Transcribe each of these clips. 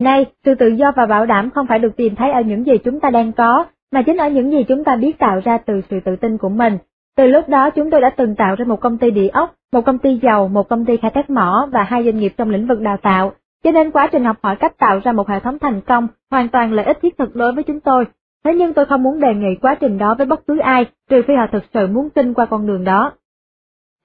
Nay, sự tự do và bảo đảm không phải được tìm thấy ở những gì chúng ta đang có, mà chính ở những gì chúng ta biết tạo ra từ sự tự tin của mình. Từ lúc đó chúng tôi đã từng tạo ra một công ty địa ốc, một công ty dầu, một công ty khai thác mỏ và hai doanh nghiệp trong lĩnh vực đào tạo. Cho nên quá trình học hỏi cách tạo ra một hệ thống thành công hoàn toàn lợi ích thiết thực đối với chúng tôi. Thế nhưng tôi không muốn đề nghị quá trình đó với bất cứ ai, trừ phi họ thực sự muốn tin qua con đường đó.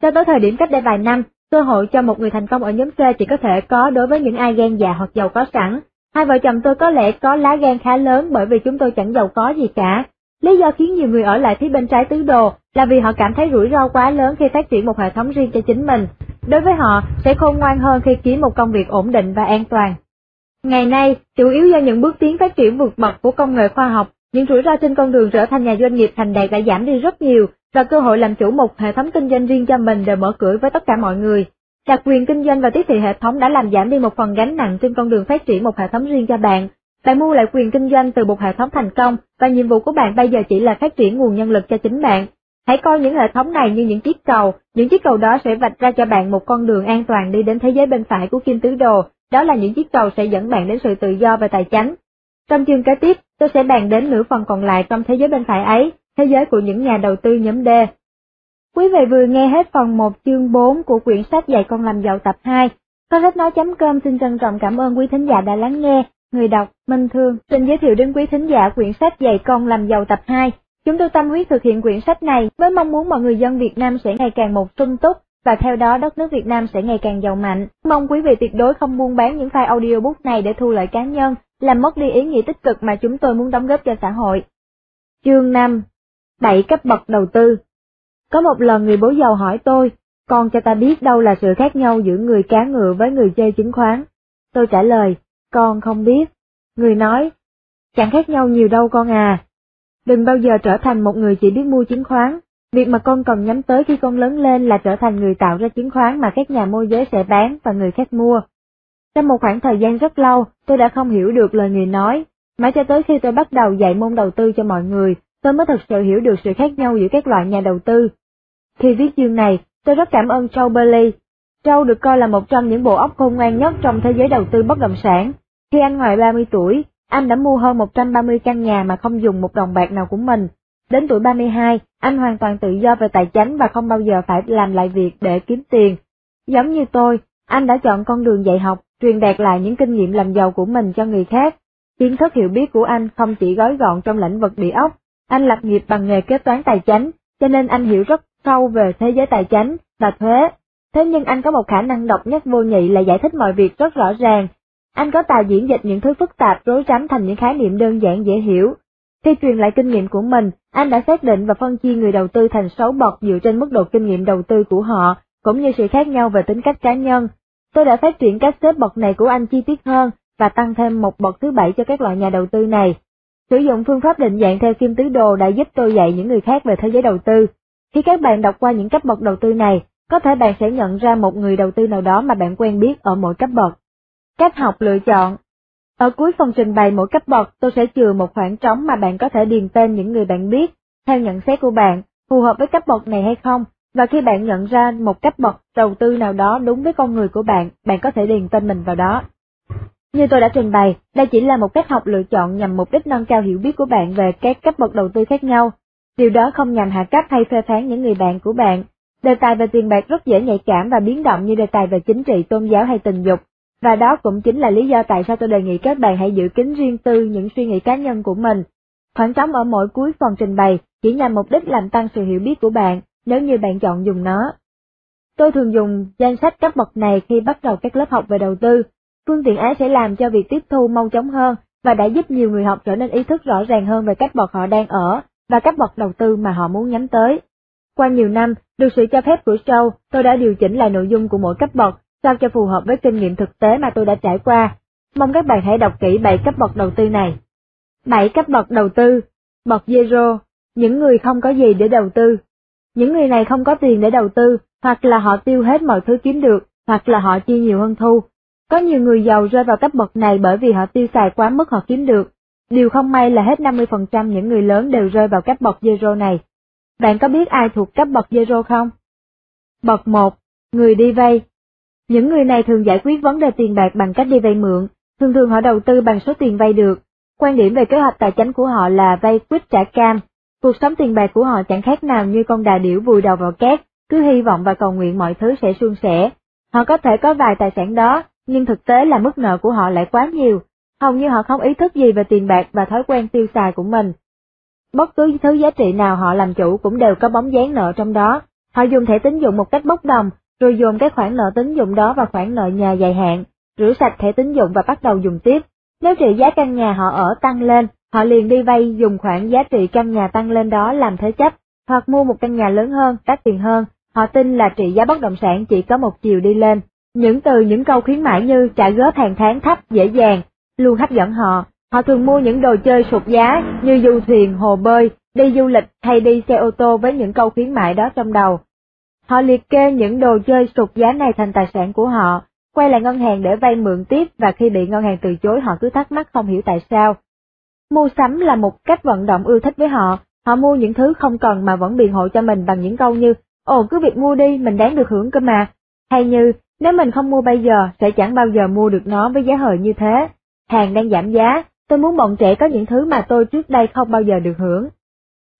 Cho tới thời điểm cách đây vài năm, cơ hội cho một người thành công ở nhóm C chỉ có thể có đối với những ai gan dạ hoặc giàu có sẵn. Hai vợ chồng tôi có lẽ có lá gan khá lớn bởi vì chúng tôi chẳng giàu có gì cả. Lý do khiến nhiều người ở lại phía bên trái tứ đồ là vì họ cảm thấy rủi ro quá lớn khi phát triển một hệ thống riêng cho chính mình. Đối với họ, sẽ khôn ngoan hơn khi kiếm một công việc ổn định và an toàn. Ngày nay, chủ yếu do những bước tiến phát triển vượt bậc của công nghệ khoa học, những rủi ro trên con đường trở thành nhà doanh nghiệp thành đạt đã giảm đi rất nhiều, và cơ hội làm chủ một hệ thống kinh doanh riêng cho mình đều mở cửa với tất cả mọi người. Đặc quyền kinh doanh và tiếp thị hệ thống đã làm giảm đi một phần gánh nặng trên con đường phát triển một hệ thống riêng cho bạn. Bạn mua lại quyền kinh doanh từ một hệ thống thành công, và nhiệm vụ của bạn bây giờ chỉ là phát triển nguồn nhân lực cho chính bạn. Hãy coi những hệ thống này như những chiếc cầu, những chiếc cầu đó sẽ vạch ra cho bạn một con đường an toàn đi đến thế giới bên phải của kim tứ đồ, đó là những chiếc cầu sẽ dẫn bạn đến sự tự do và tài chánh. Trong chương kế tiếp, tôi sẽ bàn đến nửa phần còn lại trong thế giới bên phải ấy, thế giới của những nhà đầu tư nhóm D. Quý vị vừa nghe hết phần 1 chương 4 của quyển sách Dạy con làm giàu tập 2. Con sách nói.com xin trân trọng cảm ơn quý thính giả đã lắng nghe. Người đọc, Minh Thương, xin giới thiệu đến quý thính giả quyển sách Dạy con làm giàu tập 2. Chúng tôi tâm huyết thực hiện quyển sách này với mong muốn mọi người dân Việt Nam sẽ ngày càng một sung túc, và theo đó đất nước Việt Nam sẽ ngày càng giàu mạnh. Mong quý vị tuyệt đối không buôn bán những file audiobook này để thu lợi cá nhân, làm mất đi ý nghĩa tích cực mà chúng tôi muốn đóng góp cho xã hội. Chương 5 Bảy cấp bậc đầu tư Có một lần người bố giàu hỏi tôi, con cho ta biết đâu là sự khác nhau giữa người cá ngựa với người chơi chứng khoán. Tôi trả lời, con không biết. Người nói, chẳng khác nhau nhiều đâu con à. Đừng bao giờ trở thành một người chỉ biết mua chứng khoán, Việc mà con cần nhắm tới khi con lớn lên là trở thành người tạo ra chứng khoán mà các nhà môi giới sẽ bán và người khác mua. Trong một khoảng thời gian rất lâu, tôi đã không hiểu được lời người nói, mãi cho tới khi tôi bắt đầu dạy môn đầu tư cho mọi người, tôi mới thật sự hiểu được sự khác nhau giữa các loại nhà đầu tư. Khi viết chương này, tôi rất cảm ơn Joe Burley. Joe được coi là một trong những bộ óc khôn ngoan nhất trong thế giới đầu tư bất động sản. Khi anh ngoài 30 tuổi, anh đã mua hơn 130 căn nhà mà không dùng một đồng bạc nào của mình, Đến tuổi 32, anh hoàn toàn tự do về tài chính và không bao giờ phải làm lại việc để kiếm tiền. Giống như tôi, anh đã chọn con đường dạy học, truyền đạt lại những kinh nghiệm làm giàu của mình cho người khác. Kiến thức hiểu biết của anh không chỉ gói gọn trong lĩnh vực địa ốc, anh lập nghiệp bằng nghề kế toán tài chính, cho nên anh hiểu rất sâu về thế giới tài chính và thuế. Thế nhưng anh có một khả năng độc nhất vô nhị là giải thích mọi việc rất rõ ràng. Anh có tài diễn dịch những thứ phức tạp rối rắm thành những khái niệm đơn giản dễ hiểu, khi truyền lại kinh nghiệm của mình, anh đã xác định và phân chia người đầu tư thành 6 bậc dựa trên mức độ kinh nghiệm đầu tư của họ, cũng như sự khác nhau về tính cách cá nhân. Tôi đã phát triển các xếp bậc này của anh chi tiết hơn và tăng thêm một bậc thứ bảy cho các loại nhà đầu tư này. Sử dụng phương pháp định dạng theo kim tứ đồ đã giúp tôi dạy những người khác về thế giới đầu tư. Khi các bạn đọc qua những cấp bậc đầu tư này, có thể bạn sẽ nhận ra một người đầu tư nào đó mà bạn quen biết ở mỗi cấp bậc. Cách học lựa chọn ở cuối phần trình bày mỗi cấp bậc, tôi sẽ chừa một khoảng trống mà bạn có thể điền tên những người bạn biết, theo nhận xét của bạn, phù hợp với cấp bậc này hay không, và khi bạn nhận ra một cấp bậc đầu tư nào đó đúng với con người của bạn, bạn có thể điền tên mình vào đó. Như tôi đã trình bày, đây chỉ là một cách học lựa chọn nhằm mục đích nâng cao hiểu biết của bạn về các cấp bậc đầu tư khác nhau. Điều đó không nhằm hạ cấp hay phê phán những người bạn của bạn. Đề tài về tiền bạc rất dễ nhạy cảm và biến động như đề tài về chính trị, tôn giáo hay tình dục, và đó cũng chính là lý do tại sao tôi đề nghị các bạn hãy giữ kín riêng tư những suy nghĩ cá nhân của mình. Khoảng trống ở mỗi cuối phần trình bày chỉ nhằm mục đích làm tăng sự hiểu biết của bạn nếu như bạn chọn dùng nó. Tôi thường dùng danh sách các bậc này khi bắt đầu các lớp học về đầu tư. Phương tiện ấy sẽ làm cho việc tiếp thu mau chóng hơn và đã giúp nhiều người học trở nên ý thức rõ ràng hơn về cách bọn họ đang ở và các bậc đầu tư mà họ muốn nhắm tới. Qua nhiều năm, được sự cho phép của show, tôi đã điều chỉnh lại nội dung của mỗi cấp bậc sao cho phù hợp với kinh nghiệm thực tế mà tôi đã trải qua. Mong các bạn hãy đọc kỹ 7 cấp bậc đầu tư này. 7 cấp bậc đầu tư, bậc zero, những người không có gì để đầu tư. Những người này không có tiền để đầu tư, hoặc là họ tiêu hết mọi thứ kiếm được, hoặc là họ chi nhiều hơn thu. Có nhiều người giàu rơi vào cấp bậc này bởi vì họ tiêu xài quá mức họ kiếm được. Điều không may là hết 50% những người lớn đều rơi vào cấp bậc zero này. Bạn có biết ai thuộc cấp bậc zero không? Bậc 1, người đi vay, những người này thường giải quyết vấn đề tiền bạc bằng cách đi vay mượn, Thường thường họ đầu tư bằng số tiền vay được. Quan điểm về kế hoạch tài chính của họ là vay quýt trả cam. Cuộc sống tiền bạc của họ chẳng khác nào như con đà điểu vùi đầu vào cát, cứ hy vọng và cầu nguyện mọi thứ sẽ suôn sẻ. Họ có thể có vài tài sản đó, nhưng thực tế là mức nợ của họ lại quá nhiều. Hầu như họ không ý thức gì về tiền bạc và thói quen tiêu xài của mình. Bất cứ thứ giá trị nào họ làm chủ cũng đều có bóng dáng nợ trong đó. Họ dùng thẻ tín dụng một cách bốc đồng, rồi dồn cái khoản nợ tín dụng đó vào khoản nợ nhà dài hạn, rửa sạch thẻ tín dụng và bắt đầu dùng tiếp. Nếu trị giá căn nhà họ ở tăng lên, họ liền đi vay dùng khoản giá trị căn nhà tăng lên đó làm thế chấp, hoặc mua một căn nhà lớn hơn, đắt tiền hơn. Họ tin là trị giá bất động sản chỉ có một chiều đi lên. Những từ những câu khuyến mãi như trả góp hàng tháng thấp dễ dàng, luôn hấp dẫn họ. Họ thường mua những đồ chơi sụt giá như du thuyền, hồ bơi, đi du lịch hay đi xe ô tô với những câu khuyến mại đó trong đầu. Họ liệt kê những đồ chơi sụt giá này thành tài sản của họ, quay lại ngân hàng để vay mượn tiếp và khi bị ngân hàng từ chối họ cứ thắc mắc không hiểu tại sao. Mua sắm là một cách vận động ưa thích với họ, họ mua những thứ không cần mà vẫn biện hộ cho mình bằng những câu như, ồ cứ việc mua đi, mình đáng được hưởng cơ mà, hay như, nếu mình không mua bây giờ sẽ chẳng bao giờ mua được nó với giá hời như thế, hàng đang giảm giá, tôi muốn bọn trẻ có những thứ mà tôi trước đây không bao giờ được hưởng.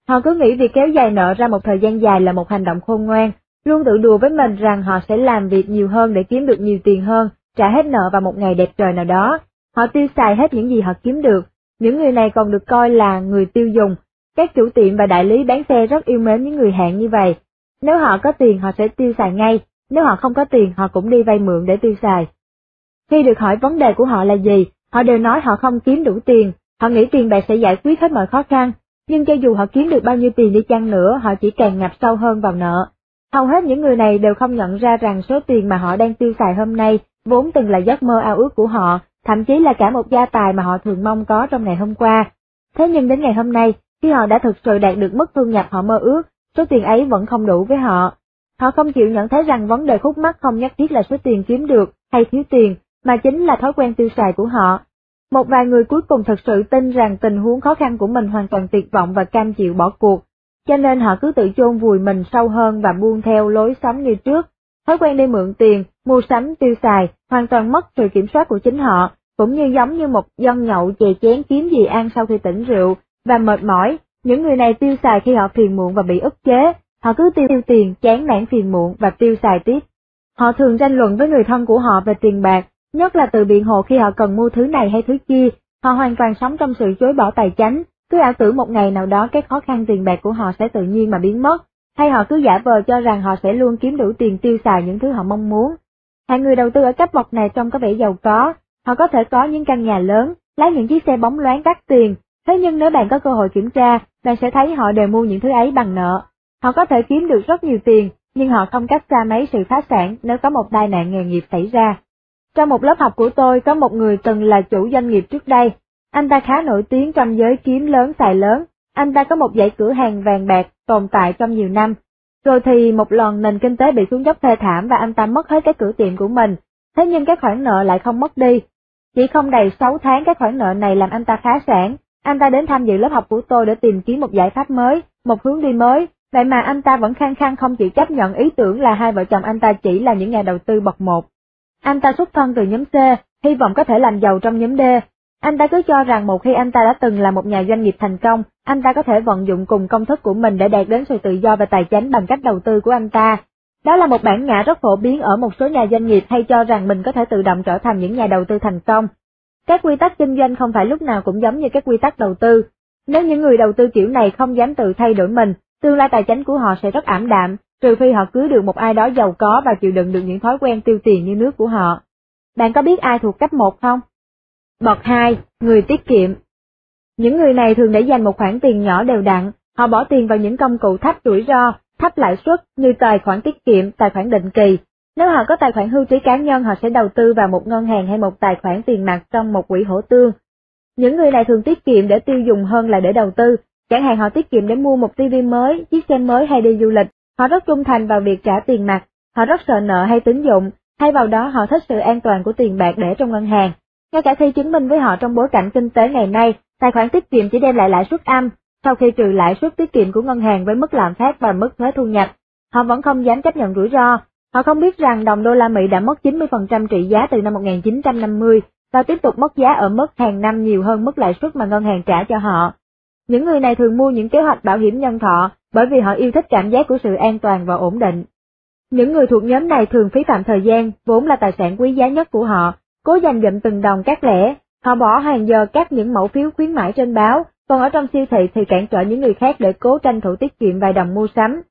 Họ cứ nghĩ việc kéo dài nợ ra một thời gian dài là một hành động khôn ngoan, luôn tự đùa với mình rằng họ sẽ làm việc nhiều hơn để kiếm được nhiều tiền hơn, trả hết nợ vào một ngày đẹp trời nào đó. Họ tiêu xài hết những gì họ kiếm được, những người này còn được coi là người tiêu dùng. Các chủ tiệm và đại lý bán xe rất yêu mến những người hạng như vậy. Nếu họ có tiền họ sẽ tiêu xài ngay, nếu họ không có tiền họ cũng đi vay mượn để tiêu xài. Khi được hỏi vấn đề của họ là gì, họ đều nói họ không kiếm đủ tiền, họ nghĩ tiền bạc sẽ giải quyết hết mọi khó khăn, nhưng cho dù họ kiếm được bao nhiêu tiền đi chăng nữa họ chỉ càng ngập sâu hơn vào nợ. Hầu hết những người này đều không nhận ra rằng số tiền mà họ đang tiêu xài hôm nay vốn từng là giấc mơ ao ước của họ, thậm chí là cả một gia tài mà họ thường mong có trong ngày hôm qua. Thế nhưng đến ngày hôm nay, khi họ đã thực sự đạt được mức thu nhập họ mơ ước, số tiền ấy vẫn không đủ với họ. Họ không chịu nhận thấy rằng vấn đề khúc mắc không nhất thiết là số tiền kiếm được hay thiếu tiền, mà chính là thói quen tiêu xài của họ. Một vài người cuối cùng thực sự tin rằng tình huống khó khăn của mình hoàn toàn tuyệt vọng và cam chịu bỏ cuộc, cho nên họ cứ tự chôn vùi mình sâu hơn và buông theo lối sống như trước. Thói quen đi mượn tiền, mua sắm, tiêu xài, hoàn toàn mất sự kiểm soát của chính họ, cũng như giống như một dân nhậu chè chén kiếm gì ăn sau khi tỉnh rượu, và mệt mỏi, những người này tiêu xài khi họ phiền muộn và bị ức chế, họ cứ tiêu tiền, chán nản phiền muộn và tiêu xài tiếp. Họ thường tranh luận với người thân của họ về tiền bạc, nhất là từ biện hộ khi họ cần mua thứ này hay thứ kia, họ hoàn toàn sống trong sự chối bỏ tài chánh, cứ ảo tưởng một ngày nào đó cái khó khăn tiền bạc của họ sẽ tự nhiên mà biến mất, hay họ cứ giả vờ cho rằng họ sẽ luôn kiếm đủ tiền tiêu xài những thứ họ mong muốn. Hạng người đầu tư ở cấp bậc này trông có vẻ giàu có, họ có thể có những căn nhà lớn, lái những chiếc xe bóng loáng đắt tiền, thế nhưng nếu bạn có cơ hội kiểm tra, bạn sẽ thấy họ đều mua những thứ ấy bằng nợ. Họ có thể kiếm được rất nhiều tiền, nhưng họ không cách xa mấy sự phá sản nếu có một tai nạn nghề nghiệp xảy ra. Trong một lớp học của tôi có một người từng là chủ doanh nghiệp trước đây, anh ta khá nổi tiếng trong giới kiếm lớn xài lớn, anh ta có một dãy cửa hàng vàng bạc tồn tại trong nhiều năm. Rồi thì một lần nền kinh tế bị xuống dốc thê thảm và anh ta mất hết cái cửa tiệm của mình, thế nhưng cái khoản nợ lại không mất đi. Chỉ không đầy 6 tháng cái khoản nợ này làm anh ta phá sản, anh ta đến tham dự lớp học của tôi để tìm kiếm một giải pháp mới, một hướng đi mới, vậy mà anh ta vẫn khăng khăng không chịu chấp nhận ý tưởng là hai vợ chồng anh ta chỉ là những nhà đầu tư bậc một. Anh ta xuất thân từ nhóm C, hy vọng có thể làm giàu trong nhóm D, anh ta cứ cho rằng một khi anh ta đã từng là một nhà doanh nghiệp thành công, anh ta có thể vận dụng cùng công thức của mình để đạt đến sự tự do và tài chính bằng cách đầu tư của anh ta. Đó là một bản ngã rất phổ biến ở một số nhà doanh nghiệp hay cho rằng mình có thể tự động trở thành những nhà đầu tư thành công. Các quy tắc kinh doanh không phải lúc nào cũng giống như các quy tắc đầu tư. Nếu những người đầu tư kiểu này không dám tự thay đổi mình, tương lai tài chính của họ sẽ rất ảm đạm, trừ phi họ cưới được một ai đó giàu có và chịu đựng được những thói quen tiêu tiền như nước của họ. Bạn có biết ai thuộc cấp 1 không? Bậc 2, người tiết kiệm. Những người này thường để dành một khoản tiền nhỏ đều đặn, họ bỏ tiền vào những công cụ thấp rủi ro, thấp lãi suất như tài khoản tiết kiệm, tài khoản định kỳ. Nếu họ có tài khoản hưu trí cá nhân họ sẽ đầu tư vào một ngân hàng hay một tài khoản tiền mặt trong một quỹ hỗ tương. Những người này thường tiết kiệm để tiêu dùng hơn là để đầu tư, chẳng hạn họ tiết kiệm để mua một tivi mới, chiếc xe mới hay đi du lịch, họ rất trung thành vào việc trả tiền mặt, họ rất sợ nợ hay tín dụng, Thay vào đó họ thích sự an toàn của tiền bạc để trong ngân hàng. Ngay cả khi chứng minh với họ trong bối cảnh kinh tế ngày nay, tài khoản tiết kiệm chỉ đem lại lãi suất âm, sau khi trừ lãi suất tiết kiệm của ngân hàng với mức lạm phát và mức thuế thu nhập, họ vẫn không dám chấp nhận rủi ro. Họ không biết rằng đồng đô la Mỹ đã mất 90% trị giá từ năm 1950, và tiếp tục mất giá ở mức hàng năm nhiều hơn mức lãi suất mà ngân hàng trả cho họ. Những người này thường mua những kế hoạch bảo hiểm nhân thọ bởi vì họ yêu thích cảm giác của sự an toàn và ổn định. Những người thuộc nhóm này thường phí phạm thời gian, vốn là tài sản quý giá nhất của họ, cố dành dụm từng đồng các lẻ, họ bỏ hàng giờ cắt những mẫu phiếu khuyến mãi trên báo, còn ở trong siêu thị thì cản trở những người khác để cố tranh thủ tiết kiệm vài đồng mua sắm.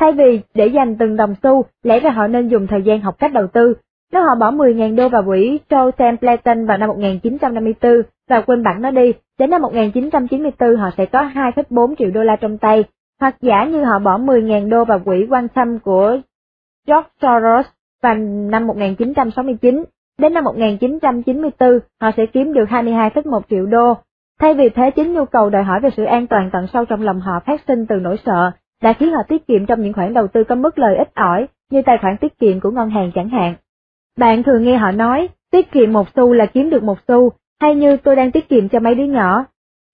Thay vì để dành từng đồng xu, lẽ ra họ nên dùng thời gian học cách đầu tư. Nếu họ bỏ 10.000 đô vào quỹ Joe Templeton vào năm 1954 và quên bản nó đi, đến năm 1994 họ sẽ có 2,4 triệu đô la trong tay, hoặc giả như họ bỏ 10.000 đô vào quỹ quan tâm của George Soros vào năm 1969, đến năm 1994 họ sẽ kiếm được 22,1 triệu đô. Thay vì thế chính nhu cầu đòi hỏi về sự an toàn tận sâu trong lòng họ phát sinh từ nỗi sợ, đã khiến họ tiết kiệm trong những khoản đầu tư có mức lời ít ỏi, như tài khoản tiết kiệm của ngân hàng chẳng hạn. Bạn thường nghe họ nói, tiết kiệm một xu là kiếm được một xu, hay như tôi đang tiết kiệm cho mấy đứa nhỏ.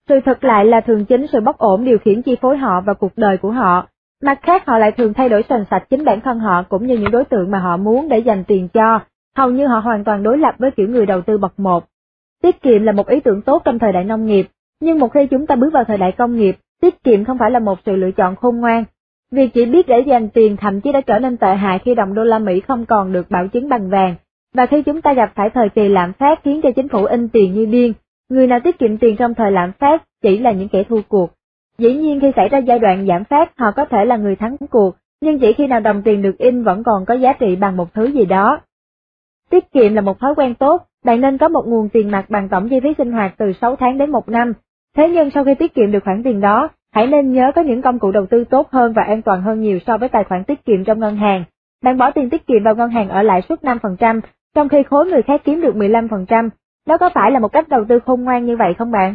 Sự thật lại là thường chính sự bất ổn điều khiển chi phối họ và cuộc đời của họ. Mặt khác họ lại thường thay đổi sành sạch chính bản thân họ cũng như những đối tượng mà họ muốn để dành tiền cho, hầu như họ hoàn toàn đối lập với kiểu người đầu tư bậc một. Tiết kiệm là một ý tưởng tốt trong thời đại nông nghiệp, nhưng một khi chúng ta bước vào thời đại công nghiệp, tiết kiệm không phải là một sự lựa chọn khôn ngoan. Việc chỉ biết để dành tiền thậm chí đã trở nên tệ hại khi đồng đô la Mỹ không còn được bảo chứng bằng vàng, và khi chúng ta gặp phải thời kỳ lạm phát khiến cho chính phủ in tiền như điên, người nào tiết kiệm tiền trong thời lạm phát chỉ là những kẻ thua cuộc. Dĩ nhiên khi xảy ra giai đoạn giảm phát họ có thể là người thắng cuộc, nhưng chỉ khi nào đồng tiền được in vẫn còn có giá trị bằng một thứ gì đó. Tiết kiệm là một thói quen tốt, bạn nên có một nguồn tiền mặt bằng tổng chi phí sinh hoạt từ 6 tháng đến một năm. Thế nhưng sau khi tiết kiệm được khoản tiền đó, hãy nên nhớ có những công cụ đầu tư tốt hơn và an toàn hơn nhiều so với tài khoản tiết kiệm trong ngân hàng. Bạn bỏ tiền tiết kiệm vào ngân hàng ở lãi suất 5%, trong khi khối người khác kiếm được 15%, đó có phải là một cách đầu tư khôn ngoan như vậy không bạn?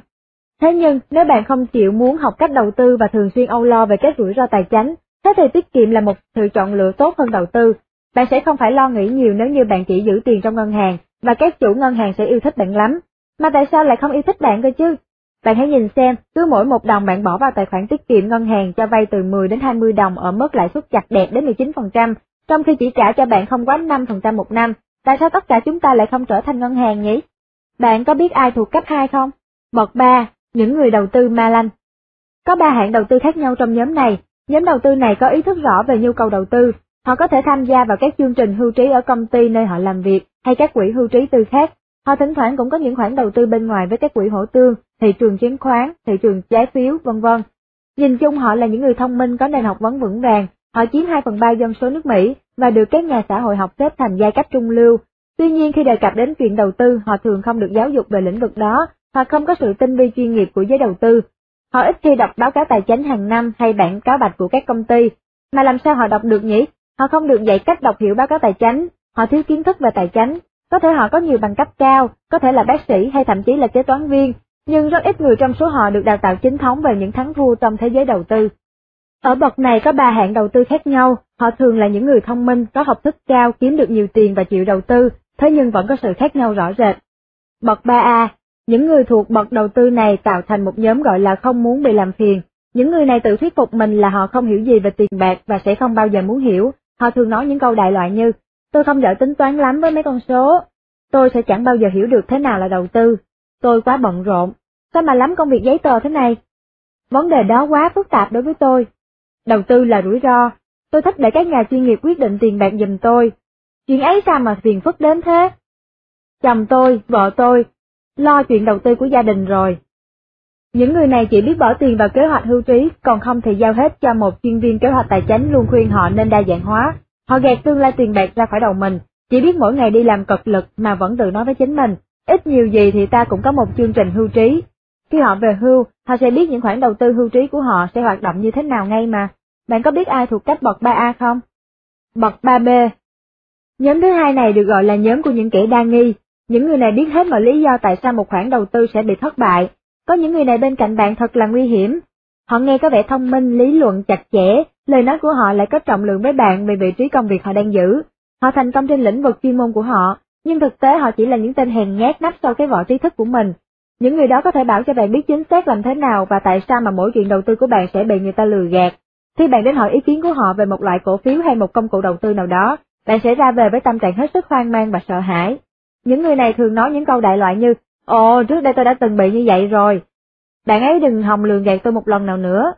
Thế nhưng, nếu bạn không chịu muốn học cách đầu tư và thường xuyên âu lo về các rủi ro tài chính, thế thì tiết kiệm là một sự chọn lựa tốt hơn đầu tư. Bạn sẽ không phải lo nghĩ nhiều nếu như bạn chỉ giữ tiền trong ngân hàng, và các chủ ngân hàng sẽ yêu thích bạn lắm. Mà tại sao lại không yêu thích bạn cơ chứ? Bạn hãy nhìn xem, cứ mỗi một đồng bạn bỏ vào tài khoản tiết kiệm ngân hàng cho vay từ 10 đến 20 đồng ở mức lãi suất chặt đẹp đến 19%, trong khi chỉ trả cho bạn không quá 5% một năm, tại sao tất cả chúng ta lại không trở thành ngân hàng nhỉ? Bạn có biết ai thuộc cấp 2 không? Bậc 3, những người đầu tư ma lanh. Có ba hạng đầu tư khác nhau trong nhóm này, nhóm đầu tư này có ý thức rõ về nhu cầu đầu tư, họ có thể tham gia vào các chương trình hưu trí ở công ty nơi họ làm việc hay các quỹ hưu trí tư khác. Họ thỉnh thoảng cũng có những khoản đầu tư bên ngoài với các quỹ hỗ tương, thị trường chứng khoán, thị trường trái phiếu, vân vân. Nhìn chung họ là những người thông minh có nền học vấn vững vàng, họ chiếm 2 phần 3 dân số nước Mỹ và được các nhà xã hội học xếp thành giai cấp trung lưu. Tuy nhiên khi đề cập đến chuyện đầu tư, họ thường không được giáo dục về lĩnh vực đó, hoặc không có sự tinh vi chuyên nghiệp của giới đầu tư. Họ ít khi đọc báo cáo tài chính hàng năm hay bản cáo bạch của các công ty, mà làm sao họ đọc được nhỉ? Họ không được dạy cách đọc hiểu báo cáo tài chính, họ thiếu kiến thức về tài chính, có thể họ có nhiều bằng cấp cao, có thể là bác sĩ hay thậm chí là kế toán viên, nhưng rất ít người trong số họ được đào tạo chính thống về những thắng thua trong thế giới đầu tư. Ở bậc này có ba hạng đầu tư khác nhau, họ thường là những người thông minh, có học thức cao, kiếm được nhiều tiền và chịu đầu tư, thế nhưng vẫn có sự khác nhau rõ rệt. Bậc 3A, những người thuộc bậc đầu tư này tạo thành một nhóm gọi là không muốn bị làm phiền. Những người này tự thuyết phục mình là họ không hiểu gì về tiền bạc và sẽ không bao giờ muốn hiểu. Họ thường nói những câu đại loại như, tôi không giỏi tính toán lắm với mấy con số, tôi sẽ chẳng bao giờ hiểu được thế nào là đầu tư, tôi quá bận rộn, sao mà lắm công việc giấy tờ thế này? Vấn đề đó quá phức tạp đối với tôi. Đầu tư là rủi ro, tôi thích để các nhà chuyên nghiệp quyết định tiền bạc giùm tôi. Chuyện ấy sao mà phiền phức đến thế? Chồng tôi, vợ tôi, lo chuyện đầu tư của gia đình rồi. Những người này chỉ biết bỏ tiền vào kế hoạch hưu trí, còn không thì giao hết cho một chuyên viên kế hoạch tài chính luôn khuyên họ nên đa dạng hóa. Họ gạt tương lai tiền bạc ra khỏi đầu mình, chỉ biết mỗi ngày đi làm cực lực mà vẫn tự nói với chính mình, ít nhiều gì thì ta cũng có một chương trình hưu trí. Khi họ về hưu, họ sẽ biết những khoản đầu tư hưu trí của họ sẽ hoạt động như thế nào ngay mà. Bạn có biết ai thuộc cấp bậc 3A không? Bậc 3B Nhóm thứ hai này được gọi là nhóm của những kẻ đa nghi, những người này biết hết mọi lý do tại sao một khoản đầu tư sẽ bị thất bại. Có những người này bên cạnh bạn thật là nguy hiểm. Họ nghe có vẻ thông minh, lý luận chặt chẽ, lời nói của họ lại có trọng lượng với bạn về vị trí công việc họ đang giữ. Họ thành công trên lĩnh vực chuyên môn của họ, nhưng thực tế họ chỉ là những tên hèn nhát nắp sau cái vỏ trí thức của mình. Những người đó có thể bảo cho bạn biết chính xác làm thế nào và tại sao mà mỗi chuyện đầu tư của bạn sẽ bị người ta lừa gạt. Khi bạn đến hỏi ý kiến của họ về một loại cổ phiếu hay một công cụ đầu tư nào đó, bạn sẽ ra về với tâm trạng hết sức hoang mang và sợ hãi. Những người này thường nói những câu đại loại như, Ồ, trước đây tôi đã từng bị như vậy rồi. Bạn ấy đừng hòng lường gạt tôi một lần nào nữa.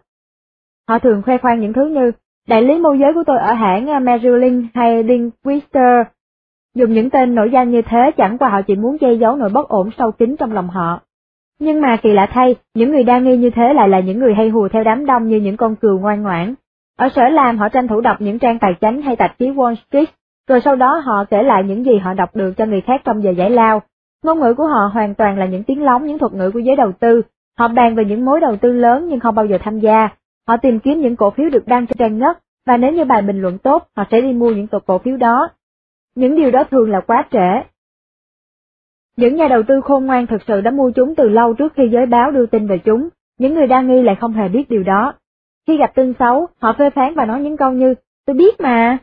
Họ thường khoe khoang những thứ như, đại lý môi giới của tôi ở hãng ờ, Merrill Lynch hay Linquister. Dùng những tên nổi danh như thế chẳng qua họ chỉ muốn che giấu nỗi bất ổn sâu kín trong lòng họ. Nhưng mà kỳ lạ thay, những người đa nghi như thế lại là những người hay hùa theo đám đông như những con cừu ngoan ngoãn. Ở sở làm họ tranh thủ đọc những trang tài chánh hay tạp chí Wall Street, rồi sau đó họ kể lại những gì họ đọc được cho người khác trong giờ giải lao. Ngôn ngữ của họ hoàn toàn là những tiếng lóng, những thuật ngữ của giới đầu tư. Họ bàn về những mối đầu tư lớn nhưng không bao giờ tham gia. Họ tìm kiếm những cổ phiếu được đăng trên trang nhất, và nếu như bài bình luận tốt, họ sẽ đi mua những tổ cổ phiếu đó. Những điều đó thường là quá trễ. Những nhà đầu tư khôn ngoan thực sự đã mua chúng từ lâu trước khi giới báo đưa tin về chúng, những người đa nghi lại không hề biết điều đó. Khi gặp tin xấu, họ phê phán và nói những câu như, tôi biết mà.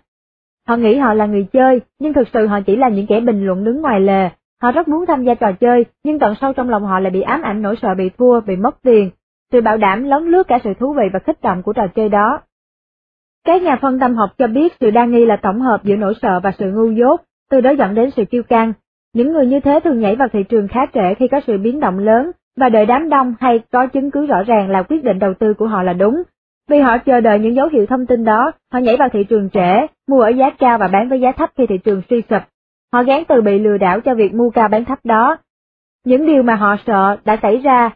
Họ nghĩ họ là người chơi, nhưng thực sự họ chỉ là những kẻ bình luận đứng ngoài lề. Họ rất muốn tham gia trò chơi, nhưng tận sâu trong lòng họ lại bị ám ảnh nỗi sợ bị thua, bị mất tiền. Sự bảo đảm lấn lướt cả sự thú vị và kích động của trò chơi đó. Các nhà phân tâm học cho biết sự đa nghi là tổng hợp giữa nỗi sợ và sự ngu dốt, từ đó dẫn đến sự kiêu căng. Những người như thế thường nhảy vào thị trường khá trễ khi có sự biến động lớn, và đợi đám đông hay có chứng cứ rõ ràng là quyết định đầu tư của họ là đúng. Vì họ chờ đợi những dấu hiệu thông tin đó, họ nhảy vào thị trường trễ, mua ở giá cao và bán với giá thấp khi thị trường suy sụp. Họ gán từ bị lừa đảo cho việc mua cao bán thấp đó. Những điều mà họ sợ đã xảy ra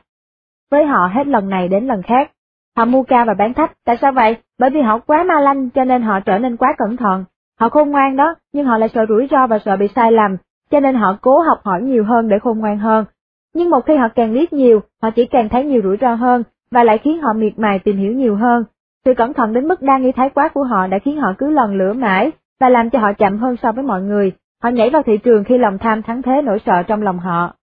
với họ hết lần này đến lần khác. Họ mua cao và bán thấp, tại sao vậy? Bởi vì họ quá ma lanh cho nên họ trở nên quá cẩn thận. Họ khôn ngoan đó, nhưng họ lại sợ rủi ro và sợ bị sai lầm, cho nên họ cố học hỏi nhiều hơn để khôn ngoan hơn. Nhưng một khi họ càng biết nhiều, họ chỉ càng thấy nhiều rủi ro hơn, và lại khiến họ miệt mài tìm hiểu nhiều hơn. Sự cẩn thận đến mức đa nghi thái quá của họ đã khiến họ cứ lần lửa mãi, và làm cho họ chậm hơn so với mọi người. Họ nhảy vào thị trường khi lòng tham thắng thế nỗi sợ trong lòng họ.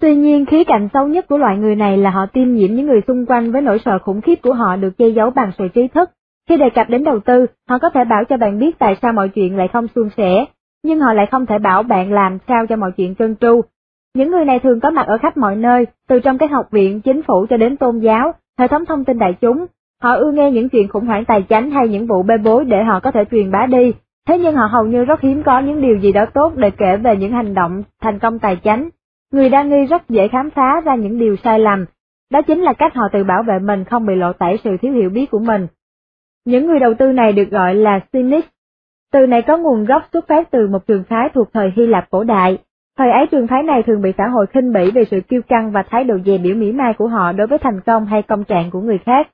Tuy nhiên khí cạnh xấu nhất của loại người này là họ tiêm nhiễm những người xung quanh với nỗi sợ khủng khiếp của họ được che giấu bằng sự trí thức. Khi đề cập đến đầu tư, họ có thể bảo cho bạn biết tại sao mọi chuyện lại không suôn sẻ, nhưng họ lại không thể bảo bạn làm sao cho mọi chuyện trơn tru. Những người này thường có mặt ở khắp mọi nơi, từ trong các học viện, chính phủ cho đến tôn giáo, hệ thống thông tin đại chúng. Họ ưa nghe những chuyện khủng hoảng tài chính hay những vụ bê bối để họ có thể truyền bá đi, thế nhưng họ hầu như rất hiếm có những điều gì đó tốt để kể về những hành động thành công tài chính. Người đa nghi rất dễ khám phá ra những điều sai lầm, đó chính là cách họ tự bảo vệ mình không bị lộ tẩy sự thiếu hiểu biết của mình. Những người đầu tư này được gọi là cynics. Từ này có nguồn gốc xuất phát từ một trường phái thuộc thời Hy Lạp cổ đại. Thời ấy trường phái này thường bị xã hội khinh bỉ về sự kiêu căng và thái độ dè biểu mỉa mai của họ đối với thành công hay công trạng của người khác.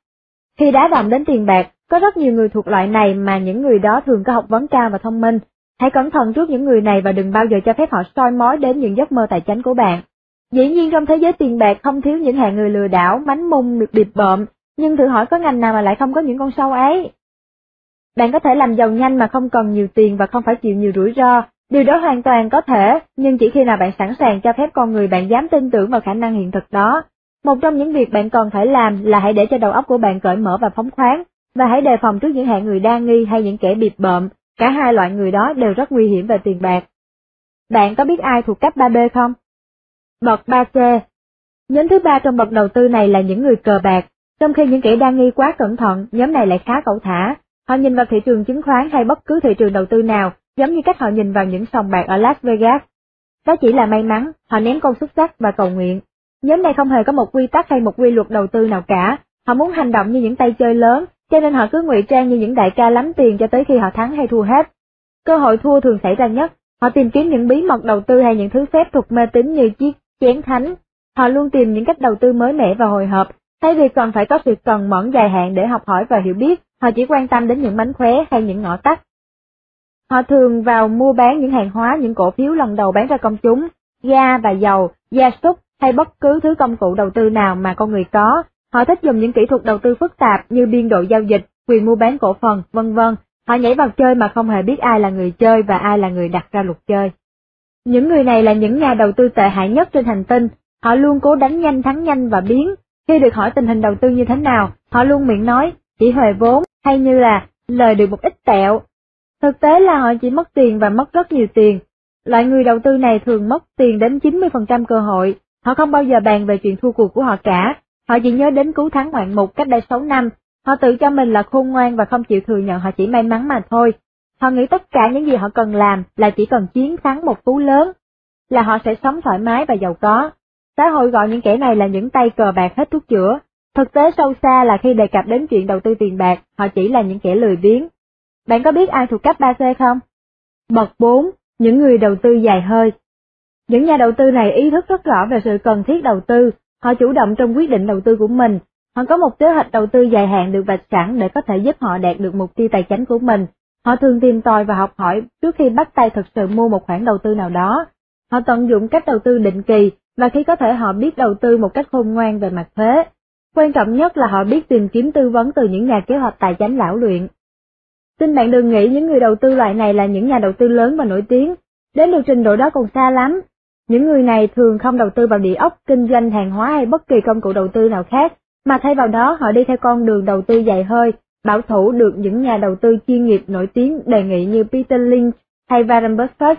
Khi đá động đến tiền bạc, có rất nhiều người thuộc loại này mà những người đó thường có học vấn cao và thông minh. Hãy cẩn thận trước những người này và đừng bao giờ cho phép họ soi mói đến những giấc mơ tài chính của bạn. Dĩ nhiên trong thế giới tiền bạc không thiếu những hạng người lừa đảo, mánh mung, được bịp bợm, nhưng thử hỏi có ngành nào mà lại không có những con sâu ấy. Bạn có thể làm giàu nhanh mà không cần nhiều tiền và không phải chịu nhiều rủi ro, điều đó hoàn toàn có thể, nhưng chỉ khi nào bạn sẵn sàng cho phép con người bạn dám tin tưởng vào khả năng hiện thực đó. Một trong những việc bạn cần phải làm là hãy để cho đầu óc của bạn cởi mở và phóng khoáng, và hãy đề phòng trước những hạng người đa nghi hay những kẻ bịp bợm, cả hai loại người đó đều rất nguy hiểm về tiền bạc. Bạn có biết ai thuộc cấp 3B không? Bậc 3C Nhóm thứ ba trong bậc đầu tư này là những người cờ bạc, trong khi những kẻ đa nghi quá cẩn thận, nhóm này lại khá cẩu thả. Họ nhìn vào thị trường chứng khoán hay bất cứ thị trường đầu tư nào, giống như cách họ nhìn vào những sòng bạc ở Las Vegas. Đó chỉ là may mắn, họ ném con xuất sắc và cầu nguyện. Nhóm này không hề có một quy tắc hay một quy luật đầu tư nào cả, họ muốn hành động như những tay chơi lớn, cho nên họ cứ ngụy trang như những đại ca lắm tiền cho tới khi họ thắng hay thua hết. Cơ hội thua thường xảy ra nhất, họ tìm kiếm những bí mật đầu tư hay những thứ phép thuật mê tín như chiếc chén thánh. Họ luôn tìm những cách đầu tư mới mẻ và hồi hộp, thay vì còn phải có sự cần mẫn dài hạn để học hỏi và hiểu biết, họ chỉ quan tâm đến những mánh khóe hay những ngõ tắt. Họ thường vào mua bán những hàng hóa, những cổ phiếu lần đầu bán ra công chúng, ga và dầu, gia súc hay bất cứ thứ công cụ đầu tư nào mà con người có, Họ thích dùng những kỹ thuật đầu tư phức tạp như biên độ giao dịch, quyền mua bán cổ phần, vân vân. Họ nhảy vào chơi mà không hề biết ai là người chơi và ai là người đặt ra luật chơi. Những người này là những nhà đầu tư tệ hại nhất trên hành tinh, họ luôn cố đánh nhanh thắng nhanh và biến. Khi được hỏi tình hình đầu tư như thế nào, họ luôn miệng nói, chỉ hề vốn, hay như là, lời được một ít tẹo. Thực tế là họ chỉ mất tiền và mất rất nhiều tiền. Loại người đầu tư này thường mất tiền đến 90% cơ hội, họ không bao giờ bàn về chuyện thua cuộc của họ cả, Họ chỉ nhớ đến cứu thắng ngoạn mục cách đây 6 năm, họ tự cho mình là khôn ngoan và không chịu thừa nhận họ chỉ may mắn mà thôi. Họ nghĩ tất cả những gì họ cần làm là chỉ cần chiến thắng một cú lớn. là họ sẽ sống thoải mái và giàu có. Xã hội gọi những kẻ này là những tay cờ bạc hết thuốc chữa. Thực tế sâu xa là khi đề cập đến chuyện đầu tư tiền bạc, họ chỉ là những kẻ lười biếng. Bạn có biết ai thuộc cấp 3C không? Bậc 4, những người đầu tư dài hơi. Những nhà đầu tư này ý thức rất rõ về sự cần thiết đầu tư, họ chủ động trong quyết định đầu tư của mình, họ có một kế hoạch đầu tư dài hạn được vạch sẵn để có thể giúp họ đạt được mục tiêu tài chính của mình. Họ thường tìm tòi và học hỏi trước khi bắt tay thực sự mua một khoản đầu tư nào đó. Họ tận dụng cách đầu tư định kỳ và khi có thể họ biết đầu tư một cách khôn ngoan về mặt thuế. Quan trọng nhất là họ biết tìm kiếm tư vấn từ những nhà kế hoạch tài chính lão luyện. Xin bạn đừng nghĩ những người đầu tư loại này là những nhà đầu tư lớn và nổi tiếng, đến được trình độ đó còn xa lắm. Những người này thường không đầu tư vào địa ốc, kinh doanh hàng hóa hay bất kỳ công cụ đầu tư nào khác, mà thay vào đó họ đi theo con đường đầu tư dài hơi, bảo thủ được những nhà đầu tư chuyên nghiệp nổi tiếng đề nghị như Peter Lynch hay Warren Buffett.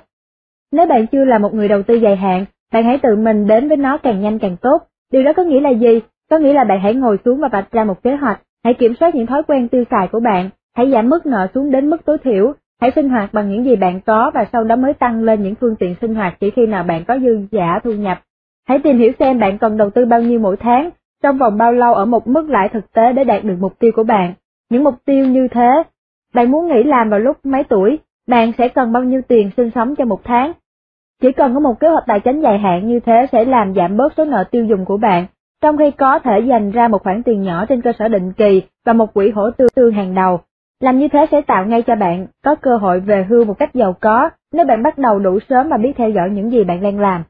Nếu bạn chưa là một người đầu tư dài hạn, bạn hãy tự mình đến với nó càng nhanh càng tốt. Điều đó có nghĩa là gì? Có nghĩa là bạn hãy ngồi xuống và vạch ra một kế hoạch, hãy kiểm soát những thói quen tiêu xài của bạn, hãy giảm mức nợ xuống đến mức tối thiểu, hãy sinh hoạt bằng những gì bạn có và sau đó mới tăng lên những phương tiện sinh hoạt chỉ khi nào bạn có dư giả thu nhập. Hãy tìm hiểu xem bạn cần đầu tư bao nhiêu mỗi tháng, trong vòng bao lâu ở một mức lãi thực tế để đạt được mục tiêu của bạn. Những mục tiêu như thế, bạn muốn nghỉ làm vào lúc mấy tuổi, bạn sẽ cần bao nhiêu tiền sinh sống cho một tháng. Chỉ cần có một kế hoạch tài chính dài hạn như thế sẽ làm giảm bớt số nợ tiêu dùng của bạn, trong khi có thể dành ra một khoản tiền nhỏ trên cơ sở định kỳ và một quỹ hỗ tư tương hàng đầu. Làm như thế sẽ tạo ngay cho bạn có cơ hội về hưu một cách giàu có nếu bạn bắt đầu đủ sớm và biết theo dõi những gì bạn đang làm.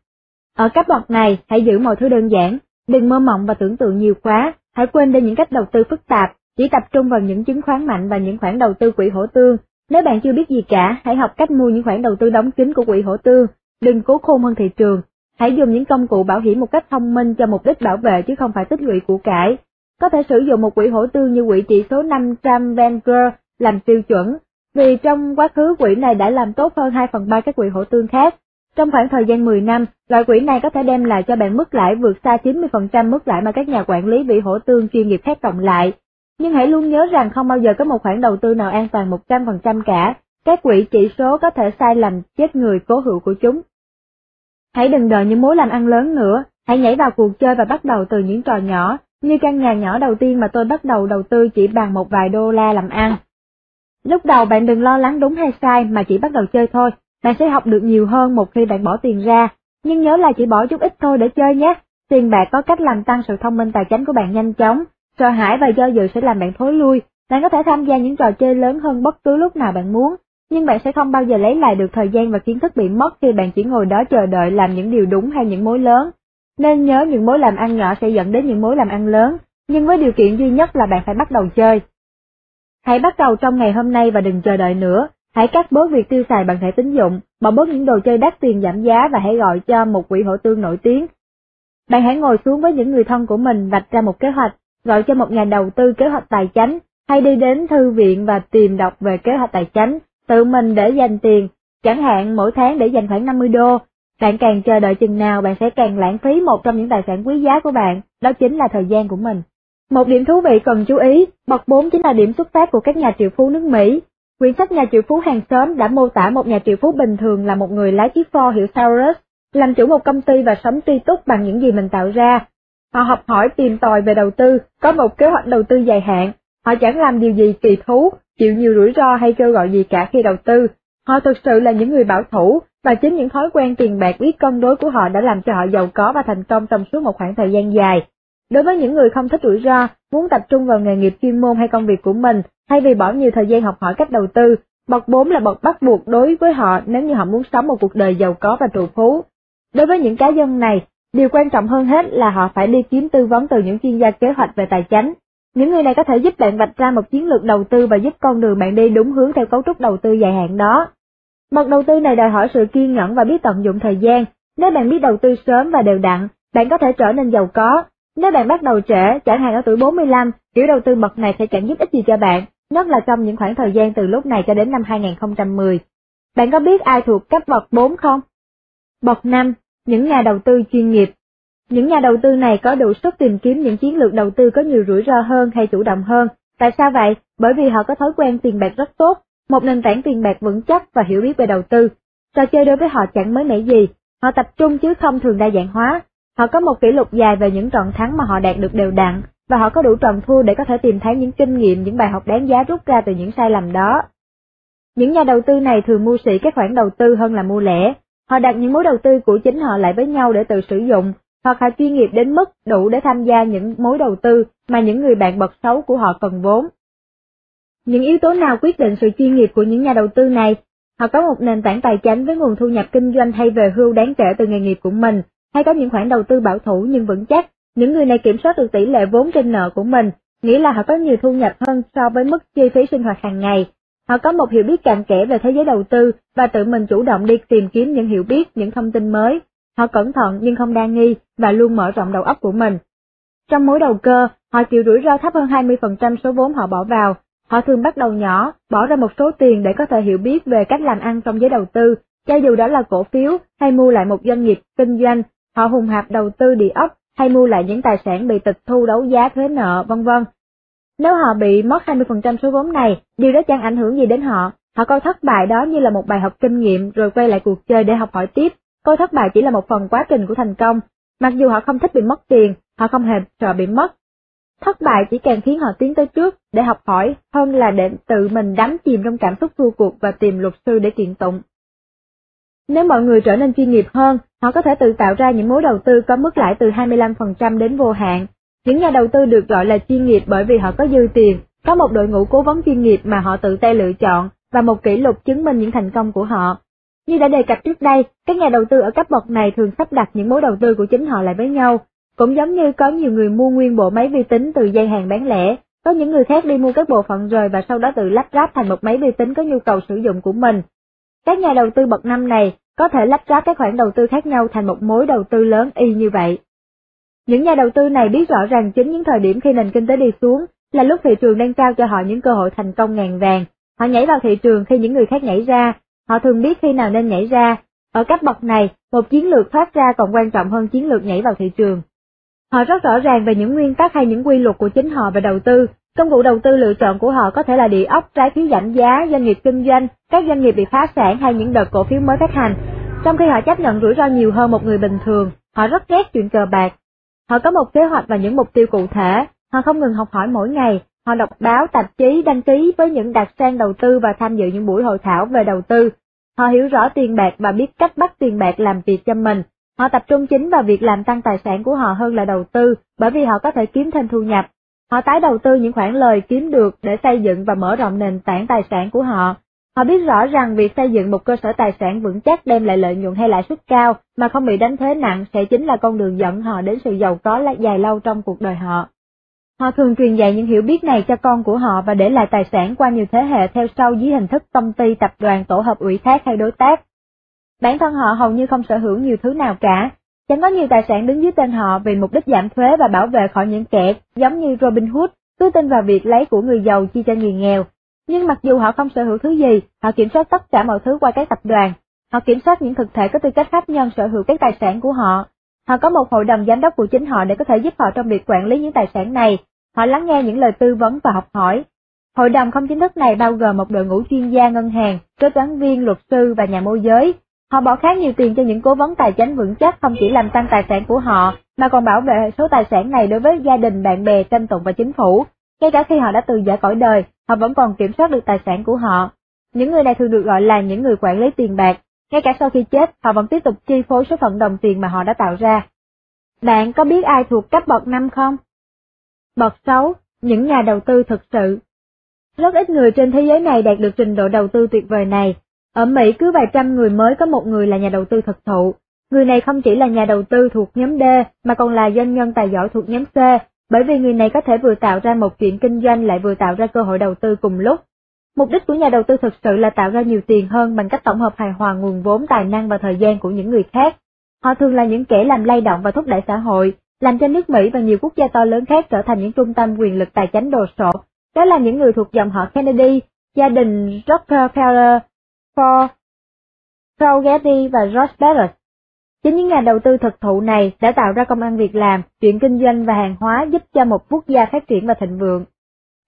Ở cấp bậc này, hãy giữ mọi thứ đơn giản, đừng mơ mộng và tưởng tượng nhiều quá, hãy quên đi những cách đầu tư phức tạp, chỉ tập trung vào những chứng khoán mạnh và những khoản đầu tư quỹ hỗ tương. Nếu bạn chưa biết gì cả, hãy học cách mua những khoản đầu tư đóng kín của quỹ hỗ tương, đừng cố khôn hơn thị trường. Hãy dùng những công cụ bảo hiểm một cách thông minh cho mục đích bảo vệ chứ không phải tích lũy của cải. Có thể sử dụng một quỹ hỗ tương như quỹ chỉ số 500 Vanguard làm tiêu chuẩn, vì trong quá khứ quỹ này đã làm tốt hơn 2 phần 3 các quỹ hỗ tương khác. Trong khoảng thời gian 10 năm, loại quỹ này có thể đem lại cho bạn mức lãi vượt xa 90% mức lãi mà các nhà quản lý vị hỗ tương chuyên nghiệp khác cộng lại. Nhưng hãy luôn nhớ rằng không bao giờ có một khoản đầu tư nào an toàn 100% cả, các quỹ chỉ số có thể sai lầm chết người cố hữu của chúng. Hãy đừng đợi những mối làm ăn lớn nữa, hãy nhảy vào cuộc chơi và bắt đầu từ những trò nhỏ, như căn nhà nhỏ đầu tiên mà tôi bắt đầu đầu tư chỉ bằng một vài đô la làm ăn. Lúc đầu bạn đừng lo lắng đúng hay sai mà chỉ bắt đầu chơi thôi, bạn sẽ học được nhiều hơn một khi bạn bỏ tiền ra, nhưng nhớ là chỉ bỏ chút ít thôi để chơi nhé. Tiền bạc có cách làm tăng sự thông minh tài chính của bạn nhanh chóng, sợ hãi và do dự sẽ làm bạn thối lui. Bạn có thể tham gia những trò chơi lớn hơn bất cứ lúc nào bạn muốn, nhưng bạn sẽ không bao giờ lấy lại được thời gian và kiến thức bị mất khi bạn chỉ ngồi đó chờ đợi làm những điều đúng hay những mối lớn. Nên nhớ những mối làm ăn nhỏ sẽ dẫn đến những mối làm ăn lớn, nhưng với điều kiện duy nhất là bạn phải bắt đầu chơi. Hãy bắt đầu trong ngày hôm nay và đừng chờ đợi nữa, hãy cắt bớt việc tiêu xài bằng thẻ tín dụng, bỏ bớt những đồ chơi đắt tiền giảm giá và hãy gọi cho một quỹ hỗ tương nổi tiếng. Bạn hãy ngồi xuống với những người thân của mình vạch ra một kế hoạch, gọi cho một nhà đầu tư kế hoạch tài chính, hay đi đến thư viện và tìm đọc về kế hoạch tài chính, tự mình để dành tiền, chẳng hạn mỗi tháng để dành khoảng 50 đô. Bạn càng chờ đợi chừng nào bạn sẽ càng lãng phí một trong những tài sản quý giá của bạn, đó chính là thời gian của mình. Một điểm thú vị cần chú ý, bậc 4 chính là điểm xuất phát của các nhà triệu phú nước Mỹ. Quyển sách Nhà triệu phú hàng xóm đã mô tả một nhà triệu phú bình thường là một người lái chiếc Ford hiệu Taurus, làm chủ một công ty và sống tri túc bằng những gì mình tạo ra. Họ học hỏi tìm tòi về đầu tư, có một kế hoạch đầu tư dài hạn. Họ chẳng làm điều gì kỳ thú, chịu nhiều rủi ro hay kêu gọi gì cả khi đầu tư. Họ thực sự là những người bảo thủ, và chính những thói quen tiền bạc biết cân đối của họ đã làm cho họ giàu có và thành công trong suốt một khoảng thời gian dài. Đối với những người không thích rủi ro, muốn tập trung vào nghề nghiệp chuyên môn hay công việc của mình, thay vì bỏ nhiều thời gian học hỏi cách đầu tư, bậc 4 là bậc bắt buộc đối với họ nếu như họ muốn sống một cuộc đời giàu có và trụ phú. Đối với những cá nhân này, điều quan trọng hơn hết là họ phải đi kiếm tư vấn từ những chuyên gia kế hoạch về tài chính. Những người này có thể giúp bạn vạch ra một chiến lược đầu tư và giúp con đường bạn đi đúng hướng theo cấu trúc đầu tư dài hạn đó. Bậc đầu tư này đòi hỏi sự kiên nhẫn và biết tận dụng thời gian. Nếu bạn biết đầu tư sớm và đều đặn, bạn có thể trở nên giàu có, nếu bạn bắt đầu trễ, chẳng hạn ở tuổi 45, kiểu đầu tư bậc này sẽ chẳng giúp ích gì cho bạn, nhất là trong những khoảng thời gian từ lúc này cho đến năm 2010. Bạn có biết ai thuộc cấp bậc 4 không? Bậc 5, những nhà đầu tư chuyên nghiệp. Những nhà đầu tư này có đủ sức tìm kiếm những chiến lược đầu tư có nhiều rủi ro hơn hay chủ động hơn. Tại sao vậy? Bởi vì họ có thói quen tiền bạc rất tốt, một nền tảng tiền bạc vững chắc và hiểu biết về đầu tư. Trò chơi đối với họ chẳng mới mẻ gì, Họ tập trung chứ không thường đa dạng hóa. Họ có một kỷ lục dài về những trận thắng mà họ đạt được đều đặn, và họ có đủ trận thua để có thể tìm thấy những kinh nghiệm, những bài học đáng giá rút ra từ những sai lầm đó. Những nhà đầu tư này thường mua sỉ các khoản đầu tư hơn là mua lẻ. Họ đặt những mối đầu tư của chính họ lại với nhau để tự sử dụng, hoặc họ chuyên nghiệp đến mức đủ để tham gia những mối đầu tư mà những người bạn bật xấu của họ cần vốn. Những yếu tố nào quyết định sự chuyên nghiệp của những nhà đầu tư này? Họ có một nền tảng tài chính với nguồn thu nhập kinh doanh hay về hưu đáng kể từ nghề nghiệp của mình, hay có những khoản đầu tư bảo thủ nhưng vững chắc. Những người này kiểm soát được tỷ lệ vốn trên nợ của mình, nghĩa là họ có nhiều thu nhập hơn so với mức chi phí sinh hoạt hàng ngày. Họ có một hiểu biết cặn kẽ về thế giới đầu tư và tự mình chủ động đi tìm kiếm những hiểu biết, những thông tin mới. Họ cẩn thận nhưng không đa nghi và luôn mở rộng đầu óc của mình. Trong mối đầu cơ, họ chịu rủi ro thấp hơn 20% số vốn họ bỏ vào. Họ thường bắt đầu nhỏ, bỏ ra một số tiền để có thể hiểu biết về cách làm ăn trong giới đầu tư, cho dù đó là cổ phiếu hay mua lại một doanh nghiệp kinh doanh, họ hùng hạp đầu tư địa ốc hay mua lại những tài sản bị tịch thu đấu giá thuế nợ, vân vân. Nếu họ bị mất 20% số vốn này, điều đó chẳng ảnh hưởng gì đến họ, họ coi thất bại đó như là một bài học kinh nghiệm rồi quay lại cuộc chơi để học hỏi tiếp, coi thất bại chỉ là một phần quá trình của thành công, mặc dù họ không thích bị mất tiền, họ không hề sợ bị mất. Thất bại chỉ càng khiến họ tiến tới trước để học hỏi hơn là để tự mình đắm chìm trong cảm xúc thua cuộc và tìm luật sư để kiện tụng. Nếu mọi người trở nên chuyên nghiệp hơn, họ có thể tự tạo ra những mối đầu tư có mức lãi từ 25% đến vô hạn. Những nhà đầu tư được gọi là chuyên nghiệp bởi vì họ có dư tiền, có một đội ngũ cố vấn chuyên nghiệp mà họ tự tay lựa chọn và một kỷ lục chứng minh những thành công của họ. Như đã đề cập trước đây, các nhà đầu tư ở cấp bậc này thường sắp đặt những mối đầu tư của chính họ lại với nhau, cũng giống như có nhiều người mua nguyên bộ máy vi tính từ dây hàng bán lẻ, có những người khác đi mua các bộ phận rời và sau đó tự lắp ráp thành một máy vi tính có nhu cầu sử dụng của mình. Các nhà đầu tư bậc năm này có thể lắp ráp các khoản đầu tư khác nhau thành một mối đầu tư lớn y như vậy. Những nhà đầu tư này biết rõ rằng chính những thời điểm khi nền kinh tế đi xuống là lúc thị trường đang trao cho họ những cơ hội thành công ngàn vàng. Họ nhảy vào thị trường khi những người khác nhảy ra, họ thường biết khi nào nên nhảy ra. Ở cấp bậc này, một chiến lược thoát ra còn quan trọng hơn chiến lược nhảy vào thị trường. Họ rất rõ ràng về những nguyên tắc hay những quy luật của chính họ về đầu tư. Công cụ đầu tư lựa chọn của họ có thể là địa ốc, trái phiếu giảm giá, doanh nghiệp kinh doanh, các doanh nghiệp bị phá sản hay những đợt cổ phiếu mới phát hành. Trong khi họ chấp nhận rủi ro nhiều hơn một người bình thường, họ rất ghét chuyện cờ bạc. Họ có một kế hoạch và những mục tiêu cụ thể, họ không ngừng học hỏi mỗi ngày, họ đọc báo, tạp chí, đăng ký với những đặc sang đầu tư và tham dự những buổi hội thảo về đầu tư. Họ hiểu rõ tiền bạc và biết cách bắt tiền bạc làm việc cho mình. Họ tập trung chính vào việc làm tăng tài sản của họ hơn là đầu tư, bởi vì họ có thể kiếm thêm thu nhập. Họ tái đầu tư những khoản lời kiếm được để xây dựng và mở rộng nền tảng tài sản của họ. Họ biết rõ rằng việc xây dựng một cơ sở tài sản vững chắc đem lại lợi nhuận hay lãi suất cao mà không bị đánh thuế nặng sẽ chính là con đường dẫn họ đến sự giàu có dài lâu trong cuộc đời họ. Họ thường truyền dạy những hiểu biết này cho con của họ và để lại tài sản qua nhiều thế hệ theo sau dưới hình thức công ty, tập đoàn, tổ hợp ủy thác hay đối tác. Bản thân họ hầu như không sở hữu nhiều thứ nào cả, chẳng có nhiều tài sản đứng dưới tên họ vì mục đích giảm thuế và bảo vệ khỏi những kẻ giống như Robin Hood, cứ tin vào việc lấy của người giàu chi cho người nghèo. Nhưng mặc dù họ không sở hữu thứ gì, họ kiểm soát tất cả mọi thứ qua các tập đoàn. Họ kiểm soát những thực thể có tư cách pháp nhân sở hữu các tài sản của họ. Họ có một hội đồng giám đốc của chính họ để có thể giúp họ trong việc quản lý những tài sản này. Họ lắng nghe những lời tư vấn và học hỏi. Hội đồng không chính thức này bao gồm một đội ngũ chuyên gia ngân hàng, kế toán viên, luật sư và nhà môi giới, Họ bỏ khá nhiều tiền cho những cố vấn tài chính vững chắc không chỉ làm tăng tài sản của họ, mà còn bảo vệ số tài sản này đối với gia đình, bạn bè, tranh tụng và chính phủ. Ngay cả khi họ đã từ giả cõi đời, họ vẫn còn kiểm soát được tài sản của họ. Những người này thường được gọi là những người quản lý tiền bạc. Ngay cả sau khi chết, họ vẫn tiếp tục chi phối số phận đồng tiền mà họ đã tạo ra. Bạn có biết ai thuộc cấp bậc năm không? Bậc 6, những nhà đầu tư thực sự. Rất ít người trên thế giới này đạt được trình độ đầu tư tuyệt vời này, ở Mỹ cứ vài trăm người mới có một người là nhà đầu tư thực thụ. Người này không chỉ là nhà đầu tư thuộc nhóm D mà còn là doanh nhân tài giỏi thuộc nhóm C, bởi vì người này có thể vừa tạo ra một chuyện kinh doanh lại vừa tạo ra cơ hội đầu tư cùng lúc. Mục đích của nhà đầu tư thực sự là tạo ra nhiều tiền hơn bằng cách tổng hợp hài hòa nguồn vốn tài năng và thời gian của những người khác. Họ thường là những kẻ làm lay động và thúc đẩy xã hội, làm cho nước Mỹ và nhiều quốc gia to lớn khác trở thành những trung tâm quyền lực tài chính đồ sộ. Đó là những người thuộc dòng họ Kennedy, gia đình Rockefeller, Ford, Paul Getty và George Bezos. Chính những nhà đầu tư thực thụ này đã tạo ra công ăn việc làm, chuyện kinh doanh và hàng hóa giúp cho một quốc gia phát triển và thịnh vượng.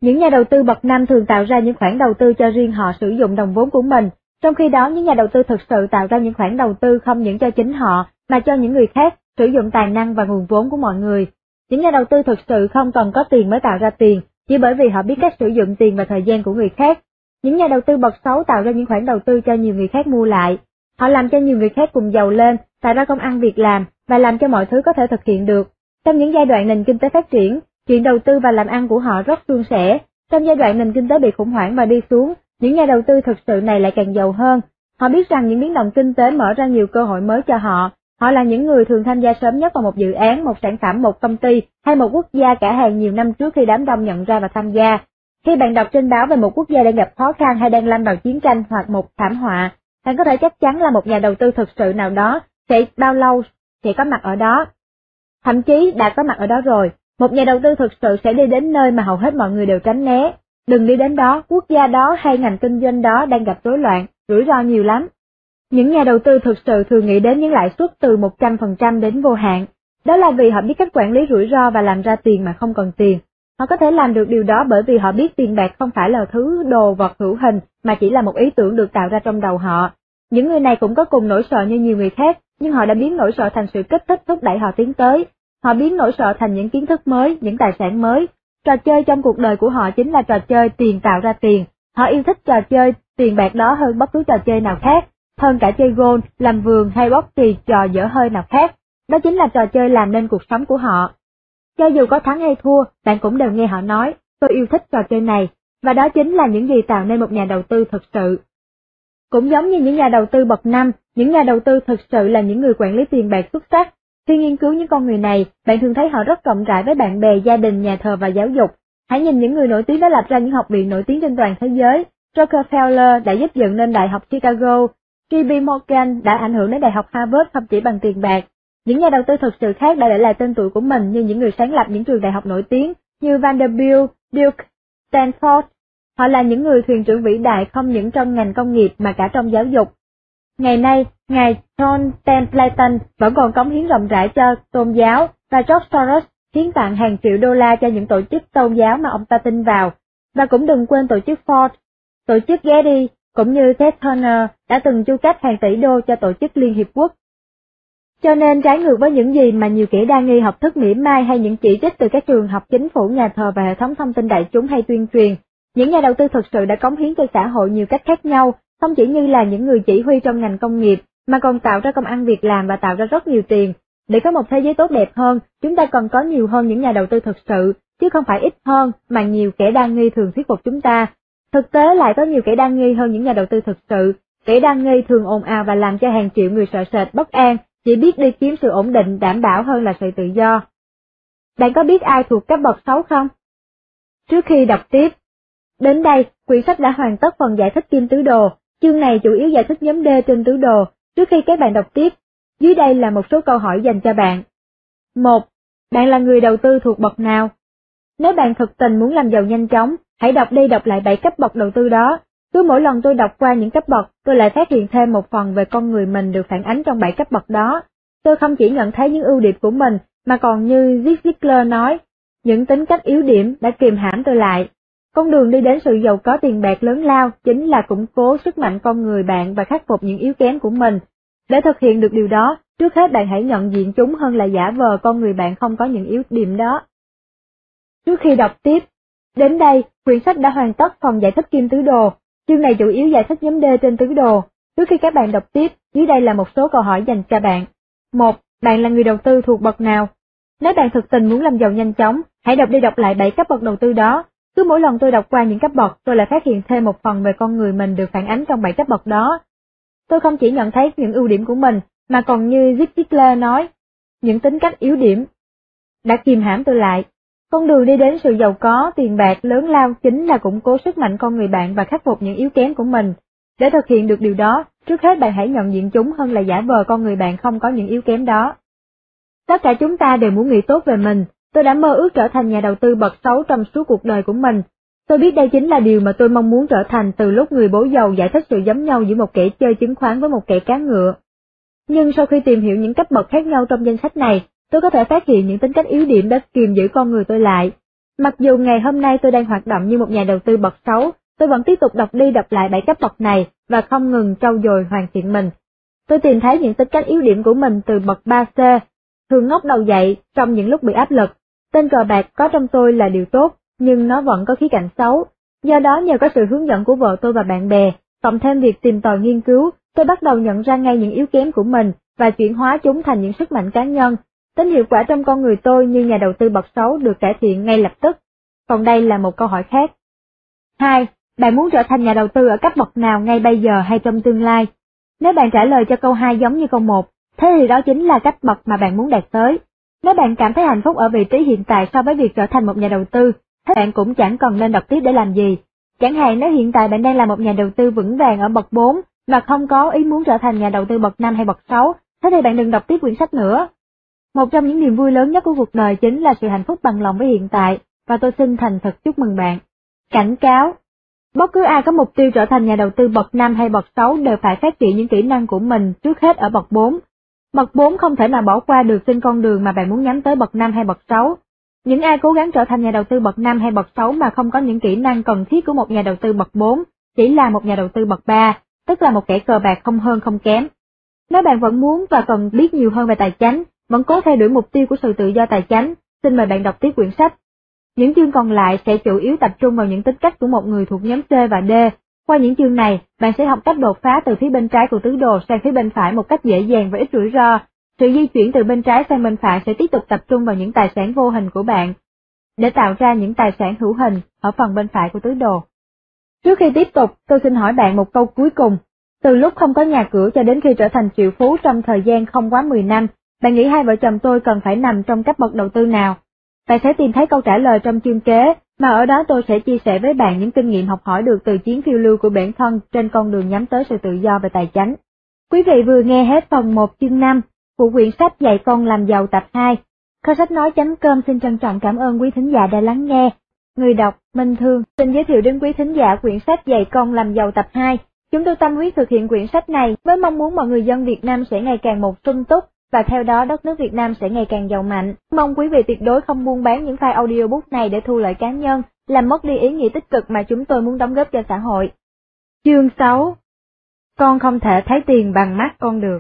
Những nhà đầu tư bậc năm thường tạo ra những khoản đầu tư cho riêng họ sử dụng đồng vốn của mình, Trong khi đó những nhà đầu tư thực sự tạo ra những khoản đầu tư không những cho chính họ mà cho những người khác sử dụng tài năng và nguồn vốn của mọi người. Những nhà đầu tư thực sự không cần có tiền mới tạo ra tiền, chỉ bởi vì họ biết cách sử dụng tiền và thời gian của người khác. Những nhà đầu tư bậc xấu tạo ra những khoản đầu tư cho nhiều người khác mua lại. Họ làm cho nhiều người khác cùng giàu lên, tạo ra công ăn việc làm và làm cho mọi thứ có thể thực hiện được. Trong những giai đoạn nền kinh tế phát triển, chuyện đầu tư và làm ăn của họ rất suôn sẻ. Trong giai đoạn nền kinh tế bị khủng hoảng và đi xuống, những nhà đầu tư thực sự này lại càng giàu hơn. Họ biết rằng những biến động kinh tế mở ra nhiều cơ hội mới cho họ. Họ là những người thường tham gia sớm nhất vào một dự án, một sản phẩm, một công ty hay một quốc gia cả hàng nhiều năm trước khi đám đông nhận ra và tham gia. Khi bạn đọc trên báo về một quốc gia đang gặp khó khăn hay đang lâm vào chiến tranh hoặc một thảm họa, bạn có thể chắc chắn là một nhà đầu tư thực sự nào đó sẽ bao lâu sẽ có mặt ở đó. Thậm chí đã có mặt ở đó rồi, một nhà đầu tư thực sự sẽ đi đến nơi mà hầu hết mọi người đều tránh né. Đừng đi đến đó, quốc gia đó hay ngành kinh doanh đó đang gặp rối loạn, rủi ro nhiều lắm. Những nhà đầu tư thực sự thường nghĩ đến những lãi suất từ 100% đến vô hạn. Đó là vì họ biết cách quản lý rủi ro và làm ra tiền mà không cần tiền. Họ có thể làm được điều đó bởi vì họ biết tiền bạc không phải là thứ đồ vật hữu hình mà chỉ là một ý tưởng được tạo ra trong đầu họ. Những người này cũng có cùng nỗi sợ như nhiều người khác, nhưng họ đã biến nỗi sợ thành sự kích thích thúc đẩy họ tiến tới. Họ biến nỗi sợ thành những kiến thức mới, những tài sản mới. Trò chơi trong cuộc đời của họ chính là trò chơi tiền tạo ra tiền. Họ yêu thích trò chơi tiền bạc đó hơn bất cứ trò chơi nào khác, hơn cả chơi gôn, làm vườn hay bóc tì trò dở hơi nào khác. Đó chính là trò chơi làm nên cuộc sống của họ. Cho dù có thắng hay thua, bạn cũng đều nghe họ nói, tôi yêu thích trò chơi này, và đó chính là những gì tạo nên một nhà đầu tư thực sự. Cũng giống như những nhà đầu tư bậc năm, những nhà đầu tư thực sự là những người quản lý tiền bạc xuất sắc. Khi nghiên cứu những con người này, bạn thường thấy họ rất rộng rãi với bạn bè, gia đình, nhà thờ và giáo dục. Hãy nhìn những người nổi tiếng đã lập ra những học viện nổi tiếng trên toàn thế giới. Rockefeller đã giúp dựng nên Đại học Chicago, J.P. Morgan đã ảnh hưởng đến Đại học Harvard không chỉ bằng tiền bạc. Những nhà đầu tư thực sự khác đã để lại tên tuổi của mình như những người sáng lập những trường đại học nổi tiếng như Vanderbilt, Duke, Stanford, Họ là những người thuyền trưởng vĩ đại không những trong ngành công nghiệp mà cả trong giáo dục. Ngày nay, Ngài John Templeton vẫn còn cống hiến rộng rãi cho tôn giáo và George Soros hiến tặng hàng triệu đô la cho những tổ chức tôn giáo mà ông ta tin vào. Và cũng đừng quên tổ chức Ford, tổ chức Getty, cũng như Ted Turner đã từng chu cấp hàng tỷ đô cho tổ chức Liên Hiệp Quốc. Cho nên trái ngược với những gì mà nhiều kẻ đa nghi học thức mỉa mai hay những chỉ trích từ các trường học chính phủ nhà thờ và hệ thống thông tin đại chúng hay tuyên truyền, những nhà đầu tư thực sự đã cống hiến cho xã hội nhiều cách khác nhau, không chỉ như là những người chỉ huy trong ngành công nghiệp, mà còn tạo ra công ăn việc làm và tạo ra rất nhiều tiền. Để có một thế giới tốt đẹp hơn, chúng ta cần có nhiều hơn những nhà đầu tư thực sự, chứ không phải ít hơn mà nhiều kẻ đa nghi thường thuyết phục chúng ta. Thực tế lại có nhiều kẻ đa nghi hơn những nhà đầu tư thực sự, kẻ đa nghi thường ồn ào và làm cho hàng triệu người sợ sệt bất an, chỉ biết đi kiếm sự ổn định đảm bảo hơn là sự tự do. Bạn có biết ai thuộc cấp bậc xấu không? Trước khi đọc tiếp, Đến đây, quyển sách đã hoàn tất phần giải thích kim tứ đồ, chương này chủ yếu giải thích nhóm D trên tứ đồ, trước khi các bạn đọc tiếp, dưới đây là một số câu hỏi dành cho bạn. 1. Bạn là người đầu tư thuộc bậc nào? Nếu bạn thực tình muốn làm giàu nhanh chóng, hãy đọc đi đọc lại bảy cấp bậc đầu tư đó. Cứ mỗi lần tôi đọc qua những cấp bậc, tôi lại phát hiện thêm một phần về con người mình được phản ánh trong bảy cấp bậc đó. Tôi không chỉ nhận thấy những ưu điểm của mình, mà còn như Zig Ziglar nói, những tính cách yếu điểm đã kìm hãm tôi lại, con đường đi đến sự giàu có tiền bạc lớn lao chính là củng cố sức mạnh con người bạn và khắc phục những yếu kém của mình. Để thực hiện được điều đó, trước hết bạn hãy nhận diện chúng hơn là giả vờ con người bạn không có những yếu điểm đó. Trước khi đọc tiếp, đến đây, quyển sách đã hoàn tất phần giải thích kim tứ đồ. Chương này chủ yếu giải thích nhóm D trên tứ đồ. Trước khi các bạn đọc tiếp, dưới đây là một số câu hỏi dành cho bạn. 1. Bạn là người đầu tư thuộc bậc nào? Nếu bạn thực tình muốn làm giàu nhanh chóng, hãy đọc đi đọc lại 7 cấp bậc đầu tư đó cứ mỗi lần tôi đọc qua những cấp bậc, tôi lại phát hiện thêm một phần về con người mình được phản ánh trong bảy cấp bậc đó. Tôi không chỉ nhận thấy những ưu điểm của mình, mà còn như Zig Ziglar nói, những tính cách yếu điểm đã kìm hãm tôi lại. Con đường đi đến sự giàu có, tiền bạc lớn lao chính là củng cố sức mạnh con người bạn và khắc phục những yếu kém của mình. Để thực hiện được điều đó, trước hết bạn hãy nhận diện chúng hơn là giả vờ con người bạn không có những yếu kém đó. Tất cả chúng ta đều muốn nghĩ tốt về mình, Tôi đã mơ ước trở thành nhà đầu tư bậc xấu trong suốt cuộc đời của mình. Tôi biết đây chính là điều mà tôi mong muốn trở thành từ lúc người bố giàu giải thích sự giống nhau giữa một kẻ chơi chứng khoán với một kẻ cá ngựa. Nhưng sau khi tìm hiểu những cấp bậc khác nhau trong danh sách này, tôi có thể phát hiện những tính cách yếu điểm đã kiềm giữ con người tôi lại. Mặc dù ngày hôm nay tôi đang hoạt động như một nhà đầu tư bậc 6, tôi vẫn tiếp tục đọc đi đọc lại bảy cấp bậc này và không ngừng trau dồi hoàn thiện mình. Tôi tìm thấy những tính cách yếu điểm của mình từ bậc 3C, thường ngốc đầu dậy trong những lúc bị áp lực. Tên cờ bạc có trong tôi là điều tốt, nhưng nó vẫn có khía cạnh xấu. Do đó nhờ có sự hướng dẫn của vợ tôi và bạn bè, cộng thêm việc tìm tòi nghiên cứu, tôi bắt đầu nhận ra ngay những yếu kém của mình và chuyển hóa chúng thành những sức mạnh cá nhân. Tính hiệu quả trong con người tôi như nhà đầu tư bậc xấu được cải thiện ngay lập tức. Còn đây là một câu hỏi khác. 2. Bạn muốn trở thành nhà đầu tư ở cấp bậc nào ngay bây giờ hay trong tương lai? Nếu bạn trả lời cho câu 2 giống như câu 1, thế thì đó chính là cấp bậc mà bạn muốn đạt tới. Nếu bạn cảm thấy hạnh phúc ở vị trí hiện tại so với việc trở thành một nhà đầu tư, thế bạn cũng chẳng cần nên đọc tiếp để làm gì. Chẳng hạn nếu hiện tại bạn đang là một nhà đầu tư vững vàng ở bậc 4 mà không có ý muốn trở thành nhà đầu tư bậc 5 hay bậc 6, thế thì bạn đừng đọc tiếp quyển sách nữa. Một trong những niềm vui lớn nhất của cuộc đời chính là sự hạnh phúc bằng lòng với hiện tại, và tôi xin thành thật chúc mừng bạn. Cảnh cáo Bất cứ ai có mục tiêu trở thành nhà đầu tư bậc 5 hay bậc 6 đều phải phát triển những kỹ năng của mình trước hết ở bậc 4. Bậc 4 không thể nào bỏ qua được trên con đường mà bạn muốn nhắm tới bậc 5 hay bậc 6. Những ai cố gắng trở thành nhà đầu tư bậc 5 hay bậc 6 mà không có những kỹ năng cần thiết của một nhà đầu tư bậc 4, chỉ là một nhà đầu tư bậc 3, tức là một kẻ cờ bạc không hơn không kém. Nếu bạn vẫn muốn và cần biết nhiều hơn về tài chính, vẫn cố theo đuổi mục tiêu của sự tự do tài chính, xin mời bạn đọc tiếp quyển sách. Những chương còn lại sẽ chủ yếu tập trung vào những tính cách của một người thuộc nhóm C và D. Qua những chương này, bạn sẽ học cách đột phá từ phía bên trái của tứ đồ sang phía bên phải một cách dễ dàng và ít rủi ro. Sự di chuyển từ bên trái sang bên phải sẽ tiếp tục tập trung vào những tài sản vô hình của bạn, để tạo ra những tài sản hữu hình ở phần bên phải của tứ đồ. Trước khi tiếp tục, tôi xin hỏi bạn một câu cuối cùng. Từ lúc không có nhà cửa cho đến khi trở thành triệu phú trong thời gian không quá 10 năm, bạn nghĩ hai vợ chồng tôi cần phải nằm trong cấp bậc đầu tư nào? Bạn sẽ tìm thấy câu trả lời trong chương kế, mà ở đó tôi sẽ chia sẻ với bạn những kinh nghiệm học hỏi được từ chuyến phiêu lưu của bản thân trên con đường nhắm tới sự tự do về tài chính. Quý vị vừa nghe hết phần 1 chương 5 của quyển sách Dạy con làm giàu tập 2. Kho sách nói.com xin trân trọng cảm ơn quý thính giả đã lắng nghe. Người đọc, Minh Thương, xin giới thiệu đến quý thính giả quyển sách Dạy con làm giàu tập 2. Chúng tôi tâm huyết thực hiện quyển sách này với mong muốn mọi người dân Việt Nam sẽ ngày càng một sung túc, và theo đó đất nước Việt Nam sẽ ngày càng giàu mạnh. Mong quý vị tuyệt đối không buôn bán những file audiobook này để thu lợi cá nhân, làm mất đi ý nghĩa tích cực mà chúng tôi muốn đóng góp cho xã hội. Chương 6 Con không thể thấy tiền bằng mắt con được.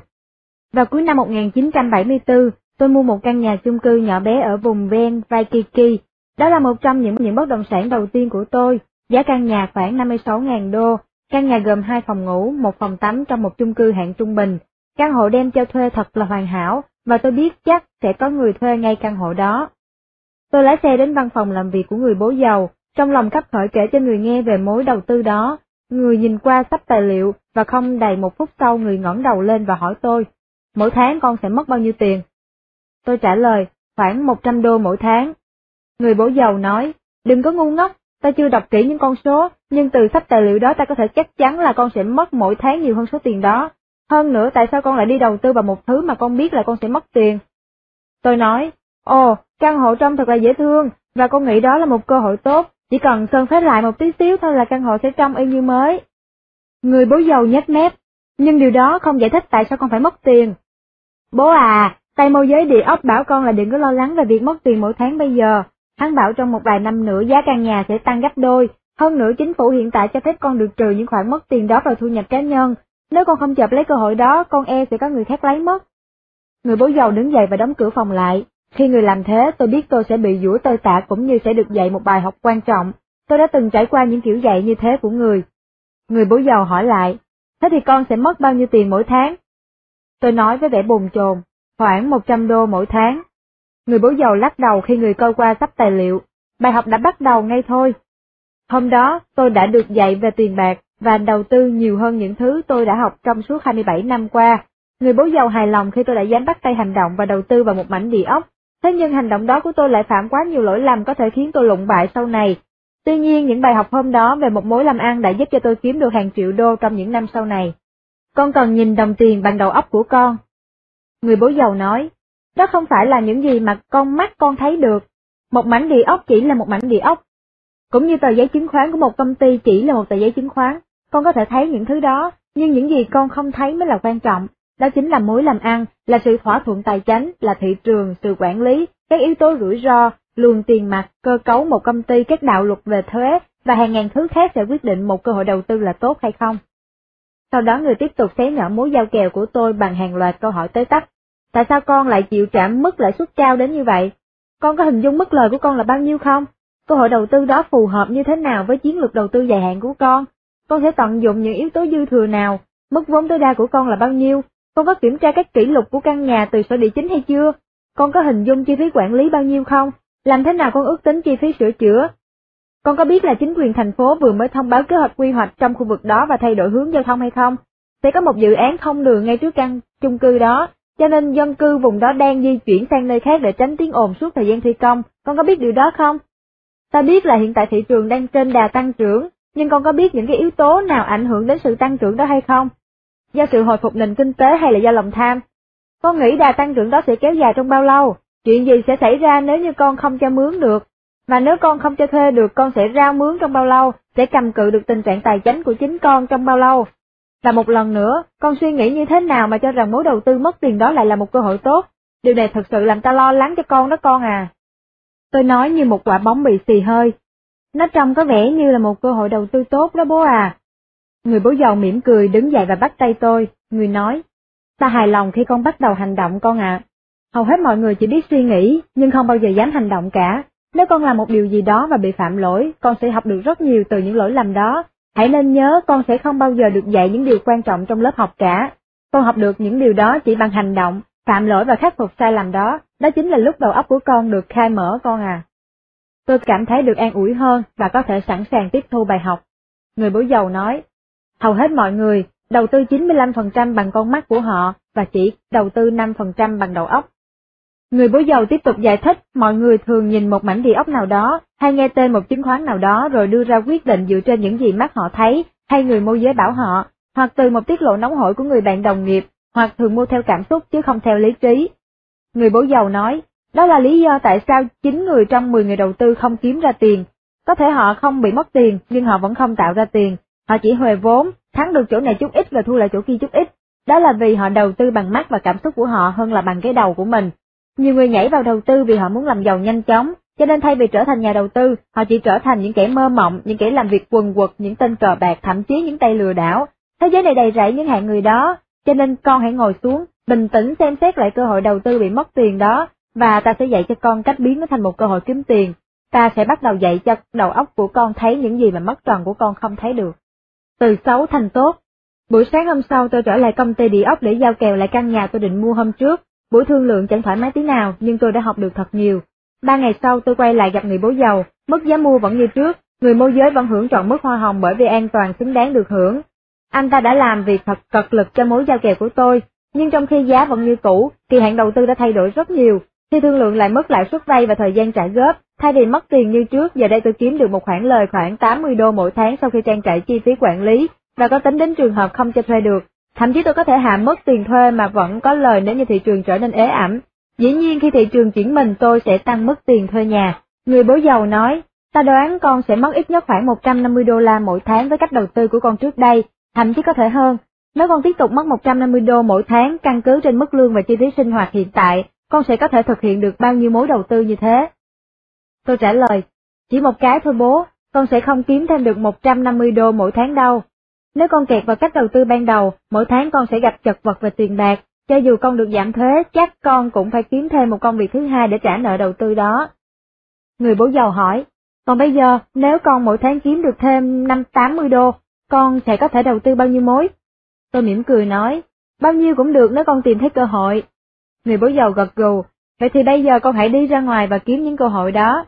Vào cuối năm 1974, tôi mua một căn nhà chung cư nhỏ bé ở vùng ven Waikiki. Đó là một trong những những bất động sản đầu tiên của tôi. Giá căn nhà khoảng 56.000 đô. Căn nhà gồm hai phòng ngủ, một phòng tắm trong một chung cư hạng trung bình. Căn hộ đem cho thuê thật là hoàn hảo, và tôi biết chắc sẽ có người thuê ngay căn hộ đó. Tôi lái xe đến văn phòng làm việc của người bố giàu, trong lòng khắp khởi kể cho người nghe về mối đầu tư đó. Người nhìn qua sắp tài liệu và không đầy một phút sau người ngẩng đầu lên và hỏi tôi, mỗi tháng con sẽ mất bao nhiêu tiền? Tôi trả lời, khoảng 100 đô mỗi tháng. Người bố giàu nói, đừng có ngu ngốc, ta chưa đọc kỹ những con số, nhưng từ sách tài liệu đó ta có thể chắc chắn là con sẽ mất mỗi tháng nhiều hơn số tiền đó. Hơn nữa tại sao con lại đi đầu tư vào một thứ mà con biết là con sẽ mất tiền? Tôi nói, ồ, căn hộ trong thật là dễ thương, và con nghĩ đó là một cơ hội tốt, chỉ cần sơn phết lại một tí xíu thôi là căn hộ sẽ trông y như mới. Người bố giàu nhếch mép, nhưng điều đó không giải thích tại sao con phải mất tiền. Bố à, tay môi giới địa ốc bảo con là đừng có lo lắng về việc mất tiền mỗi tháng bây giờ. Hắn bảo trong một vài năm nữa giá căn nhà sẽ tăng gấp đôi, hơn nữa chính phủ hiện tại cho phép con được trừ những khoản mất tiền đó vào thu nhập cá nhân, nếu con không chợp lấy cơ hội đó, con e sẽ có người khác lấy mất. Người bố giàu đứng dậy và đóng cửa phòng lại. Khi người làm thế, tôi biết tôi sẽ bị dũa tơi tạ cũng như sẽ được dạy một bài học quan trọng. Tôi đã từng trải qua những kiểu dạy như thế của người. Người bố giàu hỏi lại, thế thì con sẽ mất bao nhiêu tiền mỗi tháng? Tôi nói với vẻ bồn chồn, khoảng 100 đô mỗi tháng. Người bố giàu lắc đầu khi người coi qua sắp tài liệu. Bài học đã bắt đầu ngay thôi. Hôm đó, tôi đã được dạy về tiền bạc, và đầu tư nhiều hơn những thứ tôi đã học trong suốt 27 năm qua. Người bố giàu hài lòng khi tôi đã dám bắt tay hành động và đầu tư vào một mảnh địa ốc, thế nhưng hành động đó của tôi lại phạm quá nhiều lỗi lầm có thể khiến tôi lụng bại sau này. Tuy nhiên những bài học hôm đó về một mối làm ăn đã giúp cho tôi kiếm được hàng triệu đô trong những năm sau này. Con cần nhìn đồng tiền bằng đầu óc của con. Người bố giàu nói, đó không phải là những gì mà con mắt con thấy được. Một mảnh địa ốc chỉ là một mảnh địa ốc. Cũng như tờ giấy chứng khoán của một công ty chỉ là một tờ giấy chứng khoán. Con có thể thấy những thứ đó, nhưng những gì con không thấy mới là quan trọng. Đó chính là mối làm ăn, là sự thỏa thuận tài chính, là thị trường, sự quản lý, các yếu tố rủi ro, luồng tiền mặt, cơ cấu một công ty, các đạo luật về thuế, và hàng ngàn thứ khác sẽ quyết định một cơ hội đầu tư là tốt hay không. Sau đó người tiếp tục xé nhỏ mối giao kèo của tôi bằng hàng loạt câu hỏi tới tắt. Tại sao con lại chịu trả mức lãi suất cao đến như vậy? Con có hình dung mức lời của con là bao nhiêu không? Cơ hội đầu tư đó phù hợp như thế nào với chiến lược đầu tư dài hạn của con? Con sẽ tận dụng những yếu tố dư thừa nào? Mức vốn tối đa của con là bao nhiêu? Con có kiểm tra các kỷ lục của căn nhà từ sở địa chính hay chưa? Con có hình dung chi phí quản lý bao nhiêu không? Làm thế nào con ước tính chi phí sửa chữa? Con có biết là chính quyền thành phố vừa mới thông báo kế hoạch quy hoạch trong khu vực đó và thay đổi hướng giao thông hay không? Sẽ có một dự án thông đường ngay trước căn chung cư đó, cho nên dân cư vùng đó đang di chuyển sang nơi khác để tránh tiếng ồn suốt thời gian thi công. Con có biết điều đó không? Ta biết là hiện tại thị trường đang trên đà tăng trưởng, nhưng con có biết những cái yếu tố nào ảnh hưởng đến sự tăng trưởng đó hay không? Do sự hồi phục nền kinh tế hay là do lòng tham? Con nghĩ đà tăng trưởng đó sẽ kéo dài trong bao lâu? Chuyện gì sẽ xảy ra nếu như con không cho mướn được? Mà nếu con không cho thuê được con sẽ rao mướn trong bao lâu? Sẽ cầm cự được tình trạng tài chính của chính con trong bao lâu? Và một lần nữa, con suy nghĩ như thế nào mà cho rằng mối đầu tư mất tiền đó lại là một cơ hội tốt? Điều này thật sự làm ta lo lắng cho con đó con à. Tôi nói như một quả bóng bị xì hơi. Nó trông có vẻ như là một cơ hội đầu tư tốt đó bố à. Người bố giàu mỉm cười đứng dậy và bắt tay tôi, người nói, ta hài lòng khi con bắt đầu hành động con ạ. Hầu hết mọi người chỉ biết suy nghĩ, nhưng không bao giờ dám hành động cả. Nếu con làm một điều gì đó và bị phạm lỗi, con sẽ học được rất nhiều từ những lỗi lầm đó. Hãy nên nhớ con sẽ không bao giờ được dạy những điều quan trọng trong lớp học cả. Con học được những điều đó chỉ bằng hành động, phạm lỗi và khắc phục sai lầm đó, đó chính là lúc đầu óc của con được khai mở con à. Tôi cảm thấy được an ủi hơn và có thể sẵn sàng tiếp thu bài học. Người bố giàu nói, hầu hết mọi người đầu tư 95% bằng con mắt của họ và chỉ đầu tư 5% bằng đầu óc. Người bố giàu tiếp tục giải thích, mọi người thường nhìn một mảnh địa ốc nào đó, hay nghe tên một chứng khoán nào đó rồi đưa ra quyết định dựa trên những gì mắt họ thấy, hay người môi giới bảo họ, hoặc từ một tiết lộ nóng hổi của người bạn đồng nghiệp, hoặc thường mua theo cảm xúc chứ không theo lý trí. Người bố giàu nói, đó là lý do tại sao 9 người trong 10 người đầu tư không kiếm ra tiền. Có thể họ không bị mất tiền, nhưng họ vẫn không tạo ra tiền. Họ chỉ huề vốn, thắng được chỗ này chút ít và thua lại chỗ kia chút ít. Đó là vì họ đầu tư bằng mắt và cảm xúc của họ hơn là bằng cái đầu của mình. Nhiều người nhảy vào đầu tư vì họ muốn làm giàu nhanh chóng, cho nên thay vì trở thành nhà đầu tư, họ chỉ trở thành những kẻ mơ mộng, những kẻ làm việc quần quật, những tên cờ bạc, thậm chí những tay lừa đảo. Thế giới này đầy rẫy những hạng người đó, cho nên con hãy ngồi xuống, bình tĩnh xem xét lại cơ hội đầu tư bị mất tiền đó, và ta sẽ dạy cho con cách biến nó thành một cơ hội kiếm tiền. Ta sẽ bắt đầu dạy cho đầu óc của con thấy những gì mà mắt tròn của con không thấy được. Từ xấu thành tốt. Buổi sáng hôm sau tôi trở lại công ty địa ốc để giao kèo lại căn nhà tôi định mua hôm trước. Buổi thương lượng chẳng thoải mái tí nào, nhưng tôi đã học được thật nhiều. Ba ngày sau tôi quay lại gặp người bố giàu, mức giá mua vẫn như trước, người môi giới vẫn hưởng trọn mức hoa hồng bởi vì an toàn xứng đáng được hưởng. Anh ta đã làm việc thật cật lực cho mối giao kèo của tôi, nhưng trong khi giá vẫn như cũ, kỳ hạn đầu tư đã thay đổi rất nhiều, khi thương lượng lại mức lãi suất vay và thời gian trả góp, thay vì mất tiền như trước, giờ đây tôi kiếm được một khoản lời khoảng 80 đô mỗi tháng sau khi trang trải chi phí quản lý, và có tính đến trường hợp không cho thuê được. Thậm chí tôi có thể hạ mất tiền thuê mà vẫn có lời nếu như thị trường trở nên ế ẩm. Dĩ nhiên khi thị trường chuyển mình tôi sẽ tăng mức tiền thuê nhà. Người bố giàu nói, ta đoán con sẽ mất ít nhất khoảng 150 đô la mỗi tháng với cách đầu tư của con trước đây, thậm chí có thể hơn. Nếu con tiếp tục mất 150 đô mỗi tháng căn cứ trên mức lương và chi phí sinh hoạt hiện tại, con sẽ có thể thực hiện được bao nhiêu mối đầu tư như thế? Tôi trả lời, chỉ một cái thôi bố, con sẽ không kiếm thêm được 150 đô mỗi tháng đâu. Nếu con kẹt vào cách đầu tư ban đầu, mỗi tháng con sẽ gặp chật vật về tiền bạc, cho dù con được giảm thuế, chắc con cũng phải kiếm thêm một công việc thứ hai để trả nợ đầu tư đó. Người bố giàu hỏi, còn bây giờ, nếu con mỗi tháng kiếm được thêm 5-80 đô, con sẽ có thể đầu tư bao nhiêu mối? Tôi mỉm cười nói, bao nhiêu cũng được nếu con tìm thấy cơ hội. Người bố giàu gật gù, vậy thì bây giờ con hãy đi ra ngoài và kiếm những cơ hội đó.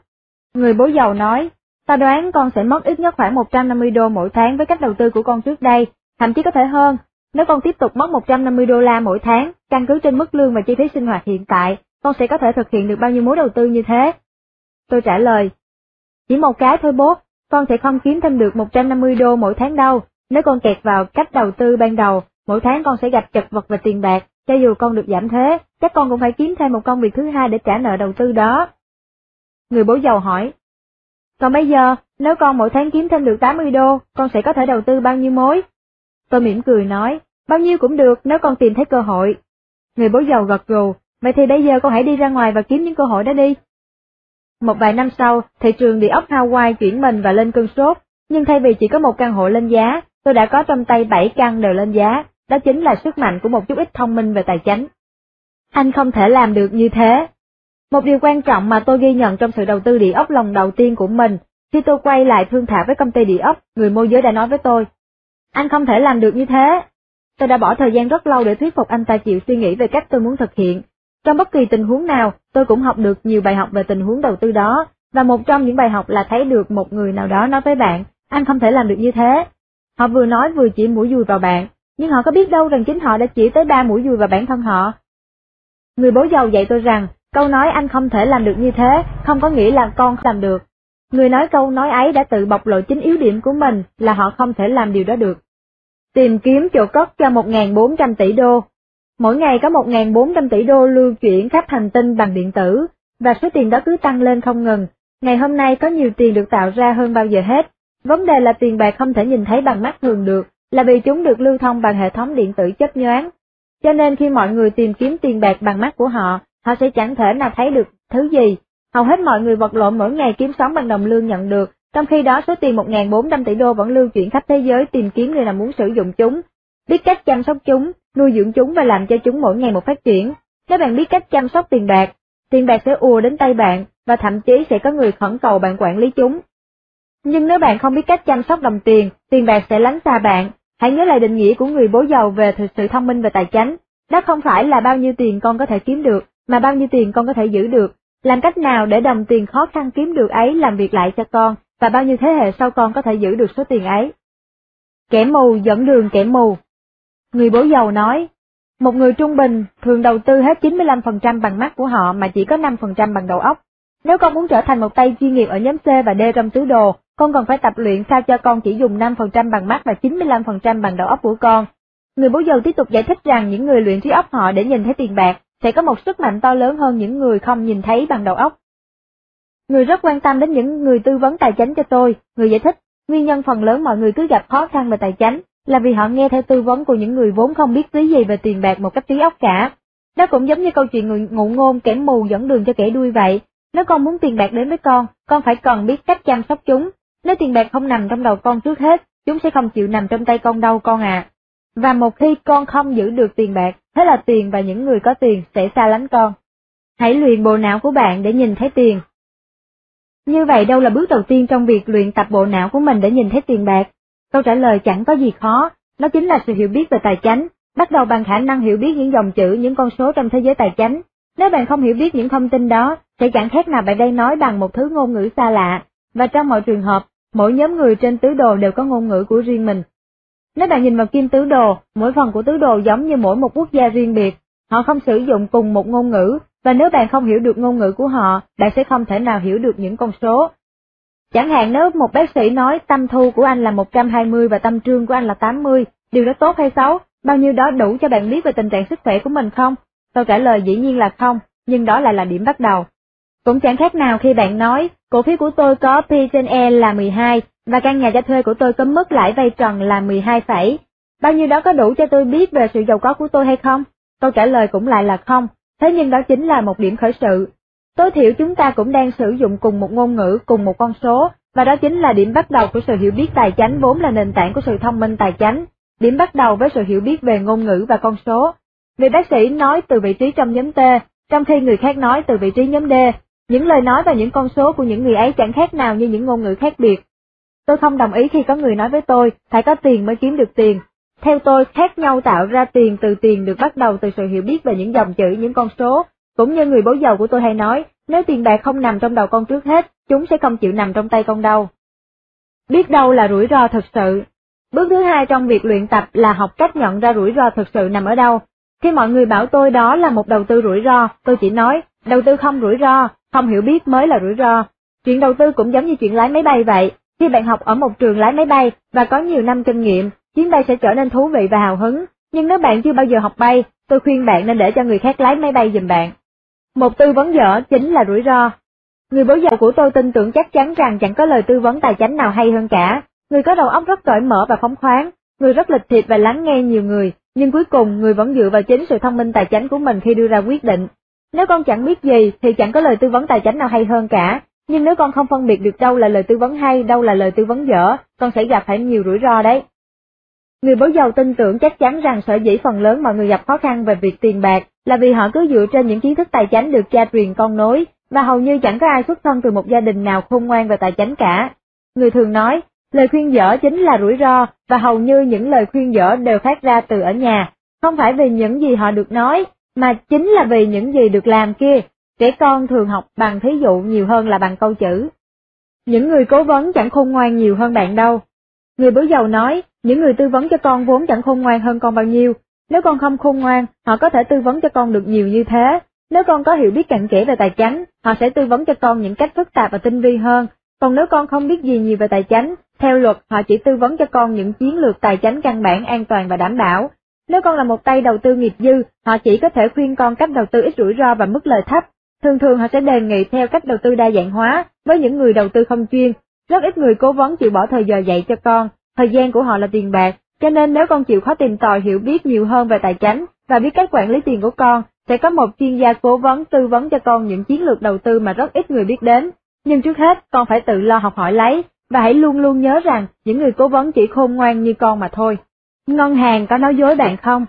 Người bố giàu nói, ta đoán con sẽ mất ít nhất khoảng 150 đô mỗi tháng với cách đầu tư của con trước đây, thậm chí có thể hơn. Nếu con tiếp tục mất 150 đô la mỗi tháng, căn cứ trên mức lương và chi phí sinh hoạt hiện tại, con sẽ có thể thực hiện được bao nhiêu mối đầu tư như thế? Tôi trả lời, chỉ một cái thôi bố, con sẽ không kiếm thêm được 150 đô mỗi tháng đâu. Nếu con kẹt vào cách đầu tư ban đầu, mỗi tháng con sẽ gặp chật vật về tiền bạc, cho dù con được giảm thuế, chắc con cũng phải kiếm thêm một công việc thứ hai để trả nợ đầu tư đó. Người bố giàu hỏi, còn bây giờ, nếu con mỗi tháng kiếm thêm được 80 đô, con sẽ có thể đầu tư bao nhiêu mối? Tôi mỉm cười nói, bao nhiêu cũng được nếu con tìm thấy cơ hội. Người bố giàu gật gù, vậy thì bây giờ con hãy đi ra ngoài và kiếm những cơ hội đó đi. Một vài năm sau, thị trường địa ốc Hawaii chuyển mình và lên cơn sốt, Nhưng thay vì chỉ có một căn hộ lên giá, tôi đã có trong tay 7 căn đều lên giá, đó chính là sức mạnh của một chút ít thông minh về tài chính. Anh không thể làm được như thế. Một điều quan trọng mà tôi ghi nhận trong sự đầu tư địa ốc lần đầu tiên của mình, khi tôi quay lại thương thảo với công ty địa ốc, người môi giới đã nói với tôi, anh không thể làm được như thế. Tôi đã bỏ thời gian rất lâu để thuyết phục anh ta chịu suy nghĩ về cách tôi muốn thực hiện. Trong bất kỳ tình huống nào, tôi cũng học được nhiều bài học về tình huống đầu tư đó, và một trong những bài học là thấy được một người nào đó nói với bạn, anh không thể làm được như thế. Họ vừa nói vừa chỉ mũi dùi vào bạn, nhưng họ có biết đâu rằng chính họ đã chỉ tới ba mũi dùi vào bản thân họ. Người bố giàu dạy tôi rằng, câu nói anh không thể làm được như thế, không có nghĩa là con làm được. Người nói câu nói ấy đã tự bộc lộ chính yếu điểm của mình là họ không thể làm điều đó được. Tìm kiếm chỗ cất cho 1.400 tỷ đô. Mỗi ngày có 1.400 tỷ đô lưu chuyển khắp hành tinh bằng điện tử, và số tiền đó cứ tăng lên không ngừng. Ngày hôm nay có nhiều tiền được tạo ra hơn bao giờ hết. Vấn đề là tiền bạc không thể nhìn thấy bằng mắt thường được, là vì chúng được lưu thông bằng hệ thống điện tử chấp nhoáng. Cho nên khi mọi người tìm kiếm tiền bạc bằng mắt của họ, họ sẽ chẳng thể nào thấy được thứ gì. Hầu hết mọi người vật lộn mỗi ngày kiếm sống bằng đồng lương nhận được, trong khi đó số tiền 1.400 tỷ đô vẫn lưu chuyển khắp thế giới tìm kiếm người nào muốn sử dụng chúng, biết cách chăm sóc chúng, nuôi dưỡng chúng và làm cho chúng mỗi ngày một phát triển. Nếu bạn biết cách chăm sóc tiền bạc, tiền bạc sẽ ùa đến tay bạn, và thậm chí sẽ có người khẩn cầu bạn quản lý chúng. Nhưng nếu bạn không biết cách chăm sóc đồng tiền, tiền bạc sẽ lánh xa bạn. Hãy nhớ lại định nghĩa của người bố giàu về thực sự thông minh và tài chính. Đó không phải là bao nhiêu tiền con có thể kiếm được, mà bao nhiêu tiền con có thể giữ được. Làm cách nào để đồng tiền khó khăn kiếm được ấy làm việc lại cho con, và bao nhiêu thế hệ sau con có thể giữ được số tiền ấy. Kẻ mù dẫn đường kẻ mù. Người bố giàu nói, một người trung bình thường đầu tư hết 95% bằng mắt của họ mà chỉ có 5% bằng đầu óc. Nếu con muốn trở thành một tay chuyên nghiệp ở nhóm C và D trong tứ đồ, con còn phải tập luyện sao cho con chỉ dùng 5% bằng mắt và 95% bằng đầu óc của con. Người bố giàu tiếp tục giải thích rằng những người luyện trí óc họ để nhìn thấy tiền bạc sẽ có một sức mạnh to lớn hơn những người không nhìn thấy bằng đầu óc. Người rất quan tâm đến những người tư vấn tài chính cho tôi, người giải thích, nguyên nhân phần lớn mọi người cứ gặp khó khăn về tài chính là vì họ nghe theo tư vấn của những người vốn không biết tí gì về tiền bạc một cách trí óc cả. Đó cũng giống như câu chuyện người ngụ ngôn kẻ mù dẫn đường cho kẻ đuôi vậy, nếu con muốn tiền bạc đến với con, con phải cần biết cách chăm sóc chúng. Nếu tiền bạc không nằm trong đầu con trước hết, chúng sẽ không chịu nằm trong tay con đâu con à. Và một khi con không giữ được tiền bạc, thế là tiền và những người có tiền sẽ xa lánh con. Hãy luyện bộ não của bạn để nhìn thấy tiền. Như vậy đâu là bước đầu tiên trong việc luyện tập bộ não của mình để nhìn thấy tiền bạc? Câu trả lời chẳng có gì khó, nó chính là sự hiểu biết về tài chính, bắt đầu bằng khả năng hiểu biết những dòng chữ, những con số trong thế giới tài chính. Nếu bạn không hiểu biết những thông tin đó, sẽ chẳng khác nào bạn đang nói bằng một thứ ngôn ngữ xa lạ, và trong mọi trường hợp, mỗi nhóm người trên tứ đồ đều có ngôn ngữ của riêng mình. Nếu bạn nhìn vào kim tứ đồ, mỗi phần của tứ đồ giống như mỗi một quốc gia riêng biệt, họ không sử dụng cùng một ngôn ngữ, và nếu bạn không hiểu được ngôn ngữ của họ, bạn sẽ không thể nào hiểu được những con số. Chẳng hạn nếu một bác sĩ nói tâm thu của anh là 120 và tâm trương của anh là 80, điều đó tốt hay xấu, bao nhiêu đó đủ cho bạn biết về tình trạng sức khỏe của mình không? Câu trả lời dĩ nhiên là không, nhưng đó lại là điểm bắt đầu. Cũng chẳng khác nào khi bạn nói, cổ phiếu của tôi có P trên E là 12, và căn nhà cho thuê của tôi có mức lãi vay trần là 12 phẩy. Bao nhiêu đó có đủ cho tôi biết về sự giàu có của tôi hay không? Câu trả lời cũng lại là không, thế nhưng đó chính là một điểm khởi sự. Tối thiểu chúng ta cũng đang sử dụng cùng một ngôn ngữ, cùng một con số, và đó chính là điểm bắt đầu của sự hiểu biết tài chính vốn là nền tảng của sự thông minh tài chính. Điểm bắt đầu với sự hiểu biết về ngôn ngữ và con số. Vị bác sĩ nói từ vị trí trong nhóm T, trong khi người khác nói từ vị trí nhóm D, những lời nói và những con số của những người ấy chẳng khác nào như những ngôn ngữ khác biệt. Tôi không đồng ý khi có người nói với tôi, phải có tiền mới kiếm được tiền. Theo tôi, khác nhau tạo ra tiền từ tiền được bắt đầu từ sự hiểu biết về những dòng chữ, những con số. Cũng như người bố giàu của tôi hay nói, nếu tiền bạc không nằm trong đầu con trước hết, chúng sẽ không chịu nằm trong tay con đâu. Biết đâu là rủi ro thực sự. Bước thứ hai trong việc luyện tập là học cách nhận ra rủi ro thực sự nằm ở đâu. Khi mọi người bảo tôi đó là một đầu tư rủi ro, tôi chỉ nói, đầu tư không rủi ro, không hiểu biết mới là rủi ro. Chuyện đầu tư cũng giống như chuyện lái máy bay vậy, khi bạn học ở một trường lái máy bay và có nhiều năm kinh nghiệm, chuyến bay sẽ trở nên thú vị và hào hứng, nhưng nếu bạn chưa bao giờ học bay, tôi khuyên bạn nên để cho người khác lái máy bay giùm bạn. Một tư vấn dở chính là rủi ro. Người bố giàu của tôi tin tưởng chắc chắn rằng chẳng có lời tư vấn tài chính nào hay hơn cả. Người có đầu óc rất cởi mở và phóng khoáng, người rất lịch thiệp và lắng nghe nhiều người, nhưng cuối cùng người vẫn dựa vào chính sự thông minh tài chính của mình khi đưa ra quyết định. Nếu con chẳng biết gì thì chẳng có lời tư vấn tài chính nào hay hơn cả, Nhưng nếu con không phân biệt được đâu là lời tư vấn hay, đâu là lời tư vấn dở, con sẽ gặp phải nhiều rủi ro đấy. Người bố giàu tin tưởng chắc chắn rằng sở dĩ phần lớn mọi người gặp khó khăn về việc tiền bạc là vì họ cứ dựa trên những kiến thức tài chính được cha truyền con nối, và hầu như chẳng có ai xuất thân từ một gia đình nào khôn ngoan về tài chính cả. Người thường nói, lời khuyên dở chính là rủi ro, và hầu như những lời khuyên dở đều phát ra từ ở nhà, không phải vì những gì họ được nói, mà chính là vì những gì được làm kia. Trẻ con thường học bằng thí dụ nhiều hơn là bằng câu chữ. Những người cố vấn chẳng khôn ngoan nhiều hơn bạn đâu. Người bố giàu nói, những người tư vấn cho con vốn chẳng khôn ngoan hơn con bao nhiêu. Nếu con không khôn ngoan, họ có thể tư vấn cho con được nhiều như thế. Nếu con có hiểu biết cặn kẽ về tài chính, họ sẽ tư vấn cho con những cách phức tạp và tinh vi hơn. Còn nếu con không biết gì nhiều về tài chính, theo luật họ chỉ tư vấn cho con những chiến lược tài chính căn bản an toàn và đảm bảo. Nếu con là một tay đầu tư nghiệp dư, họ chỉ có thể khuyên con cách đầu tư ít rủi ro và mức lời thấp. Thường thường họ sẽ đề nghị theo cách đầu tư đa dạng hóa với những người đầu tư không chuyên. Rất ít người cố vấn chịu bỏ thời giờ dạy cho con, thời gian của họ là tiền bạc, cho nên nếu con chịu khó tìm tòi hiểu biết nhiều hơn về tài chính và biết cách quản lý tiền của con, sẽ có một chuyên gia cố vấn tư vấn cho con những chiến lược đầu tư mà rất ít người biết đến. Nhưng trước hết, con phải tự lo học hỏi lấy, và hãy luôn luôn nhớ rằng những người cố vấn chỉ khôn ngoan như con mà thôi. Ngân hàng có nói dối bạn không?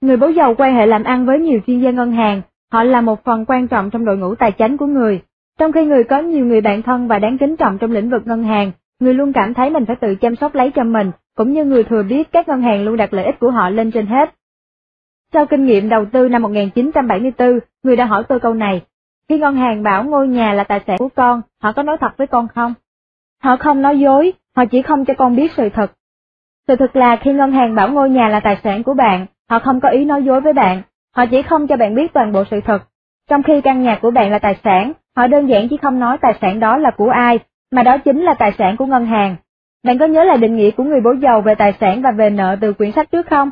Người bố giàu quan hệ làm ăn với nhiều chuyên gia ngân hàng, họ là một phần quan trọng trong đội ngũ tài chính của người. Trong khi người có nhiều người bạn thân và đáng kính trọng trong lĩnh vực ngân hàng, người luôn cảm thấy mình phải tự chăm sóc lấy cho mình, cũng như người thừa biết các ngân hàng luôn đặt lợi ích của họ lên trên hết. Sau kinh nghiệm đầu tư năm 1974, người đã hỏi tôi câu này, khi ngân hàng bảo ngôi nhà là tài sản của con, họ có nói thật với con không? Họ không nói dối, họ chỉ không cho con biết sự thật. Sự thật là khi ngân hàng bảo ngôi nhà là tài sản của bạn, họ không có ý nói dối với bạn, họ chỉ không cho bạn biết toàn bộ sự thật. Trong khi căn nhà của bạn là tài sản, họ đơn giản chỉ không nói tài sản đó là của ai, mà đó chính là tài sản của ngân hàng. Bạn có nhớ là định nghĩa của người bố giàu về tài sản và về nợ từ quyển sách trước không?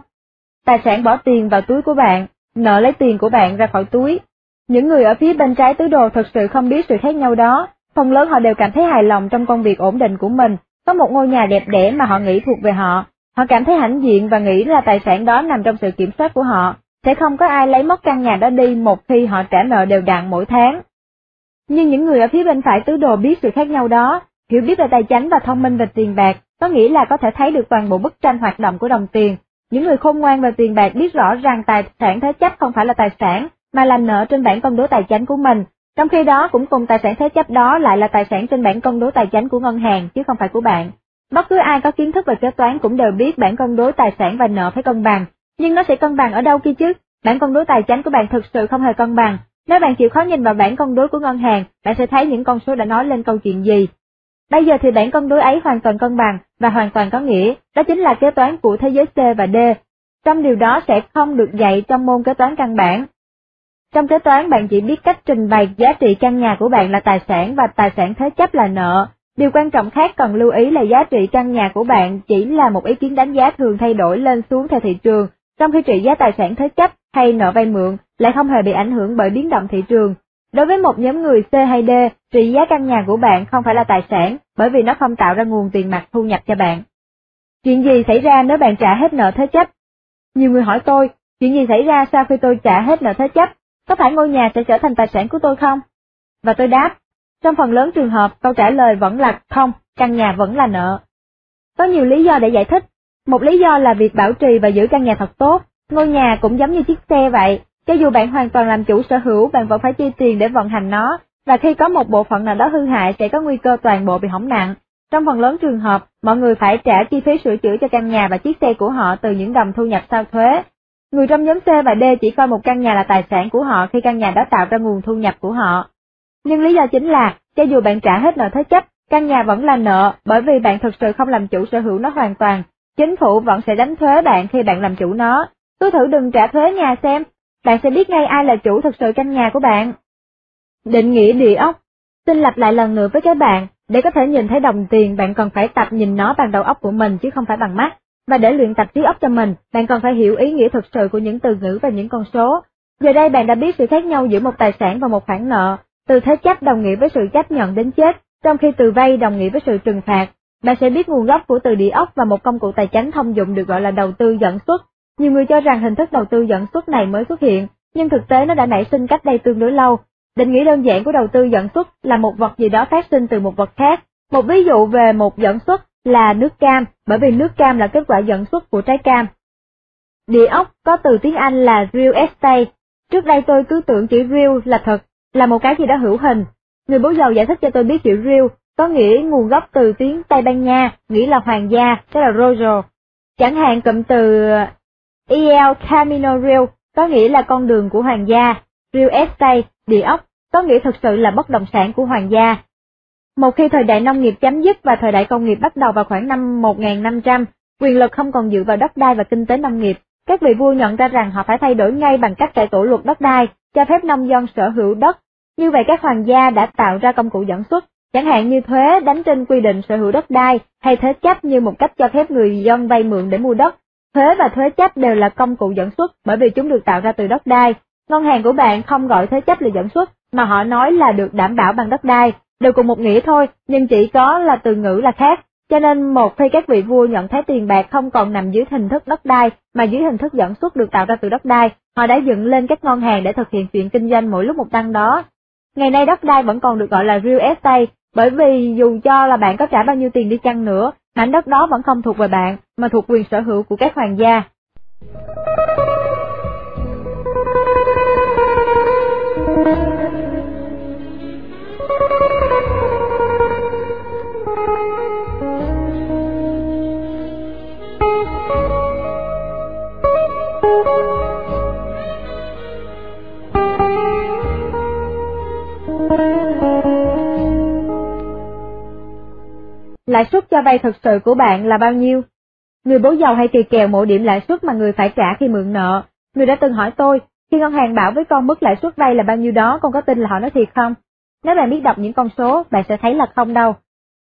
Tài sản bỏ tiền vào túi của bạn, nợ lấy tiền của bạn ra khỏi túi. Những người ở phía bên trái tứ đồ thật sự không biết sự khác nhau đó, phần lớn họ đều cảm thấy hài lòng trong công việc ổn định của mình, có một ngôi nhà đẹp đẽ mà họ nghĩ thuộc về họ. Họ cảm thấy hãnh diện và nghĩ là tài sản đó nằm trong sự kiểm soát của họ, sẽ không có ai lấy mất căn nhà đó đi một khi họ trả nợ đều đặn mỗi tháng. Nhưng những người ở phía bên phải tứ đồ biết sự khác nhau đó, hiểu biết về tài chính và thông minh về tiền bạc, có nghĩa là có thể thấy được toàn bộ bức tranh hoạt động của đồng tiền. Những người khôn ngoan về tiền bạc biết rõ rằng tài sản thế chấp không phải là tài sản, mà là nợ trên bản công đối tài chính của mình, trong khi đó cũng cùng tài sản thế chấp đó lại là tài sản trên bản cân đối tài chính của ngân hàng chứ không phải của bạn. Bất cứ ai có kiến thức về kế toán cũng đều biết bản cân đối tài sản và nợ phải cân bằng, nhưng nó sẽ cân bằng ở đâu kia chứ? Bản cân đối tài chính của bạn thực sự không hề cân bằng. Nếu bạn chịu khó nhìn vào bản cân đối của ngân hàng, bạn sẽ thấy những con số đã nói lên câu chuyện gì. Bây giờ thì bản cân đối ấy hoàn toàn cân bằng và hoàn toàn có nghĩa, đó chính là kế toán của thế giới C và D. Trong điều đó sẽ không được dạy trong môn kế toán căn bản, trong kế toán bạn chỉ biết cách trình bày giá trị căn nhà của bạn là tài sản và tài sản thế chấp là nợ. Điều quan trọng khác cần lưu ý là giá trị căn nhà của bạn chỉ là một ý kiến đánh giá thường thay đổi lên xuống theo thị trường, trong khi trị giá tài sản thế chấp hay nợ vay mượn lại không hề bị ảnh hưởng bởi biến động thị trường. Đối với một nhóm người C hay D, trị giá căn nhà của bạn không phải là tài sản, bởi vì nó không tạo ra nguồn tiền mặt thu nhập cho bạn. Chuyện gì xảy ra nếu bạn trả hết nợ thế chấp? Nhiều người hỏi tôi, chuyện gì xảy ra sau khi tôi trả hết nợ thế chấp? Có phải ngôi nhà sẽ trở thành tài sản của tôi không? Và tôi đáp, trong phần lớn trường hợp câu trả lời vẫn là không, căn nhà vẫn là nợ. Có nhiều lý do để giải thích, một lý do là việc bảo trì và giữ căn nhà thật tốt, ngôi nhà cũng giống như chiếc xe vậy, cho dù bạn hoàn toàn làm chủ sở hữu bạn vẫn phải chi tiền để vận hành nó, và khi có một bộ phận nào đó hư hại sẽ có nguy cơ toàn bộ bị hỏng nặng. Trong phần lớn trường hợp, mọi người phải trả chi phí sửa chữa cho căn nhà và chiếc xe của họ từ những đồng thu nhập sau thuế, Người trong nhóm C và D chỉ coi một căn nhà là tài sản của họ khi căn nhà đó tạo ra nguồn thu nhập của họ. Nhưng lý do chính là, cho dù bạn trả hết nợ thế chấp, căn nhà vẫn là nợ bởi vì bạn thực sự không làm chủ sở hữu nó hoàn toàn. Chính phủ vẫn sẽ đánh thuế bạn khi bạn làm chủ nó. Cứ thử đừng trả thuế nhà xem, bạn sẽ biết ngay ai là chủ thực sự căn nhà của bạn. Định nghĩa địa ốc Xin lặp lại lần nữa với các bạn, để có thể nhìn thấy đồng tiền bạn cần phải tập nhìn nó bằng đầu óc của mình chứ không phải bằng mắt mà để luyện tập trí óc cho mình, bạn còn phải hiểu ý nghĩa thực sự của những từ ngữ và những con số. Giờ đây bạn đã biết sự khác nhau giữa một tài sản và một khoản nợ, từ thế chấp đồng nghĩa với sự chấp nhận đến chết, trong khi từ vay đồng nghĩa với sự trừng phạt. Bạn sẽ biết nguồn gốc của từ địa ốc và một công cụ tài chính thông dụng được gọi là đầu tư dẫn xuất. Nhiều người cho rằng hình thức đầu tư dẫn xuất này mới xuất hiện, nhưng thực tế nó đã nảy sinh cách đây tương đối lâu. Định nghĩa đơn giản của đầu tư dẫn xuất là một vật gì đó phát sinh từ một vật khác. Một ví dụ về một dẫn xuất là nước cam, bởi vì nước cam là kết quả dẫn xuất của trái cam. Địa ốc có từ tiếng Anh là real estate. Trước đây tôi cứ tưởng chữ real là thật, là một cái gì đó hữu hình. Người bố giàu giải thích cho tôi biết chữ real có nghĩa nguồn gốc từ tiếng Tây Ban Nha, nghĩa là hoàng gia, tức là royal. Chẳng hạn cụm từ uh, El Camino Real có nghĩa là con đường của hoàng gia, real estate, địa ốc, có nghĩa thực sự là bất động sản của hoàng gia. Một khi thời đại nông nghiệp chấm dứt và thời đại công nghiệp bắt đầu vào khoảng năm 1500, quyền lực không còn dựa vào đất đai và kinh tế nông nghiệp, các vị vua nhận ra rằng họ phải thay đổi ngay bằng cách cải tổ luật đất đai, cho phép nông dân sở hữu đất. Như vậy các hoàng gia đã tạo ra công cụ dẫn xuất, chẳng hạn như thuế đánh trên quy định sở hữu đất đai hay thế chấp như một cách cho phép người dân vay mượn để mua đất. Thuế và thuế chấp đều là công cụ dẫn xuất bởi vì chúng được tạo ra từ đất đai. Ngân hàng của bạn không gọi thuế chấp là dẫn xuất, mà họ nói là được đảm bảo bằng đất đai, đều cùng một nghĩa thôi, nhưng chỉ có là từ ngữ là khác. Cho nên một khi các vị vua nhận thấy tiền bạc không còn nằm dưới hình thức đất đai mà dưới hình thức dẫn xuất được tạo ra từ đất đai, họ đã dựng lên các ngân hàng để thực hiện chuyện kinh doanh mỗi lúc một tăng đó. Ngày nay đất đai vẫn còn được gọi là real estate, bởi vì dù cho là bạn có trả bao nhiêu tiền đi chăng nữa, mảnh đất đó vẫn không thuộc về bạn, mà thuộc quyền sở hữu của các hoàng gia. Cho vay thật sự của bạn là bao nhiêu? Người bố giàu hay kỳ kèo mỗi điểm lãi suất mà người phải trả khi mượn nợ. Người đã từng hỏi tôi, khi ngân hàng bảo với con mức lãi suất vay là bao nhiêu đó, con có tin là họ nói thiệt không? Nếu bạn biết đọc những con số, bạn sẽ thấy là không đâu.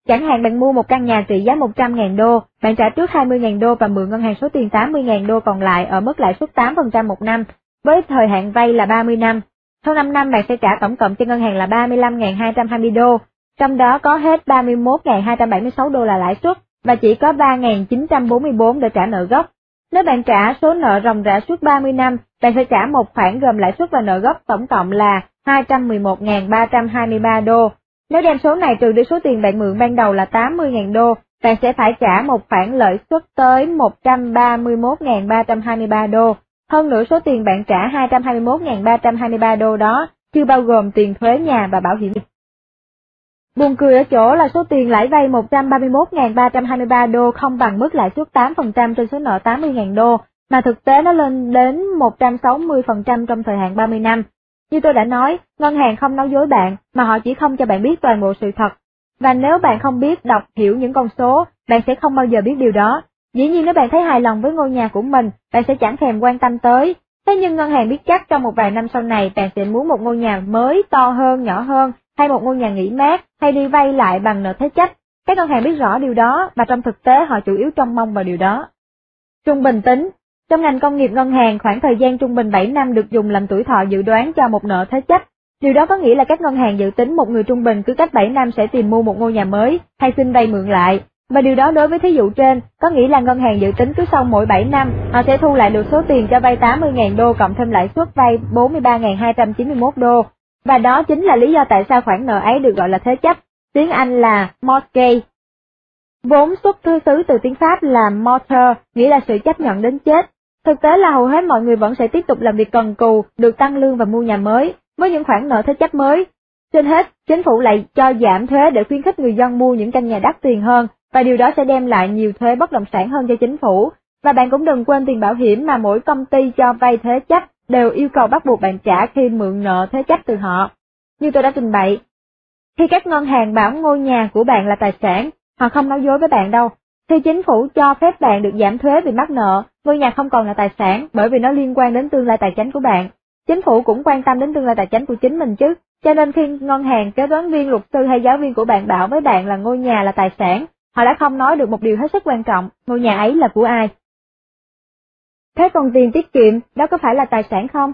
Chẳng hạn bạn mua một căn nhà trị giá 100.000 đô, bạn trả trước 20.000 đô và mượn ngân hàng số tiền 80.000 đô còn lại ở mức lãi suất 8% một năm, với thời hạn vay là 30 năm. Sau 5 năm bạn sẽ trả tổng cộng cho ngân hàng là 35.220 đô, trong đó có hết 31.276 đô là lãi suất và chỉ có 3.944 để trả nợ gốc. Nếu bạn trả số nợ ròng rã suốt 30 năm, bạn sẽ trả một khoản gồm lãi suất và nợ gốc tổng cộng là 211.323 đô. Nếu đem số này trừ đi số tiền bạn mượn ban đầu là 80.000 đô, bạn sẽ phải trả một khoản lợi suất tới 131.323 đô. Hơn nữa số tiền bạn trả 221.323 đô đó chưa bao gồm tiền thuế nhà và bảo hiểm. Buồn cười ở chỗ là số tiền lãi vay 131.323 đô không bằng mức lãi suất 8% trên số nợ 80.000 đô, mà thực tế nó lên đến 160% trong thời hạn 30 năm. Như tôi đã nói, ngân hàng không nói dối bạn, mà họ chỉ không cho bạn biết toàn bộ sự thật. Và nếu bạn không biết đọc hiểu những con số, bạn sẽ không bao giờ biết điều đó. Dĩ nhiên nếu bạn thấy hài lòng với ngôi nhà của mình, bạn sẽ chẳng thèm quan tâm tới. Thế nhưng ngân hàng biết chắc trong một vài năm sau này bạn sẽ muốn một ngôi nhà mới, to hơn, nhỏ hơn, hay một ngôi nhà nghỉ mát, hay đi vay lại bằng nợ thế chấp. Các ngân hàng biết rõ điều đó, và trong thực tế họ chủ yếu trông mong vào điều đó. Trung bình tính Trong ngành công nghiệp ngân hàng, khoảng thời gian trung bình 7 năm được dùng làm tuổi thọ dự đoán cho một nợ thế chấp. Điều đó có nghĩa là các ngân hàng dự tính một người trung bình cứ cách 7 năm sẽ tìm mua một ngôi nhà mới, hay xin vay mượn lại. Và điều đó đối với thí dụ trên, có nghĩa là ngân hàng dự tính cứ sau mỗi 7 năm, họ sẽ thu lại được số tiền cho vay 80.000 đô cộng thêm lãi suất vay 43.291 đô, và đó chính là lý do tại sao khoản nợ ấy được gọi là thế chấp, tiếng Anh là mortgage. Vốn xuất thư xứ từ tiếng Pháp là mortar, nghĩa là sự chấp nhận đến chết. Thực tế là hầu hết mọi người vẫn sẽ tiếp tục làm việc cần cù, được tăng lương và mua nhà mới, với những khoản nợ thế chấp mới. Trên hết, chính phủ lại cho giảm thuế để khuyến khích người dân mua những căn nhà đắt tiền hơn, và điều đó sẽ đem lại nhiều thuế bất động sản hơn cho chính phủ. Và bạn cũng đừng quên tiền bảo hiểm mà mỗi công ty cho vay thế chấp đều yêu cầu bắt buộc bạn trả khi mượn nợ thế chấp từ họ. Như tôi đã trình bày, khi các ngân hàng bảo ngôi nhà của bạn là tài sản, họ không nói dối với bạn đâu. Khi chính phủ cho phép bạn được giảm thuế vì mắc nợ, ngôi nhà không còn là tài sản bởi vì nó liên quan đến tương lai tài chính của bạn. Chính phủ cũng quan tâm đến tương lai tài chính của chính mình chứ, cho nên khi ngân hàng, kế toán viên, luật sư hay giáo viên của bạn bảo với bạn là ngôi nhà là tài sản, họ đã không nói được một điều hết sức quan trọng, ngôi nhà ấy là của ai. Thế còn tiền tiết kiệm, đó có phải là tài sản không?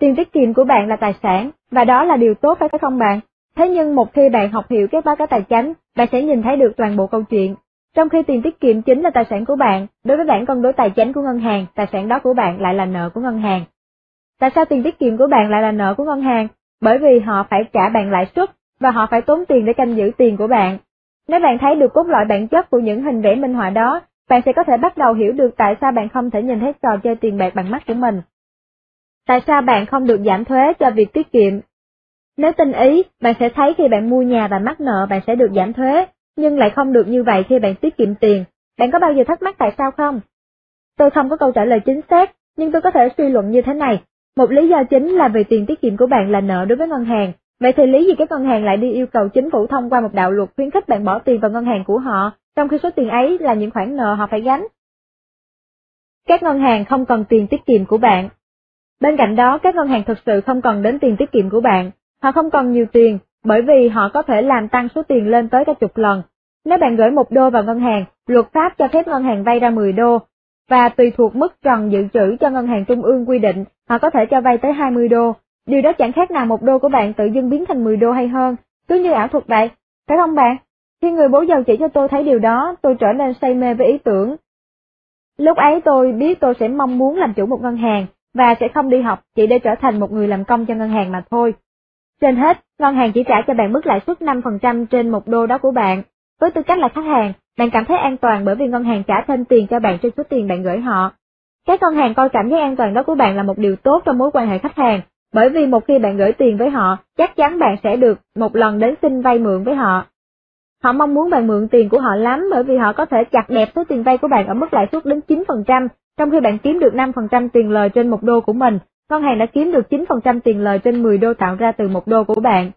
Tiền tiết kiệm của bạn là tài sản, và đó là điều tốt phải không bạn? Thế nhưng một khi bạn học hiểu các báo cáo tài chính, bạn sẽ nhìn thấy được toàn bộ câu chuyện. Trong khi tiền tiết kiệm chính là tài sản của bạn, đối với bản cân đối tài chính của ngân hàng, tài sản đó của bạn lại là nợ của ngân hàng. Tại sao tiền tiết kiệm của bạn lại là nợ của ngân hàng? bởi vì họ phải trả bạn lãi suất và họ phải tốn tiền để canh giữ tiền của bạn. Nếu bạn thấy được cốt lõi bản chất của những hình vẽ minh họa đó, bạn sẽ có thể bắt đầu hiểu được tại sao bạn không thể nhìn thấy trò chơi tiền bạc bằng mắt của mình. Tại sao bạn không được giảm thuế cho việc tiết kiệm? Nếu tinh ý, bạn sẽ thấy khi bạn mua nhà và mắc nợ bạn sẽ được giảm thuế, nhưng lại không được như vậy khi bạn tiết kiệm tiền. Bạn có bao giờ thắc mắc tại sao không? Tôi không có câu trả lời chính xác, nhưng tôi có thể suy luận như thế này. Một lý do chính là vì tiền tiết kiệm của bạn là nợ đối với ngân hàng. Vậy thì lý gì các ngân hàng lại đi yêu cầu chính phủ thông qua một đạo luật khuyến khích bạn bỏ tiền vào ngân hàng của họ, trong khi số tiền ấy là những khoản nợ họ phải gánh? Các ngân hàng không cần tiền tiết kiệm của bạn. Bên cạnh đó, các ngân hàng thực sự không cần đến tiền tiết kiệm của bạn. Họ không cần nhiều tiền, bởi vì họ có thể làm tăng số tiền lên tới cả chục lần. Nếu bạn gửi một đô vào ngân hàng, luật pháp cho phép ngân hàng vay ra 10 đô, và tùy thuộc mức trần dự trữ cho ngân hàng trung ương quy định, họ có thể cho vay tới 20 đô. Điều đó chẳng khác nào một đô của bạn tự dưng biến thành 10 đô hay hơn, cứ như ảo thuật vậy, phải không bạn? Khi người bố giàu chỉ cho tôi thấy điều đó, tôi trở nên say mê với ý tưởng. Lúc ấy tôi biết tôi sẽ mong muốn làm chủ một ngân hàng, và sẽ không đi học chỉ để trở thành một người làm công cho ngân hàng mà thôi. Trên hết, ngân hàng chỉ trả cho bạn mức lãi suất 5% trên một đô đó của bạn. Với tư cách là khách hàng, bạn cảm thấy an toàn bởi vì ngân hàng trả thêm tiền cho bạn trên số tiền bạn gửi họ. Các ngân hàng coi cảm giác an toàn đó của bạn là một điều tốt trong mối quan hệ khách hàng, bởi vì một khi bạn gửi tiền với họ, chắc chắn bạn sẽ được một lần đến xin vay mượn với họ. Họ mong muốn bạn mượn tiền của họ lắm bởi vì họ có thể chặt đẹp số tiền vay của bạn ở mức lãi suất đến 9%, trong khi bạn kiếm được 5% tiền lời trên một đô của mình, ngân hàng đã kiếm được 9% tiền lời trên 10 đô tạo ra từ một đô của bạn.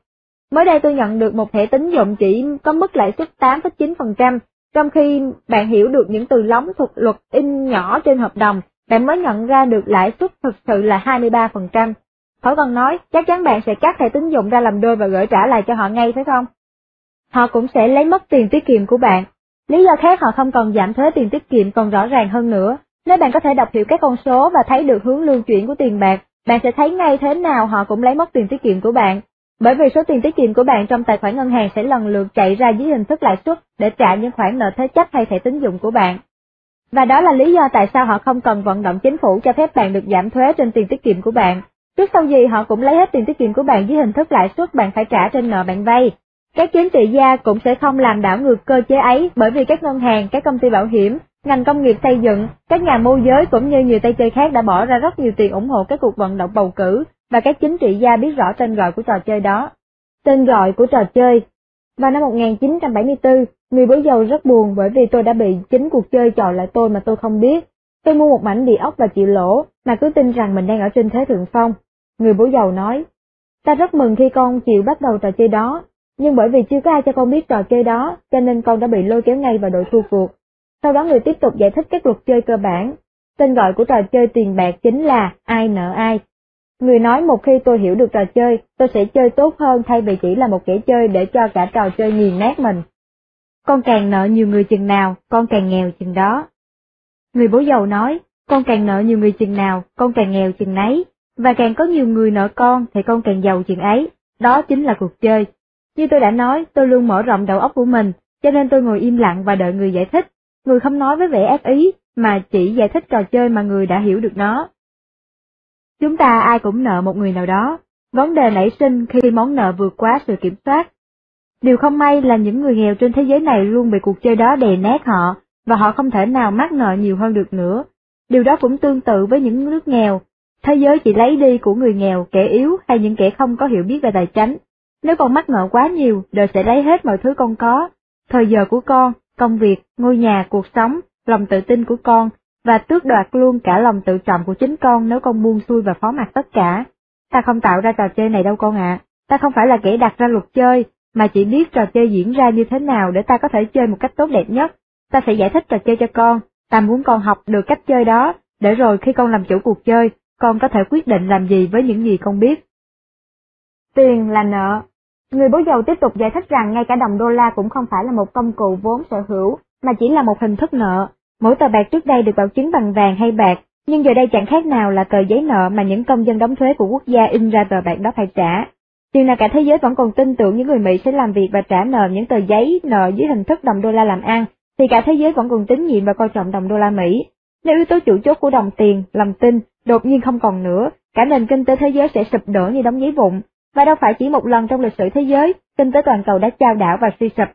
Mới đây tôi nhận được một thẻ tín dụng chỉ có mức lãi suất 8,9%, trong khi bạn hiểu được những từ lóng thuộc luật in nhỏ trên hợp đồng, bạn mới nhận ra được lãi suất thực sự là 23%. Khỏi cần nói, chắc chắn bạn sẽ cắt thẻ tín dụng ra làm đôi và gửi trả lại cho họ ngay phải không? Họ cũng sẽ lấy mất tiền tiết kiệm của bạn. Lý do khác họ không cần giảm thuế tiền tiết kiệm còn rõ ràng hơn nữa. Nếu bạn có thể đọc hiểu các con số và thấy được hướng lưu chuyển của tiền bạc, bạn sẽ thấy ngay thế nào họ cũng lấy mất tiền tiết kiệm của bạn. Bởi vì số tiền tiết kiệm của bạn trong tài khoản ngân hàng sẽ lần lượt chạy ra dưới hình thức lãi suất để trả những khoản nợ thế chấp hay thẻ tín dụng của bạn. Và đó là lý do tại sao họ không cần vận động chính phủ cho phép bạn được giảm thuế trên tiền tiết kiệm của bạn. Trước sau gì họ cũng lấy hết tiền tiết kiệm của bạn dưới hình thức lãi suất bạn phải trả trên nợ bạn vay. Các chính trị gia cũng sẽ không làm đảo ngược cơ chế ấy bởi vì các ngân hàng, các công ty bảo hiểm, ngành công nghiệp xây dựng, các nhà môi giới cũng như nhiều tay chơi khác đã bỏ ra rất nhiều tiền ủng hộ các cuộc vận động bầu cử và các chính trị gia biết rõ tên gọi của trò chơi đó. Tên gọi của trò chơi Vào năm 1974, người bố giàu rất buồn bởi vì tôi đã bị chính cuộc chơi chọn lại tôi mà tôi không biết. Tôi mua một mảnh địa ốc và chịu lỗ, mà cứ tin rằng mình đang ở trên thế thượng phong. Người bố giàu nói, ta rất mừng khi con chịu bắt đầu trò chơi đó, nhưng bởi vì chưa có ai cho con biết trò chơi đó, cho nên con đã bị lôi kéo ngay vào đội thua cuộc. Sau đó người tiếp tục giải thích các luật chơi cơ bản. Tên gọi của trò chơi tiền bạc chính là ai nợ ai. Người nói một khi tôi hiểu được trò chơi, tôi sẽ chơi tốt hơn thay vì chỉ là một kẻ chơi để cho cả trò chơi nghiền nát mình. Con càng nợ nhiều người chừng nào, con càng nghèo chừng đó. Người bố giàu nói, con càng nợ nhiều người chừng nào, con càng nghèo chừng nấy, và càng có nhiều người nợ con thì con càng giàu chừng ấy, đó chính là cuộc chơi. Như tôi đã nói, tôi luôn mở rộng đầu óc của mình, cho nên tôi ngồi im lặng và đợi người giải thích. Người không nói với vẻ ác ý, mà chỉ giải thích trò chơi mà người đã hiểu được nó. Chúng ta ai cũng nợ một người nào đó, vấn đề nảy sinh khi món nợ vượt quá sự kiểm soát. Điều không may là những người nghèo trên thế giới này luôn bị cuộc chơi đó đè nát họ, và họ không thể nào mắc nợ nhiều hơn được nữa. Điều đó cũng tương tự với những nước nghèo, thế giới chỉ lấy đi của người nghèo, kẻ yếu hay những kẻ không có hiểu biết về tài chính. Nếu con mắc nợ quá nhiều, đời sẽ lấy hết mọi thứ con có, thời giờ của con, công việc, ngôi nhà, cuộc sống, lòng tự tin của con, và tước đoạt luôn cả lòng tự trọng của chính con nếu con buông xuôi và phó mặc tất cả. Ta không tạo ra trò chơi này đâu con ạ, ta không phải là kẻ đặt ra luật chơi, mà chỉ biết trò chơi diễn ra như thế nào để ta có thể chơi một cách tốt đẹp nhất. Ta sẽ giải thích trò chơi cho con, ta muốn con học được cách chơi đó, để rồi khi con làm chủ cuộc chơi, con có thể quyết định làm gì với những gì con biết. Tiền là nợ, Người bố giàu tiếp tục giải thích rằng ngay cả đồng đô la cũng không phải là một công cụ vốn sở hữu, mà chỉ là một hình thức nợ. Mỗi tờ bạc trước đây được bảo chứng bằng vàng hay bạc, nhưng giờ đây chẳng khác nào là tờ giấy nợ mà những công dân đóng thuế của quốc gia in ra tờ bạc đó phải trả. Điều này cả thế giới vẫn còn tin tưởng những người Mỹ sẽ làm việc và trả nợ những tờ giấy nợ dưới hình thức đồng đô la làm ăn, thì cả thế giới vẫn còn tín nhiệm và coi trọng đồng đô la Mỹ. Nếu yếu tố chủ chốt của đồng tiền, lòng tin, đột nhiên không còn nữa, cả nền kinh tế thế giới sẽ sụp đổ như đóng giấy vụn, và đâu phải chỉ một lần trong lịch sử thế giới, kinh tế toàn cầu đã trao đảo và suy sụp.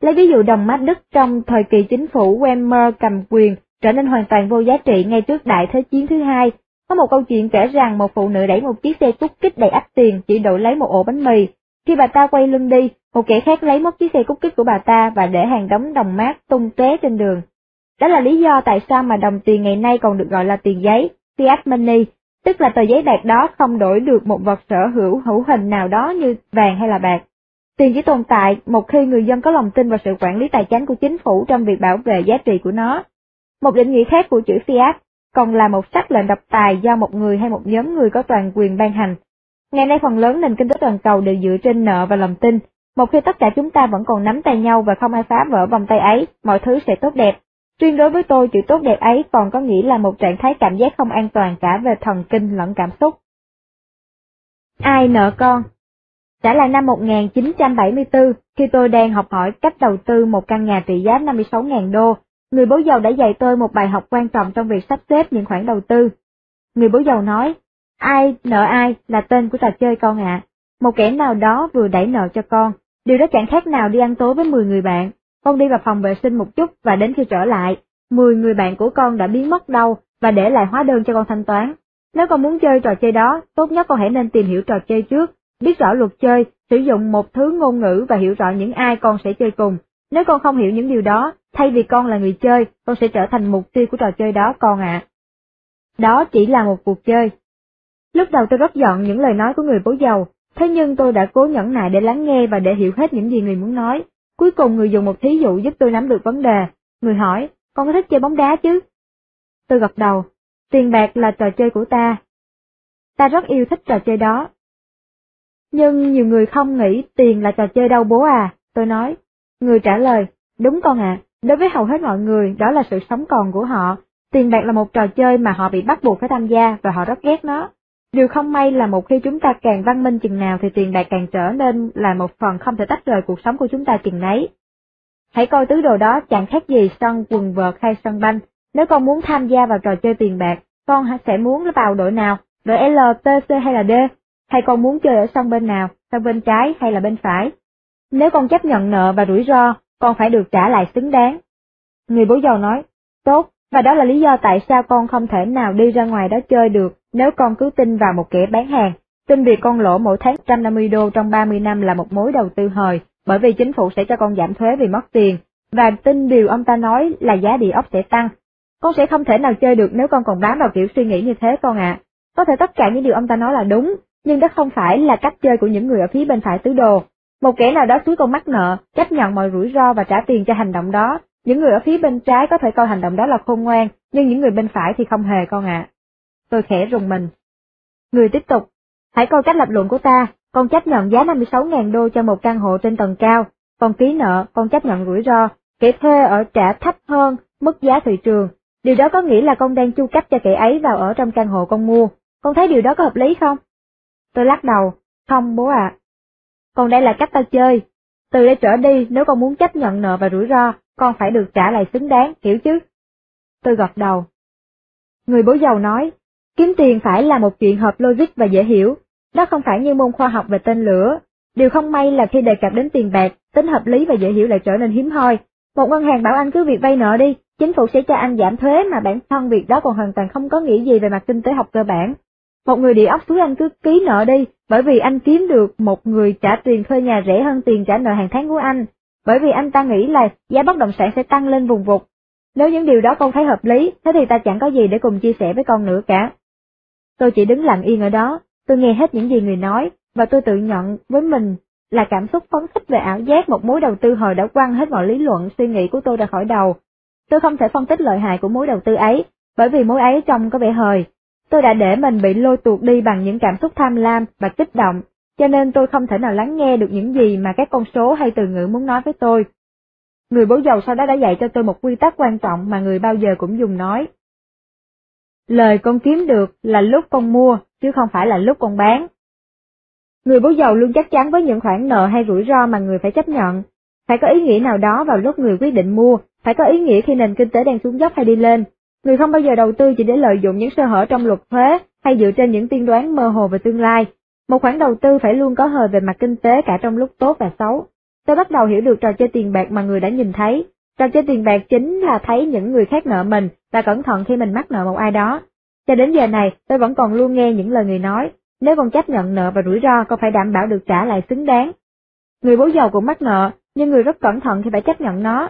Lấy ví dụ đồng mát Đức trong thời kỳ chính phủ Weimar cầm quyền trở nên hoàn toàn vô giá trị ngay trước Đại Thế chiến thứ hai. Có một câu chuyện kể rằng một phụ nữ đẩy một chiếc xe cút kích đầy ắp tiền chỉ đổi lấy một ổ bánh mì. Khi bà ta quay lưng đi, một kẻ khác lấy mất chiếc xe cút kích của bà ta và để hàng đống đồng mát tung tóe trên đường. Đó là lý do tại sao mà đồng tiền ngày nay còn được gọi là tiền giấy, fiat money, tức là tờ giấy bạc đó không đổi được một vật sở hữu hữu hình nào đó như vàng hay là bạc. Tiền chỉ tồn tại một khi người dân có lòng tin vào sự quản lý tài chính của chính phủ trong việc bảo vệ giá trị của nó. Một định nghĩa khác của chữ fiat còn là một sắc lệnh độc tài do một người hay một nhóm người có toàn quyền ban hành. Ngày nay phần lớn nền kinh tế toàn cầu đều dựa trên nợ và lòng tin. Một khi tất cả chúng ta vẫn còn nắm tay nhau và không ai phá vỡ vòng tay ấy, mọi thứ sẽ tốt đẹp. Tuyên đối với tôi chữ tốt đẹp ấy còn có nghĩa là một trạng thái cảm giác không an toàn cả về thần kinh lẫn cảm xúc. Ai nợ con? Đã là năm 1974, khi tôi đang học hỏi cách đầu tư một căn nhà trị giá 56.000 đô, người bố giàu đã dạy tôi một bài học quan trọng trong việc sắp xếp những khoản đầu tư. Người bố giàu nói, ai nợ ai là tên của trò chơi con ạ. Một kẻ nào đó vừa đẩy nợ cho con, điều đó chẳng khác nào đi ăn tối với 10 người bạn. Con đi vào phòng vệ sinh một chút và đến khi trở lại, 10 người bạn của con đã biến mất đâu và để lại hóa đơn cho con thanh toán. Nếu con muốn chơi trò chơi đó, tốt nhất con hãy nên tìm hiểu trò chơi trước, biết rõ luật chơi, sử dụng một thứ ngôn ngữ và hiểu rõ những ai con sẽ chơi cùng. Nếu con không hiểu những điều đó, thay vì con là người chơi, con sẽ trở thành mục tiêu của trò chơi đó con ạ. Đó chỉ là một cuộc chơi. Lúc đầu tôi rất giận những lời nói của người bố giàu, thế nhưng tôi đã cố nhẫn nại để lắng nghe và để hiểu hết những gì người muốn nói. Cuối cùng người dùng một thí dụ giúp tôi nắm được vấn đề. Người hỏi, con có thích chơi bóng đá chứ? Tôi gật đầu, tiền bạc là trò chơi của ta. Ta rất yêu thích trò chơi đó. Nhưng nhiều người không nghĩ tiền là trò chơi đâu bố à, tôi nói. Người trả lời, đúng con ạ, đối với hầu hết mọi người đó là sự sống còn của họ. Tiền bạc là một trò chơi mà họ bị bắt buộc phải tham gia và họ rất ghét nó. Điều không may là một khi chúng ta càng văn minh chừng nào thì tiền bạc càng trở nên là một phần không thể tách rời cuộc sống của chúng ta chừng nấy. Hãy coi tứ đồ đó chẳng khác gì sân quần vợt hay sân banh. Nếu con muốn tham gia vào trò chơi tiền bạc, con sẽ muốn vào đội nào, đội L, T, C hay là D? Hay con muốn chơi ở sân bên nào, sân bên trái hay là bên phải? Nếu con chấp nhận nợ và rủi ro, con phải được trả lại xứng đáng. Người bố giàu nói, tốt, và đó là lý do tại sao con không thể nào đi ra ngoài đó chơi được nếu con cứ tin vào một kẻ bán hàng, tin việc con lỗ mỗi tháng 150 đô trong 30 năm là một mối đầu tư hời, bởi vì chính phủ sẽ cho con giảm thuế vì mất tiền, và tin điều ông ta nói là giá địa ốc sẽ tăng. Con sẽ không thể nào chơi được nếu con còn bám vào kiểu suy nghĩ như thế con ạ. Có thể tất cả những điều ông ta nói là đúng, nhưng đó không phải là cách chơi của những người ở phía bên phải tứ đồ. Một kẻ nào đó suối con mắc nợ, chấp nhận mọi rủi ro và trả tiền cho hành động đó. Những người ở phía bên trái có thể coi hành động đó là khôn ngoan, nhưng những người bên phải thì không hề con ạ. Tôi khẽ rùng mình. Người tiếp tục, hãy coi cách lập luận của ta, con chấp nhận giá 56.000 đô cho một căn hộ trên tầng cao, còn ký nợ, con chấp nhận rủi ro, kẻ thuê ở trả thấp hơn mức giá thị trường. Điều đó có nghĩa là con đang chu cấp cho kẻ ấy vào ở trong căn hộ con mua. Con thấy điều đó có hợp lý không? Tôi lắc đầu, không bố ạ. Còn đây là cách ta chơi. Từ đây trở đi, nếu con muốn chấp nhận nợ và rủi ro, con phải được trả lại xứng đáng, hiểu chứ? Tôi gật đầu. Người bố giàu nói, kiếm tiền phải là một chuyện hợp logic và dễ hiểu, đó không phải như môn khoa học về tên lửa. Điều không may là khi đề cập đến tiền bạc, tính hợp lý và dễ hiểu lại trở nên hiếm hoi. Một ngân hàng bảo anh cứ việc vay nợ đi, chính phủ sẽ cho anh giảm thuế mà bản thân việc đó còn hoàn toàn không có nghĩa gì về mặt kinh tế học cơ bản. Một người địa ốc suối anh cứ ký nợ đi, bởi vì anh kiếm được một người trả tiền thuê nhà rẻ hơn tiền trả nợ hàng tháng của anh, bởi vì anh ta nghĩ là giá bất động sản sẽ tăng lên vùng vụt. Nếu những điều đó con thấy hợp lý, thế thì ta chẳng có gì để cùng chia sẻ với con nữa cả. Tôi chỉ đứng lặng yên ở đó, tôi nghe hết những gì người nói, và tôi tự nhận với mình là cảm xúc phấn khích về ảo giác một mối đầu tư hồi đã quăng hết mọi lý luận suy nghĩ của tôi ra khỏi đầu. Tôi không thể phân tích lợi hại của mối đầu tư ấy, bởi vì mối ấy trông có vẻ hời, Tôi đã để mình bị lôi tuột đi bằng những cảm xúc tham lam và kích động, cho nên tôi không thể nào lắng nghe được những gì mà các con số hay từ ngữ muốn nói với tôi. Người bố giàu sau đó đã dạy cho tôi một quy tắc quan trọng mà người bao giờ cũng dùng nói. Lời con kiếm được là lúc con mua, chứ không phải là lúc con bán. Người bố giàu luôn chắc chắn với những khoản nợ hay rủi ro mà người phải chấp nhận. Phải có ý nghĩa nào đó vào lúc người quyết định mua, phải có ý nghĩa khi nền kinh tế đang xuống dốc hay đi lên, Người không bao giờ đầu tư chỉ để lợi dụng những sơ hở trong luật thuế hay dựa trên những tiên đoán mơ hồ về tương lai. Một khoản đầu tư phải luôn có hời về mặt kinh tế cả trong lúc tốt và xấu. Tôi bắt đầu hiểu được trò chơi tiền bạc mà người đã nhìn thấy. Trò chơi tiền bạc chính là thấy những người khác nợ mình và cẩn thận khi mình mắc nợ một ai đó. Cho đến giờ này, tôi vẫn còn luôn nghe những lời người nói, nếu con chấp nhận nợ và rủi ro, con phải đảm bảo được trả lại xứng đáng. Người bố giàu cũng mắc nợ, nhưng người rất cẩn thận khi phải chấp nhận nó.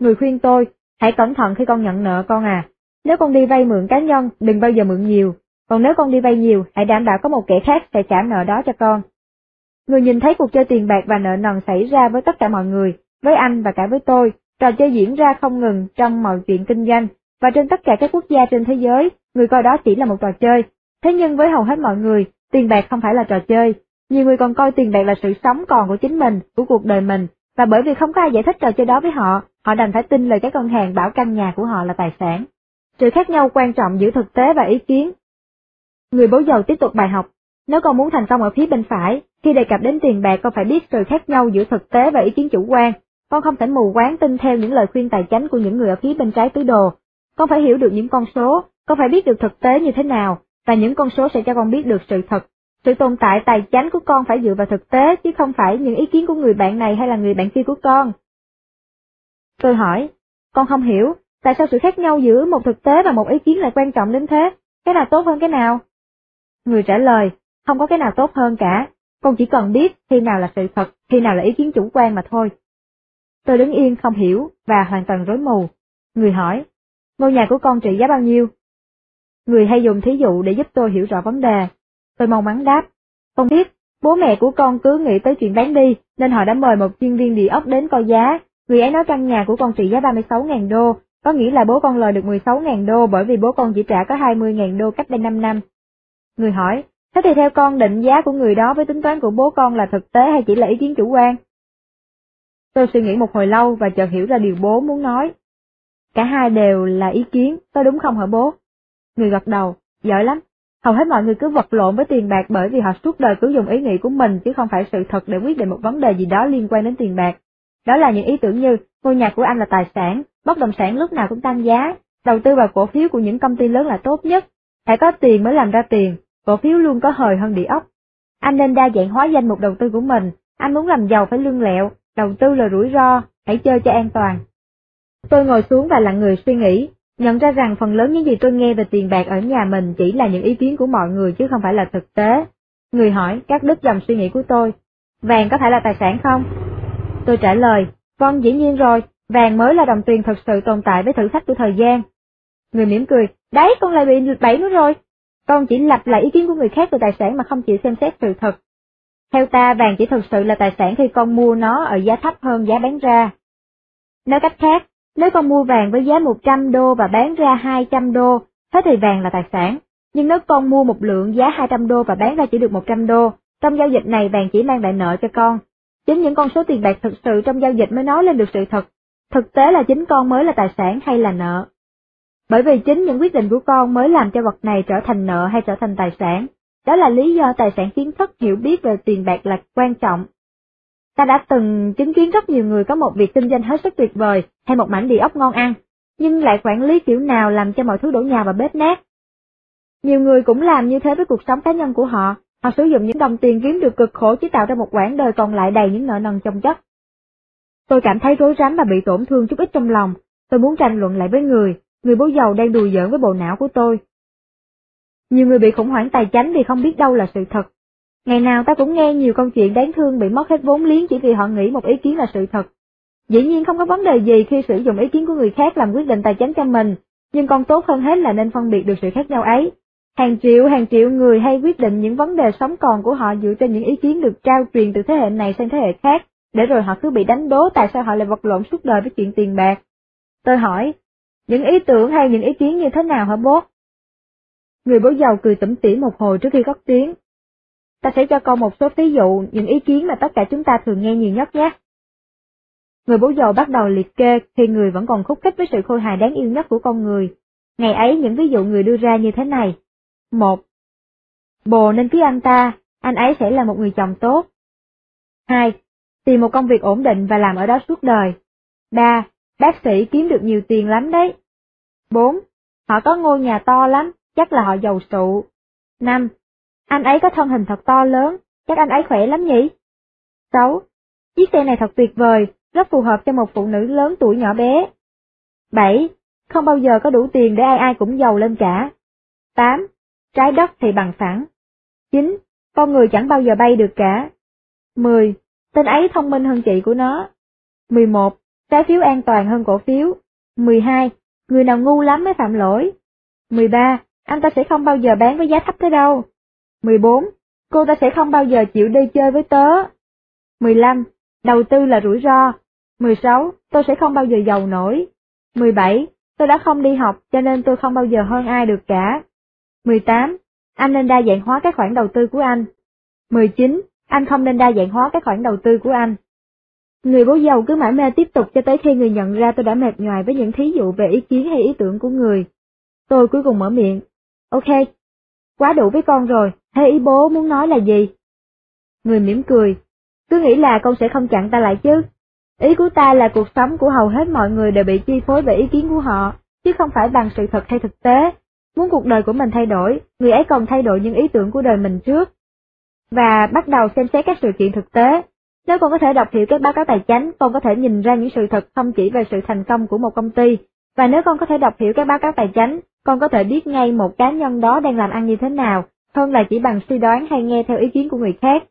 Người khuyên tôi, hãy cẩn thận khi con nhận nợ con à. Nếu con đi vay mượn cá nhân, đừng bao giờ mượn nhiều, còn nếu con đi vay nhiều, hãy đảm bảo có một kẻ khác sẽ trả nợ đó cho con. Người nhìn thấy cuộc chơi tiền bạc và nợ nần xảy ra với tất cả mọi người, với anh và cả với tôi, trò chơi diễn ra không ngừng trong mọi chuyện kinh doanh, và trên tất cả các quốc gia trên thế giới, người coi đó chỉ là một trò chơi. Thế nhưng với hầu hết mọi người, tiền bạc không phải là trò chơi. Nhiều người còn coi tiền bạc là sự sống còn của chính mình, của cuộc đời mình, và bởi vì không có ai giải thích trò chơi đó với họ, họ đành phải tin lời các ngân hàng bảo căn nhà của họ là tài sản. Sự khác nhau quan trọng giữa thực tế và ý kiến. Người bố giàu tiếp tục bài học, nếu con muốn thành công ở phía bên phải, khi đề cập đến tiền bạc con phải biết sự khác nhau giữa thực tế và ý kiến chủ quan. Con không thể mù quáng tin theo những lời khuyên tài chánh của những người ở phía bên trái tứ đồ. Con phải hiểu được những con số, con phải biết được thực tế như thế nào, và những con số sẽ cho con biết được sự thật. Sự tồn tại tài chánh của con phải dựa vào thực tế chứ không phải những ý kiến của người bạn này hay là người bạn kia của con. Tôi hỏi, con không hiểu, tại sao sự khác nhau giữa một thực tế và một ý kiến lại quan trọng đến thế? Cái nào tốt hơn cái nào? Người trả lời, không có cái nào tốt hơn cả, con chỉ cần biết khi nào là sự thật, khi nào là ý kiến chủ quan mà thôi. Tôi đứng yên không hiểu và hoàn toàn rối mù. Người hỏi, ngôi nhà của con trị giá bao nhiêu? Người hay dùng thí dụ để giúp tôi hiểu rõ vấn đề. Tôi mong mắn đáp, con biết, bố mẹ của con cứ nghĩ tới chuyện bán đi, nên họ đã mời một chuyên viên địa ốc đến coi giá. Người ấy nói căn nhà của con trị giá 36.000 đô, có nghĩa là bố con lời được 16.000 đô bởi vì bố con chỉ trả có 20.000 đô cách đây 5 năm. Người hỏi, thế thì theo con định giá của người đó với tính toán của bố con là thực tế hay chỉ là ý kiến chủ quan? Tôi suy nghĩ một hồi lâu và chợt hiểu ra điều bố muốn nói. Cả hai đều là ý kiến, có đúng không hả bố? Người gật đầu, giỏi lắm. Hầu hết mọi người cứ vật lộn với tiền bạc bởi vì họ suốt đời cứ dùng ý nghĩ của mình chứ không phải sự thật để quyết định một vấn đề gì đó liên quan đến tiền bạc. Đó là những ý tưởng như, ngôi nhà của anh là tài sản, bất động sản lúc nào cũng tăng giá, đầu tư vào cổ phiếu của những công ty lớn là tốt nhất, phải có tiền mới làm ra tiền, cổ phiếu luôn có hời hơn địa ốc. Anh nên đa dạng hóa danh mục đầu tư của mình, anh muốn làm giàu phải lương lẹo, đầu tư là rủi ro, hãy chơi cho an toàn. Tôi ngồi xuống và lặng người suy nghĩ, nhận ra rằng phần lớn những gì tôi nghe về tiền bạc ở nhà mình chỉ là những ý kiến của mọi người chứ không phải là thực tế. Người hỏi, các đứt dòng suy nghĩ của tôi, vàng có phải là tài sản không? Tôi trả lời, vâng dĩ nhiên rồi, vàng mới là đồng tiền thật sự tồn tại với thử thách của thời gian. Người mỉm cười, đấy con lại bị bẫy nó rồi. Con chỉ lặp lại ý kiến của người khác về tài sản mà không chịu xem xét sự thật. Theo ta vàng chỉ thực sự là tài sản khi con mua nó ở giá thấp hơn giá bán ra. Nói cách khác, nếu con mua vàng với giá 100 đô và bán ra 200 đô, thế thì vàng là tài sản. Nhưng nếu con mua một lượng giá 200 đô và bán ra chỉ được 100 đô, trong giao dịch này vàng chỉ mang lại nợ cho con. Chính những con số tiền bạc thực sự trong giao dịch mới nói lên được sự thật. Thực tế là chính con mới là tài sản hay là nợ. Bởi vì chính những quyết định của con mới làm cho vật này trở thành nợ hay trở thành tài sản. Đó là lý do tài sản kiến thức hiểu biết về tiền bạc là quan trọng. Ta đã từng chứng kiến rất nhiều người có một việc kinh doanh hết sức tuyệt vời hay một mảnh địa ốc ngon ăn, nhưng lại quản lý kiểu nào làm cho mọi thứ đổ nhà và bếp nát. Nhiều người cũng làm như thế với cuộc sống cá nhân của họ, họ sử dụng những đồng tiền kiếm được cực khổ chỉ tạo ra một quãng đời còn lại đầy những nợ nần chồng chất. Tôi cảm thấy rối rắm và bị tổn thương chút ít trong lòng, tôi muốn tranh luận lại với người, người bố giàu đang đùa giỡn với bộ não của tôi. Nhiều người bị khủng hoảng tài chính vì không biết đâu là sự thật. Ngày nào ta cũng nghe nhiều câu chuyện đáng thương bị mất hết vốn liếng chỉ vì họ nghĩ một ý kiến là sự thật. Dĩ nhiên không có vấn đề gì khi sử dụng ý kiến của người khác làm quyết định tài chính cho mình, nhưng còn tốt hơn hết là nên phân biệt được sự khác nhau ấy. Hàng triệu hàng triệu người hay quyết định những vấn đề sống còn của họ dựa trên những ý kiến được trao truyền từ thế hệ này sang thế hệ khác, để rồi họ cứ bị đánh đố tại sao họ lại vật lộn suốt đời với chuyện tiền bạc. Tôi hỏi, những ý tưởng hay những ý kiến như thế nào hả bố? Người bố giàu cười tủm tỉm một hồi trước khi cất tiếng. Ta sẽ cho con một số ví dụ những ý kiến mà tất cả chúng ta thường nghe nhiều nhất nhé. Người bố giàu bắt đầu liệt kê khi người vẫn còn khúc khích với sự khôi hài đáng yêu nhất của con người. Ngày ấy những ví dụ người đưa ra như thế này. một Bồ nên cưới anh ta, anh ấy sẽ là một người chồng tốt. 2. Tìm một công việc ổn định và làm ở đó suốt đời. 3. Bác sĩ kiếm được nhiều tiền lắm đấy. 4. Họ có ngôi nhà to lắm, chắc là họ giàu sụ. 5. Anh ấy có thân hình thật to lớn, chắc anh ấy khỏe lắm nhỉ? 6. Chiếc xe này thật tuyệt vời, rất phù hợp cho một phụ nữ lớn tuổi nhỏ bé. 7. Không bao giờ có đủ tiền để ai ai cũng giàu lên cả. 8. Trái đất thì bằng phẳng. 9. Con người chẳng bao giờ bay được cả. 10. Tên ấy thông minh hơn chị của nó. 11. Trái phiếu an toàn hơn cổ phiếu. 12. Người nào ngu lắm mới phạm lỗi. 13. Anh ta sẽ không bao giờ bán với giá thấp thế đâu. 14. Cô ta sẽ không bao giờ chịu đi chơi với tớ. 15. Đầu tư là rủi ro. 16. Tôi sẽ không bao giờ giàu nổi. 17. Tôi đã không đi học cho nên tôi không bao giờ hơn ai được cả. 18. Anh nên đa dạng hóa các khoản đầu tư của anh. 19. Anh không nên đa dạng hóa các khoản đầu tư của anh. Người bố giàu cứ mãi mê tiếp tục cho tới khi người nhận ra tôi đã mệt nhoài với những thí dụ về ý kiến hay ý tưởng của người. Tôi cuối cùng mở miệng. Ok, quá đủ với con rồi, thế ý bố muốn nói là gì? Người mỉm cười. Cứ nghĩ là con sẽ không chặn ta lại chứ. Ý của ta là cuộc sống của hầu hết mọi người đều bị chi phối bởi ý kiến của họ, chứ không phải bằng sự thật hay thực tế. Muốn cuộc đời của mình thay đổi, người ấy còn thay đổi những ý tưởng của đời mình trước. Và bắt đầu xem xét các sự kiện thực tế. Nếu con có thể đọc hiểu các báo cáo tài chính, con có thể nhìn ra những sự thật không chỉ về sự thành công của một công ty, và nếu con có thể đọc hiểu các báo cáo tài chính, con có thể biết ngay một cá nhân đó đang làm ăn như thế nào, hơn là chỉ bằng suy đoán hay nghe theo ý kiến của người khác.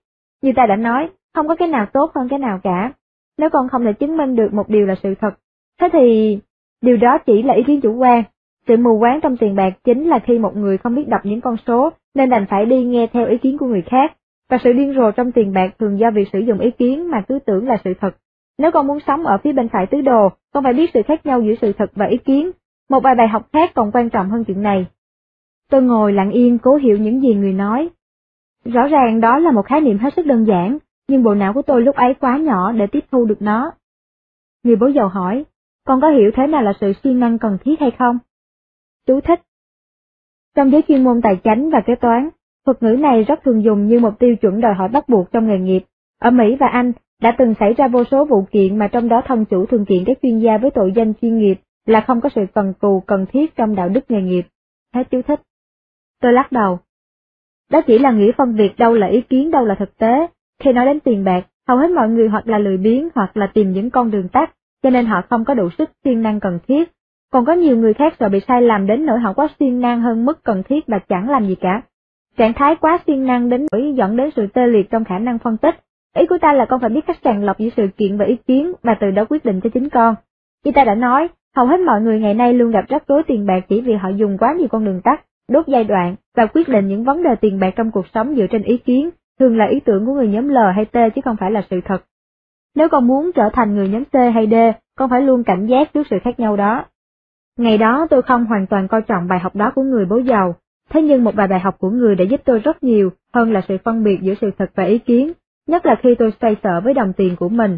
Như ta đã nói, không có cái nào tốt hơn cái nào cả. Nếu con không thể chứng minh được một điều là sự thật, thế thì điều đó chỉ là ý kiến chủ quan. Sự mù quáng trong tiền bạc chính là khi một người không biết đọc những con số nên đành phải đi nghe theo ý kiến của người khác, và sự điên rồ trong tiền bạc thường do việc sử dụng ý kiến mà cứ tưởng là sự thật. Nếu con muốn sống ở phía bên phải tứ đồ, con phải biết sự khác nhau giữa sự thật và ý kiến. Một vài bài học khác còn quan trọng hơn chuyện này. Tôi ngồi lặng yên cố hiểu những gì người nói. Rõ ràng đó là một khái niệm hết sức đơn giản, nhưng bộ não của tôi lúc ấy quá nhỏ để tiếp thu được nó. Người bố giàu hỏi, con có hiểu thế nào là sự siêng năng cần thiết hay không? Chú thích. Trong giới chuyên môn tài chánh và kế toán, thuật ngữ này rất thường dùng như một tiêu chuẩn đòi hỏi bắt buộc trong nghề nghiệp. Ở Mỹ và Anh, đã từng xảy ra vô số vụ kiện mà trong đó thông chủ thường kiện các chuyên gia với tội danh chuyên nghiệp là không có sự cần cù cần thiết trong đạo đức nghề nghiệp. Hết chú thích. Tôi lắc đầu. Đó chỉ là nghĩa phân biệt đâu là ý kiến đâu là thực tế. Khi nói đến tiền bạc, hầu hết mọi người hoặc là lười biếng hoặc là tìm những con đường tắt, cho nên họ không có đủ sức siêng năng cần thiết. Còn có nhiều người khác sợ bị sai lầm đến nỗi họ quá siêng năng hơn mức cần thiết và chẳng làm gì cả. Trạng thái quá siêng năng đến nỗi dẫn đến sự tê liệt trong khả năng phân tích. Ý của ta là con phải biết cách sàng lọc giữa sự kiện và ý kiến và từ đó quyết định cho chính con. Như ta đã nói, hầu hết mọi người ngày nay luôn gặp rắc rối tiền bạc chỉ vì họ dùng quá nhiều con đường tắt, đốt giai đoạn và quyết định những vấn đề tiền bạc trong cuộc sống dựa trên ý kiến, thường là ý tưởng của người nhóm L hay T chứ không phải là sự thật. Nếu con muốn trở thành người nhóm C hay D, con phải luôn cảnh giác trước sự khác nhau đó. Ngày đó tôi không hoàn toàn coi trọng bài học đó của người bố giàu, thế nhưng một vài bài học của người đã giúp tôi rất nhiều hơn là sự phân biệt giữa sự thật và ý kiến, nhất là khi tôi xoay sở với đồng tiền của mình.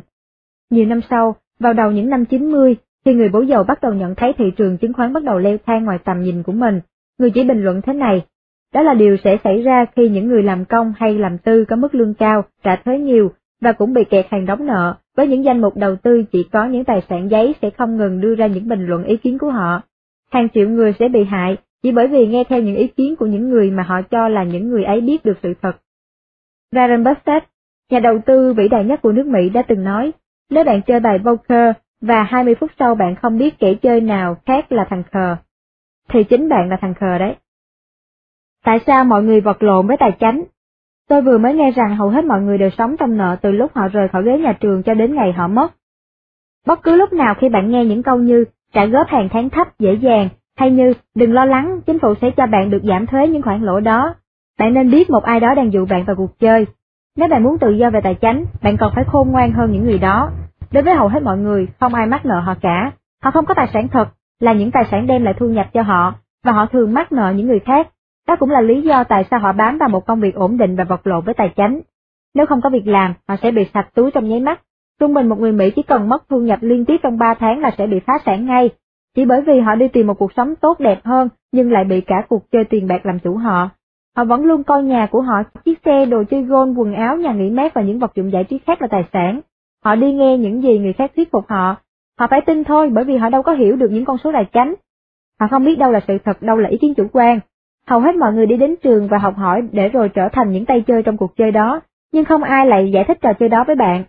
Nhiều năm sau, vào đầu những năm 90, khi người bố giàu bắt đầu nhận thấy thị trường chứng khoán bắt đầu leo thang ngoài tầm nhìn của mình, người chỉ bình luận thế này, đó là điều sẽ xảy ra khi những người làm công hay làm tư có mức lương cao, trả thuế nhiều, và cũng bị kẹt hàng đóng nợ, với những danh mục đầu tư chỉ có những tài sản giấy sẽ không ngừng đưa ra những bình luận ý kiến của họ. Hàng triệu người sẽ bị hại chỉ bởi vì nghe theo những ý kiến của những người mà họ cho là những người ấy biết được sự thật. Warren Buffett, nhà đầu tư vĩ đại nhất của nước Mỹ đã từng nói, nếu bạn chơi bài poker và 20 phút sau bạn không biết kẻ chơi nào khác là thằng khờ, thì chính bạn là thằng khờ đấy. Tại sao mọi người vật lộn với tài chánh? Tôi vừa mới nghe rằng hầu hết mọi người đều sống trong nợ từ lúc họ rời khỏi ghế nhà trường cho đến ngày họ mất. Bất cứ lúc nào khi bạn nghe những câu như trả góp hàng tháng thấp dễ dàng, hay như đừng lo lắng, chính phủ sẽ cho bạn được giảm thuế những khoản lỗ đó, bạn nên biết một ai đó đang dụ bạn vào cuộc chơi. Nếu bạn muốn tự do về tài chính, bạn còn phải khôn ngoan hơn những người đó. Đối với hầu hết mọi người, không ai mắc nợ họ cả. Họ không có tài sản thật, là những tài sản đem lại thu nhập cho họ, và họ thường mắc nợ những người khác. Đó cũng là lý do tại sao họ bám vào một công việc ổn định và vật lộn với tài chính. Nếu không có việc làm, họ sẽ bị sạch túi trong nháy mắt. Trung bình một người Mỹ chỉ cần mất thu nhập liên tiếp trong 3 tháng là sẽ bị phá sản ngay, chỉ bởi vì họ đi tìm một cuộc sống tốt đẹp hơn nhưng lại bị cả cuộc chơi tiền bạc làm chủ họ. Họ vẫn luôn coi nhà của họ, chiếc xe, đồ chơi gôn, quần áo, nhà nghỉ mát và những vật dụng giải trí khác là tài sản. Họ đi nghe những gì người khác thuyết phục họ. Họ phải tin thôi bởi vì họ đâu có hiểu được những con số tài chánh. Họ không biết đâu là sự thật, đâu là ý kiến chủ quan. Hầu hết mọi người đi đến trường và học hỏi để rồi trở thành những tay chơi trong cuộc chơi đó, nhưng không ai lại giải thích trò chơi đó với bạn.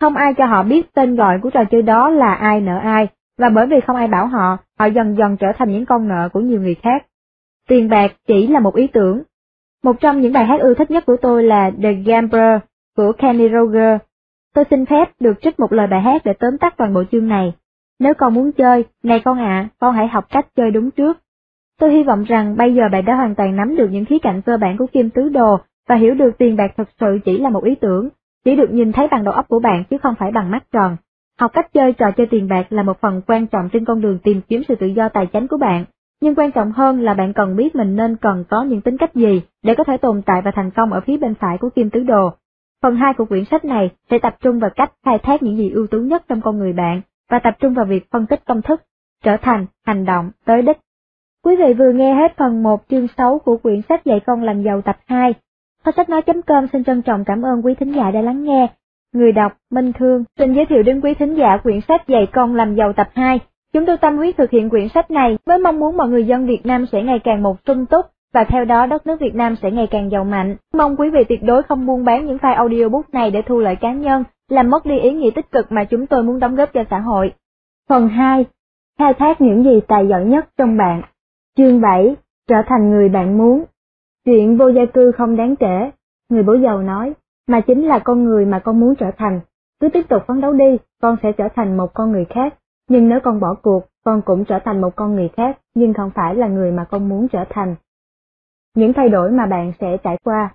Không ai cho họ biết tên gọi của trò chơi đó là ai nợ ai, và bởi vì không ai bảo họ, họ dần dần trở thành những con nợ của nhiều người khác. Tiền bạc chỉ là một ý tưởng. Một trong những bài hát ưa thích nhất của tôi là The Gambler của Kenny Roger. Tôi xin phép được trích một lời bài hát để tóm tắt toàn bộ chương này. Nếu con muốn chơi, này con ạ, con hãy học cách chơi đúng trước. Tôi hy vọng rằng bây giờ bạn đã hoàn toàn nắm được những khía cạnh cơ bản của kim tứ đồ và hiểu được tiền bạc thật sự chỉ là một ý tưởng, chỉ được nhìn thấy bằng đầu óc của bạn chứ không phải bằng mắt tròn. Học cách chơi trò chơi tiền bạc là một phần quan trọng trên con đường tìm kiếm sự tự do tài chính của bạn, nhưng quan trọng hơn là bạn cần biết mình nên cần có những tính cách gì để có thể tồn tại và thành công ở phía bên phải của kim tứ đồ. Phần 2 của quyển sách này sẽ tập trung vào cách khai thác những gì ưu tú nhất trong con người bạn và tập trung vào việc phân tích công thức, trở thành, hành động, tới đích. Quý vị vừa nghe hết phần 1 chương 6 của quyển sách dạy con làm giàu tập 2. Kho sách nói.com xin trân trọng cảm ơn quý thính giả đã lắng nghe. Người đọc, Minh Thương, xin giới thiệu đến quý thính giả quyển sách dạy con làm giàu tập 2. Chúng tôi tâm huyết thực hiện quyển sách này với mong muốn mọi người dân Việt Nam sẽ ngày càng một sung túc, và theo đó đất nước Việt Nam sẽ ngày càng giàu mạnh. Mong quý vị tuyệt đối không buôn bán những file audiobook này để thu lợi cá nhân, làm mất đi ý nghĩa tích cực mà chúng tôi muốn đóng góp cho xã hội. Phần 2. Khai thác những gì tài giỏi nhất trong bạn. Chương 7. Trở thành người bạn muốn. Chuyện vô gia cư không đáng kể, người bố giàu nói, mà chính là con người mà con muốn trở thành. Cứ tiếp tục phấn đấu đi, con sẽ trở thành một con người khác. Nhưng nếu con bỏ cuộc, con cũng trở thành một con người khác, nhưng không phải là người mà con muốn trở thành. Những thay đổi mà bạn sẽ trải qua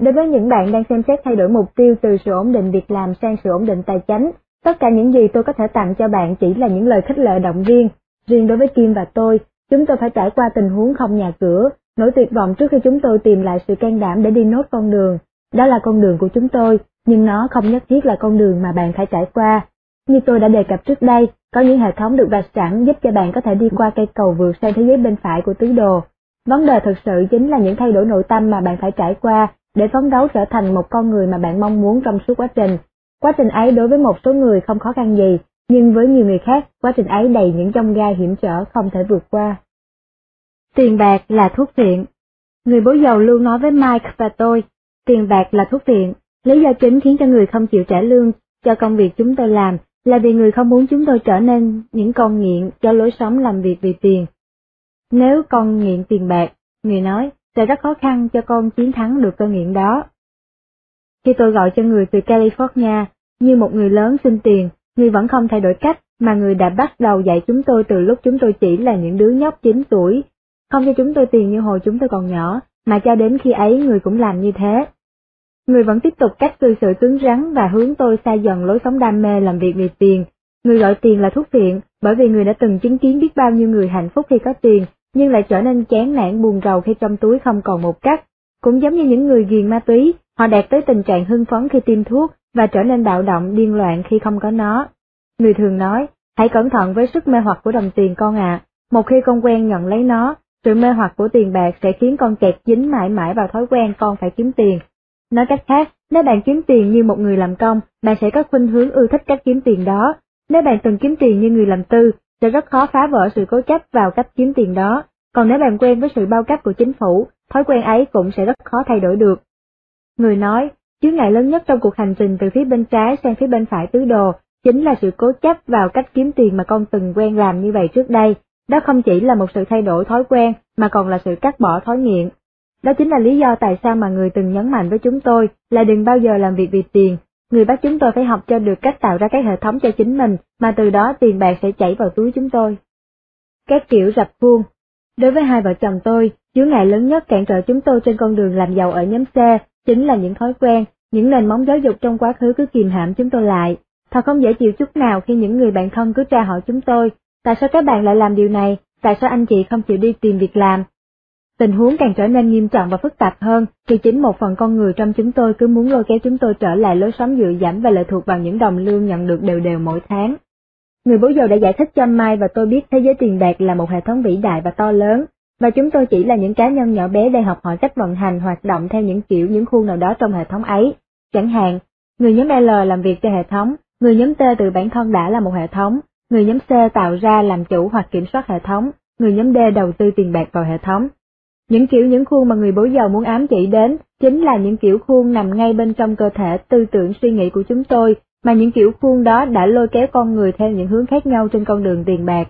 Đối với những bạn đang xem xét thay đổi mục tiêu từ sự ổn định việc làm sang sự ổn định tài chính, tất cả những gì tôi có thể tặng cho bạn chỉ là những lời khích lệ động viên. Riêng đối với Kim và tôi, chúng tôi phải trải qua tình huống không nhà cửa, nỗi tuyệt vọng trước khi chúng tôi tìm lại sự can đảm để đi nốt con đường. Đó là con đường của chúng tôi, nhưng nó không nhất thiết là con đường mà bạn phải trải qua. Như tôi đã đề cập trước đây, có những hệ thống được vạch sẵn giúp cho bạn có thể đi qua cây cầu vượt sang thế giới bên phải của tứ đồ. Vấn đề thực sự chính là những thay đổi nội tâm mà bạn phải trải qua để phấn đấu trở thành một con người mà bạn mong muốn trong suốt quá trình. Quá trình ấy đối với một số người không khó khăn gì, nhưng với nhiều người khác, quá trình ấy đầy những trong gai hiểm trở không thể vượt qua. Tiền bạc là thuốc phiện. Người bố giàu luôn nói với Mike và tôi, tiền bạc là thuốc viện, Lý do chính khiến cho người không chịu trả lương cho công việc chúng tôi làm là vì người không muốn chúng tôi trở nên những con nghiện cho lối sống làm việc vì tiền. Nếu con nghiện tiền bạc, người nói, sẽ rất khó khăn cho con chiến thắng được cơn nghiện đó. Khi tôi gọi cho người từ California, như một người lớn xin tiền, người vẫn không thay đổi cách mà người đã bắt đầu dạy chúng tôi từ lúc chúng tôi chỉ là những đứa nhóc 9 tuổi, không cho chúng tôi tiền như hồi chúng tôi còn nhỏ, mà cho đến khi ấy người cũng làm như thế. Người vẫn tiếp tục cách cư xử cứng rắn và hướng tôi xa dần lối sống đam mê làm việc vì tiền. Người gọi tiền là thuốc phiện, bởi vì người đã từng chứng kiến biết bao nhiêu người hạnh phúc khi có tiền, nhưng lại trở nên chán nản buồn rầu khi trong túi không còn một cắt. Cũng giống như những người ghiền ma túy, họ đạt tới tình trạng hưng phấn khi tiêm thuốc và trở nên bạo động điên loạn khi không có nó. Người thường nói, hãy cẩn thận với sức mê hoặc của đồng tiền con ạ, một khi con quen nhận lấy nó, sự mê hoặc của tiền bạc sẽ khiến con kẹt dính mãi mãi vào thói quen con phải kiếm tiền. Nói cách khác, nếu bạn kiếm tiền như một người làm công, bạn sẽ có khuynh hướng ưa thích cách kiếm tiền đó. Nếu bạn từng kiếm tiền như người làm tư, sẽ rất khó phá vỡ sự cố chấp vào cách kiếm tiền đó. Còn nếu bạn quen với sự bao cấp của chính phủ, thói quen ấy cũng sẽ rất khó thay đổi được. Người nói, chướng ngại lớn nhất trong cuộc hành trình từ phía bên trái sang phía bên phải tứ đồ, chính là sự cố chấp vào cách kiếm tiền mà con từng quen làm như vậy trước đây. Đó không chỉ là một sự thay đổi thói quen, mà còn là sự cắt bỏ thói nghiện. Đó chính là lý do tại sao mà người từng nhấn mạnh với chúng tôi là đừng bao giờ làm việc vì tiền. Người bắt chúng tôi phải học cho được cách tạo ra các hệ thống cho chính mình, mà từ đó tiền bạc sẽ chảy vào túi chúng tôi. Các kiểu rập khuôn Đối với hai vợ chồng tôi, chướng ngại lớn nhất cản trở chúng tôi trên con đường làm giàu ở nhóm C chính là những thói quen, những nền móng giáo dục trong quá khứ cứ kìm hãm chúng tôi lại. Thật không dễ chịu chút nào khi những người bạn thân cứ tra hỏi chúng tôi, tại sao các bạn lại làm điều này, tại sao anh chị không chịu đi tìm việc làm. Tình huống càng trở nên nghiêm trọng và phức tạp hơn khi chính một phần con người trong chúng tôi cứ muốn lôi kéo chúng tôi trở lại lối sống dự dẫm và lệ thuộc vào những đồng lương nhận được đều đều mỗi tháng. Người bố giàu đã giải thích cho Mai và tôi biết thế giới tiền bạc là một hệ thống vĩ đại và to lớn, và chúng tôi chỉ là những cá nhân nhỏ bé đang học hỏi cách vận hành hoạt động theo những kiểu những khuôn nào đó trong hệ thống ấy. Chẳng hạn, người nhóm L làm việc cho hệ thống, người nhóm T từ bản thân đã là một hệ thống, người nhóm C tạo ra làm chủ hoặc kiểm soát hệ thống, người nhóm D đầu tư tiền bạc vào hệ thống. Những kiểu những khuôn mà người bố giàu muốn ám chỉ đến chính là những kiểu khuôn nằm ngay bên trong cơ thể tư tưởng suy nghĩ của chúng tôi, mà những kiểu khuôn đó đã lôi kéo con người theo những hướng khác nhau trên con đường tiền bạc.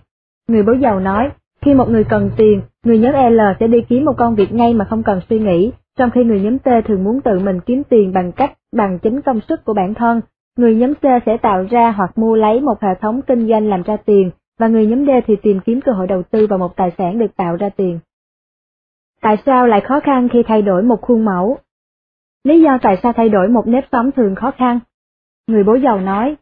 Người bố giàu nói, khi một người cần tiền, người nhóm L sẽ đi kiếm một công việc ngay mà không cần suy nghĩ, trong khi người nhóm T thường muốn tự mình kiếm tiền bằng cách bằng chính công sức của bản thân. Người nhóm C sẽ tạo ra hoặc mua lấy một hệ thống kinh doanh làm ra tiền, và người nhóm D thì tìm kiếm cơ hội đầu tư vào một tài sản được tạo ra tiền. Tại sao lại khó khăn khi thay đổi một khuôn mẫu? Lý do tại sao thay đổi một nếp sống thường khó khăn? Người bố giàu nói,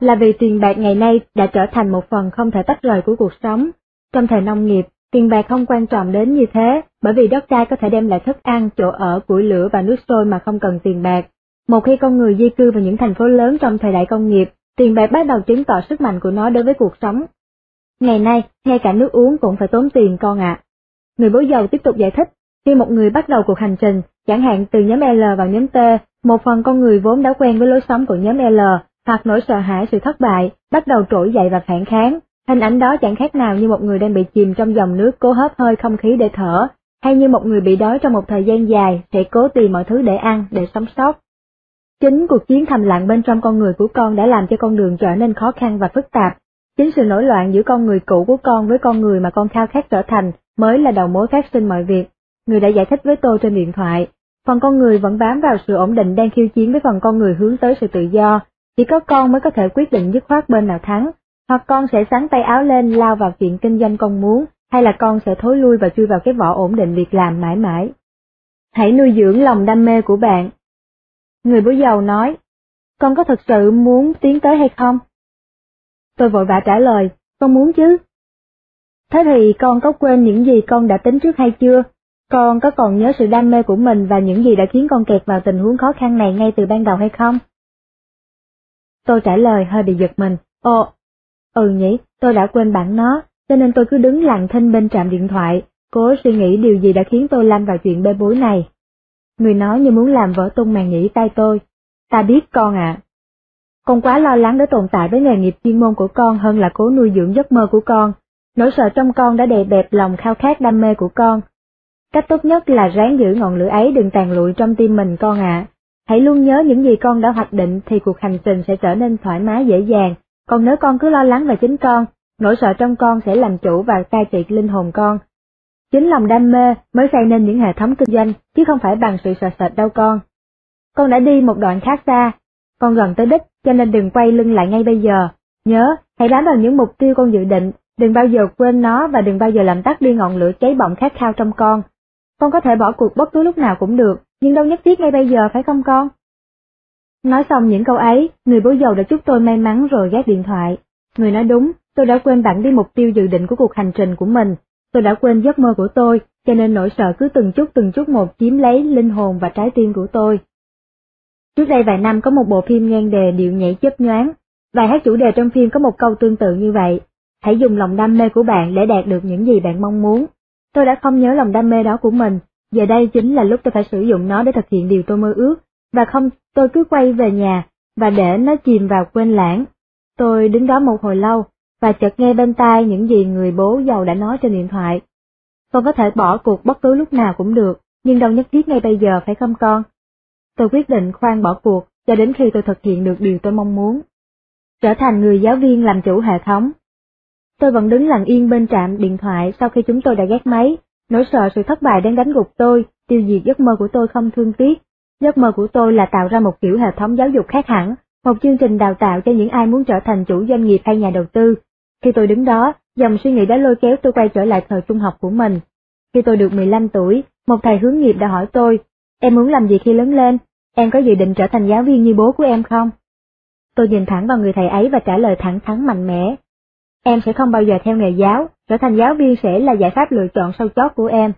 là vì tiền bạc ngày nay đã trở thành một phần không thể tách rời của cuộc sống. Trong thời nông nghiệp, tiền bạc không quan trọng đến như thế, bởi vì đất đai có thể đem lại thức ăn, chỗ ở, củi lửa và nước sôi mà không cần tiền bạc. Một khi con người di cư vào những thành phố lớn trong thời đại công nghiệp, tiền bạc bắt đầu chứng tỏ sức mạnh của nó đối với cuộc sống. Ngày nay, ngay cả nước uống cũng phải tốn tiền con ạ. Người bố giàu tiếp tục giải thích, khi một người bắt đầu cuộc hành trình, chẳng hạn từ nhóm L vào nhóm T, một phần con người vốn đã quen với lối sống của nhóm L, hoặc nỗi sợ hãi sự thất bại, bắt đầu trỗi dậy và phản kháng. Hình ảnh đó chẳng khác nào như một người đang bị chìm trong dòng nước cố hấp hơi không khí để thở, hay như một người bị đói trong một thời gian dài sẽ cố tìm mọi thứ để ăn, để sống sót. Chính cuộc chiến thầm lặng bên trong con người của con đã làm cho con đường trở nên khó khăn và phức tạp. Chính sự nổi loạn giữa con người cũ của con với con người mà con khao khát trở thành mới là đầu mối phát sinh mọi việc. Người đã giải thích với tôi trên điện thoại, phần con người vẫn bám vào sự ổn định đang khiêu chiến với phần con người hướng tới sự tự do, chỉ có con mới có thể quyết định dứt khoát bên nào thắng, hoặc con sẽ sáng tay áo lên lao vào chuyện kinh doanh con muốn, hay là con sẽ thối lui và chui vào cái vỏ ổn định việc làm mãi mãi. Hãy nuôi dưỡng lòng đam mê của bạn. Người bố giàu nói, con có thật sự muốn tiến tới hay không? Tôi vội vã trả lời, con muốn chứ. Thế thì con có quên những gì con đã tính trước hay chưa? Con có còn nhớ sự đam mê của mình và những gì đã khiến con kẹt vào tình huống khó khăn này ngay từ ban đầu hay không? Tôi trả lời hơi bị giật mình, ồ, ừ nhỉ, tôi đã quên bản nó, cho nên tôi cứ đứng lặng thinh bên trạm điện thoại, cố suy nghĩ điều gì đã khiến tôi lâm vào chuyện bê bối này. Người nói như muốn làm vỡ tung màn nhĩ tay tôi. Ta biết con ạ. Con quá lo lắng để tồn tại với nghề nghiệp chuyên môn của con hơn là cố nuôi dưỡng giấc mơ của con. Nỗi sợ trong con đã đè bẹp lòng khao khát đam mê của con. Cách tốt nhất là ráng giữ ngọn lửa ấy đừng tàn lụi trong tim mình con ạ. Hãy luôn nhớ những gì con đã hoạch định thì cuộc hành trình sẽ trở nên thoải mái dễ dàng, còn nếu con cứ lo lắng về chính con, nỗi sợ trong con sẽ làm chủ và cai trị linh hồn con. Chính lòng đam mê mới xây nên những hệ thống kinh doanh, chứ không phải bằng sự sợ sệt đâu con. Con đã đi một đoạn khá xa, con gần tới đích, cho nên đừng quay lưng lại ngay bây giờ. Nhớ, hãy bám vào những mục tiêu con dự định, đừng bao giờ quên nó và đừng bao giờ làm tắt đi ngọn lửa cháy bỏng khát khao trong con. Con có thể bỏ cuộc bất cứ lúc nào cũng được, nhưng đâu nhất thiết ngay bây giờ phải không con? Nói xong những câu ấy, người bố giàu đã chúc tôi may mắn rồi gác điện thoại. Người nói đúng, tôi đã quên bản đi mục tiêu dự định của cuộc hành trình của mình. Tôi đã quên giấc mơ của tôi, cho nên nỗi sợ cứ từng chút từng chút một chiếm lấy linh hồn và trái tim của tôi. Trước đây vài năm có một bộ phim ngang đề điệu nhảy chớp nhoáng. Bài hát chủ đề trong phim có một câu tương tự như vậy. Hãy dùng lòng đam mê của bạn để đạt được những gì bạn mong muốn. Tôi đã không nhớ lòng đam mê đó của mình, giờ đây chính là lúc tôi phải sử dụng nó để thực hiện điều tôi mơ ước, và không tôi cứ quay về nhà, và để nó chìm vào quên lãng. Tôi đứng đó một hồi lâu, và chợt nghe bên tai những gì người bố giàu đã nói trên điện thoại. Con có thể bỏ cuộc bất cứ lúc nào cũng được, nhưng đâu nhất thiết ngay bây giờ phải không con? Tôi quyết định khoan bỏ cuộc cho đến khi tôi thực hiện được điều tôi mong muốn. Trở thành người giáo viên làm chủ hệ thống. Tôi vẫn đứng lặng yên bên trạm điện thoại sau khi chúng tôi đã gác máy, nỗi sợ sự thất bại đang đánh gục tôi, tiêu diệt giấc mơ của tôi không thương tiếc. Giấc mơ của tôi là tạo ra một kiểu hệ thống giáo dục khác hẳn, một chương trình đào tạo cho những ai muốn trở thành chủ doanh nghiệp hay nhà đầu tư. Khi tôi đứng đó, dòng suy nghĩ đã lôi kéo tôi quay trở lại thời trung học của mình. Khi tôi được 15 tuổi, một thầy hướng nghiệp đã hỏi tôi, em muốn làm gì khi lớn lên, em có dự định trở thành giáo viên như bố của em không? Tôi nhìn thẳng vào người thầy ấy và trả lời thẳng thắn mạnh mẽ. Em sẽ không bao giờ theo nghề giáo, trở thành giáo viên sẽ là giải pháp lựa chọn sâu chót của em.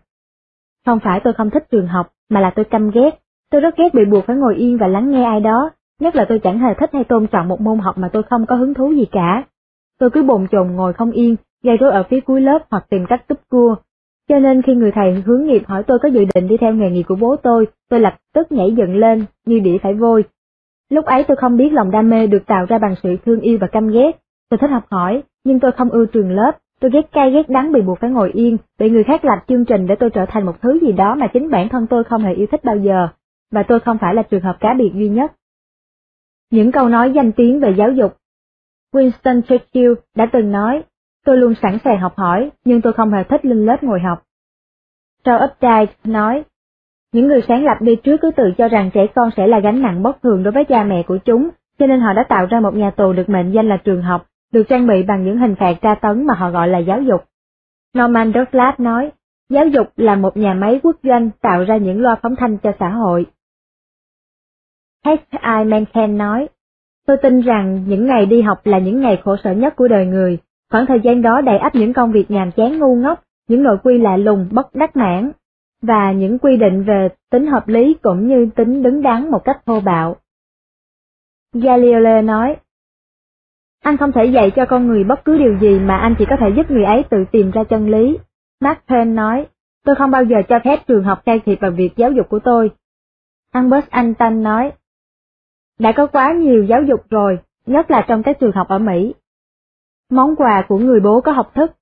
Không phải tôi không thích trường học, mà là tôi căm ghét. Tôi rất ghét bị buộc phải ngồi yên và lắng nghe ai đó, nhất là tôi chẳng hề thích hay tôn trọng một môn học mà tôi không có hứng thú gì cả. Tôi cứ bồn chồn ngồi không yên, gây rối ở phía cuối lớp hoặc tìm cách túp cua. Cho nên khi người thầy hướng nghiệp hỏi tôi có dự định đi theo nghề nghiệp của bố tôi, tôi lập tức nhảy dựng lên, như đĩa phải vôi. Lúc ấy tôi không biết lòng đam mê được tạo ra bằng sự thương yêu và căm ghét. Tôi thích học hỏi, nhưng tôi không ưa trường lớp, Tôi ghét cay ghét đắng bị buộc phải ngồi yên, bị người khác lập chương trình để tôi trở thành một thứ gì đó mà chính bản thân tôi không hề yêu thích bao giờ, và tôi không phải là trường hợp cá biệt duy nhất. Những câu nói danh tiếng về giáo dục Winston Churchill đã từng nói, tôi luôn sẵn sàng học hỏi, nhưng tôi không hề thích lên lớp ngồi học. Charles Updike nói, những người sáng lập đi trước cứ tự cho rằng trẻ con sẽ là gánh nặng bất thường đối với cha mẹ của chúng, cho nên họ đã tạo ra một nhà tù được mệnh danh là trường học, được trang bị bằng những hình phạt tra tấn mà họ gọi là giáo dục. Norman Douglas nói, giáo dục là một nhà máy quốc doanh tạo ra những loa phóng thanh cho xã hội. H.I. Mencken nói, tôi tin rằng những ngày đi học là những ngày khổ sở nhất của đời người, khoảng thời gian đó đầy ắp những công việc nhàm chán ngu ngốc, những nội quy lạ lùng bất đắc mãn, và những quy định về tính hợp lý cũng như tính đứng đắn một cách thô bạo. Galileo nói, anh không thể dạy cho con người bất cứ điều gì mà anh chỉ có thể giúp người ấy tự tìm ra chân lý. Mark Twain nói, tôi không bao giờ cho phép trường học can thiệp vào việc giáo dục của tôi. Albert Einstein nói, đã có quá nhiều giáo dục rồi, nhất là trong các trường học ở Mỹ. Món quà của người bố có học thức.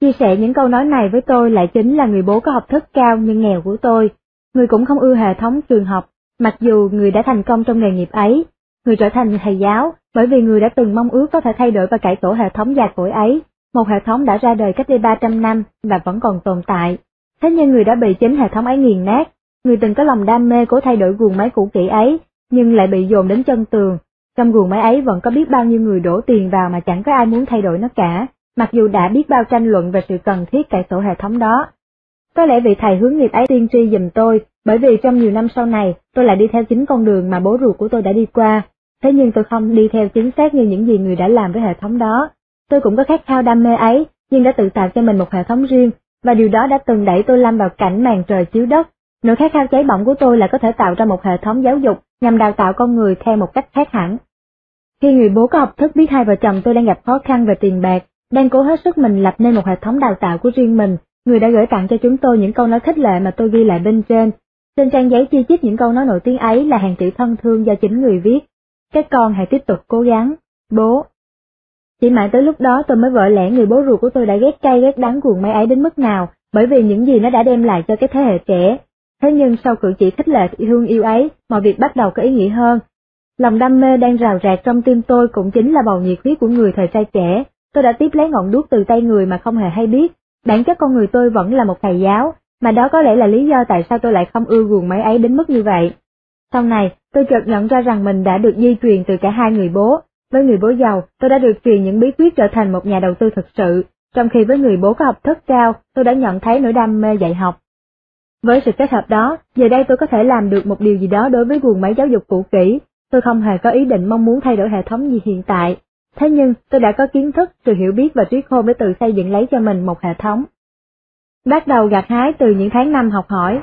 Chia sẻ những câu nói này với tôi lại chính là người bố có học thức cao nhưng nghèo của tôi. Người cũng không ưa hệ thống trường học, mặc dù người đã thành công trong nghề nghiệp ấy. Người trở thành thầy giáo, bởi vì người đã từng mong ước có thể thay đổi và cải tổ hệ thống già cỗi ấy, một hệ thống đã ra đời cách đây 300 năm và vẫn còn tồn tại. Thế nhưng người đã bị chính hệ thống ấy nghiền nát, người từng có lòng đam mê cố thay đổi guồng máy cũ kỹ ấy, nhưng lại bị dồn đến chân tường. Trong guồng máy ấy vẫn có biết bao nhiêu người đổ tiền vào mà chẳng có ai muốn thay đổi nó cả, mặc dù đã biết bao tranh luận về sự cần thiết cải tổ hệ thống đó. Có lẽ vị thầy hướng nghiệp ấy tiên tri dùm tôi, bởi vì trong nhiều năm sau này, tôi lại đi theo chính con đường mà bố ruột của tôi đã đi qua, thế nhưng tôi không đi theo chính xác như những gì người đã làm với hệ thống đó. Tôi cũng có khát khao đam mê ấy, nhưng đã tự tạo cho mình một hệ thống riêng, và điều đó đã từng đẩy tôi lâm vào cảnh màn trời chiếu đất. Nỗi khát khao cháy bỏng của tôi là có thể tạo ra một hệ thống giáo dục nhằm đào tạo con người theo một cách khác hẳn. Khi người bố có học thức biết hai vợ chồng tôi đang gặp khó khăn về tiền bạc, đang cố hết sức mình lập nên một hệ thống đào tạo của riêng mình, người đã gửi tặng cho chúng tôi những câu nói khích lệ mà tôi ghi lại bên trên. Trên trang giấy chi chít những câu nói nổi tiếng ấy là hàng tỷ thân thương do chính người viết. Các con hãy tiếp tục cố gắng, bố. Chỉ mãi tới lúc đó tôi mới vỡ lẽ người bố ruột của tôi đã ghét cay ghét đắng cuồng máy ấy đến mức nào, bởi vì những gì nó đã đem lại cho cái thế hệ trẻ. Thế nhưng sau cử chỉ khích lệ thương yêu ấy, mọi việc bắt đầu có ý nghĩa hơn. Lòng đam mê đang rào rạt trong tim tôi cũng chính là bầu nhiệt huyết của người thời trai trẻ. Tôi đã tiếp lấy ngọn đuốc từ tay người mà không hề hay biết. Bản chất con người tôi vẫn là một thầy giáo, mà đó có lẽ là lý do tại sao tôi lại không ưa guồng máy ấy đến mức như vậy. Sau này, tôi chợt nhận ra rằng mình đã được di truyền từ cả hai người bố. Với người bố giàu, tôi đã được truyền những bí quyết trở thành một nhà đầu tư thực sự, trong khi với người bố có học thức cao, tôi đã nhận thấy nỗi đam mê dạy học. Với sự kết hợp đó, giờ đây tôi có thể làm được một điều gì đó đối với guồng máy giáo dục cũ kỹ, tôi không hề có ý định mong muốn thay đổi hệ thống gì hiện tại. Thế nhưng, tôi đã có kiến thức, sự hiểu biết và trí khôn để tự xây dựng lấy cho mình một hệ thống. Bắt đầu gặt hái từ những tháng năm học hỏi,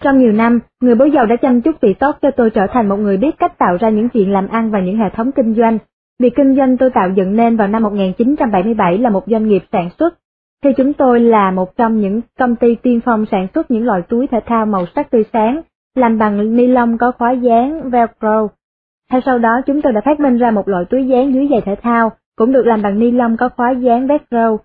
trong nhiều năm, người bố giàu đã chăm chút vị tốt cho tôi trở thành một người biết cách tạo ra những chuyện làm ăn và những hệ thống kinh doanh. Việc kinh doanh tôi tạo dựng nên vào năm 1977 là một doanh nghiệp sản xuất. Thì chúng tôi là một trong những công ty tiên phong sản xuất những loại túi thể thao màu sắc tươi sáng, làm bằng ni lông có khóa dán Velcro. Theo sau đó chúng tôi đã phát minh ra một loại túi dán dưới giày thể thao, cũng được làm bằng ni lông có khóa dán Velcro.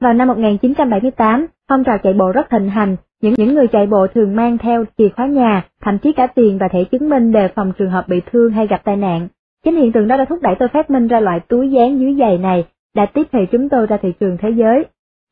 Vào năm 1978, phong trào chạy bộ rất thịnh hành, những những người chạy bộ thường mang theo chìa khóa nhà, thậm chí cả tiền và thẻ chứng minh đề phòng trường hợp bị thương hay gặp tai nạn. Chính hiện tượng đó đã thúc đẩy tôi phát minh ra loại túi dán dưới giày này, đã tiếp thị chúng tôi ra thị trường thế giới.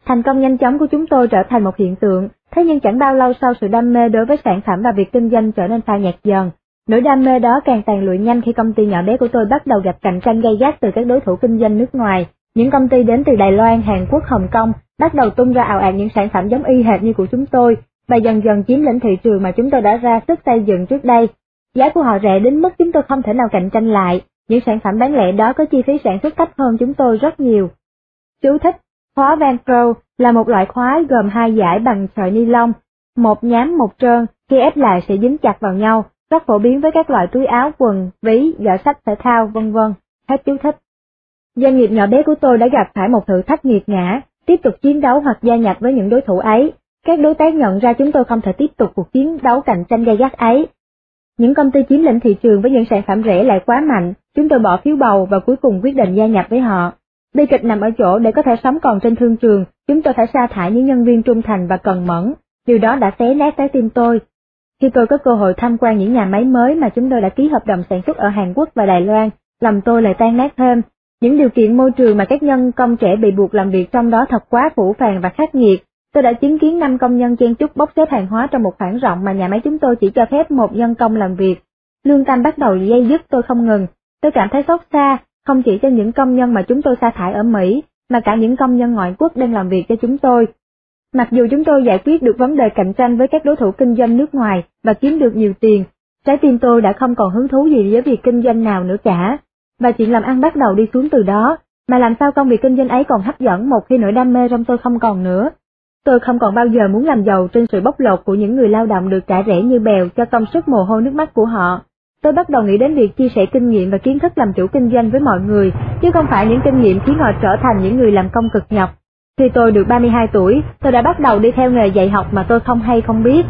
Thành công nhanh chóng của chúng tôi trở thành một hiện tượng, thế nhưng chẳng bao lâu sau sự đam mê đối với sản phẩm và việc kinh doanh trở nên phai nhạt dần. Nỗi đam mê đó càng tàn lụi nhanh khi công ty nhỏ bé của tôi bắt đầu gặp cạnh tranh gay gắt từ các đối thủ kinh doanh nước ngoài. Những công ty đến từ Đài Loan, Hàn Quốc, Hồng Kông bắt đầu tung ra ảo ạt những sản phẩm giống y hệt như của chúng tôi, và dần dần chiếm lĩnh thị trường mà chúng tôi đã ra sức xây dựng trước đây. Giá của họ rẻ đến mức chúng tôi không thể nào cạnh tranh lại, những sản phẩm bán lẻ đó có chi phí sản xuất thấp hơn chúng tôi rất nhiều. Chú thích, khóa Velcro là một loại khóa gồm hai giải bằng sợi ni lông, một nhám một trơn, khi ép lại sẽ dính chặt vào nhau, rất phổ biến với các loại túi áo, quần, ví, giỏ sách thể thao, vân vân. Hết chú thích. Doanh nghiệp nhỏ bé của tôi đã gặp phải một thử thách nghiệt ngã, tiếp tục chiến đấu hoặc gia nhập với những đối thủ ấy. Các đối tác nhận ra chúng tôi không thể tiếp tục cuộc chiến đấu cạnh tranh gay gắt ấy. Những công ty chiếm lĩnh thị trường với những sản phẩm rẻ lại quá mạnh, chúng tôi bỏ phiếu bầu và cuối cùng quyết định gia nhập với họ. Bi kịch nằm ở chỗ để có thể sống còn trên thương trường, chúng tôi phải sa thải những nhân viên trung thành và cần mẫn. Điều đó đã xé nát trái tim tôi. Khi tôi có cơ hội tham quan những nhà máy mới mà chúng tôi đã ký hợp đồng sản xuất ở Hàn Quốc và Đài Loan, lòng tôi lại tan nát thêm. Những điều kiện môi trường mà các nhân công trẻ bị buộc làm việc trong đó thật quá phủ phàng và khắc nghiệt. Tôi đã chứng kiến năm công nhân chen chúc bốc xếp hàng hóa trong một khoảng rộng mà nhà máy chúng tôi chỉ cho phép một nhân công làm việc. Lương tâm bắt đầu dây dứt tôi không ngừng. Tôi cảm thấy xót xa, không chỉ cho những công nhân mà chúng tôi sa thải ở Mỹ, mà cả những công nhân ngoại quốc đang làm việc cho chúng tôi. Mặc dù chúng tôi giải quyết được vấn đề cạnh tranh với các đối thủ kinh doanh nước ngoài và kiếm được nhiều tiền, trái tim tôi đã không còn hứng thú gì với việc kinh doanh nào nữa cả, và chuyện làm ăn bắt đầu đi xuống từ đó, mà làm sao công việc kinh doanh ấy còn hấp dẫn một khi nỗi đam mê trong tôi không còn nữa. Tôi không còn bao giờ muốn làm giàu trên sự bóc lột của những người lao động được trả rẻ như bèo cho công sức mồ hôi nước mắt của họ. Tôi bắt đầu nghĩ đến việc chia sẻ kinh nghiệm và kiến thức làm chủ kinh doanh với mọi người, chứ không phải những kinh nghiệm khiến họ trở thành những người làm công cực nhọc. Khi tôi được 32 tuổi, tôi đã bắt đầu đi theo nghề dạy học mà tôi không hay không biết.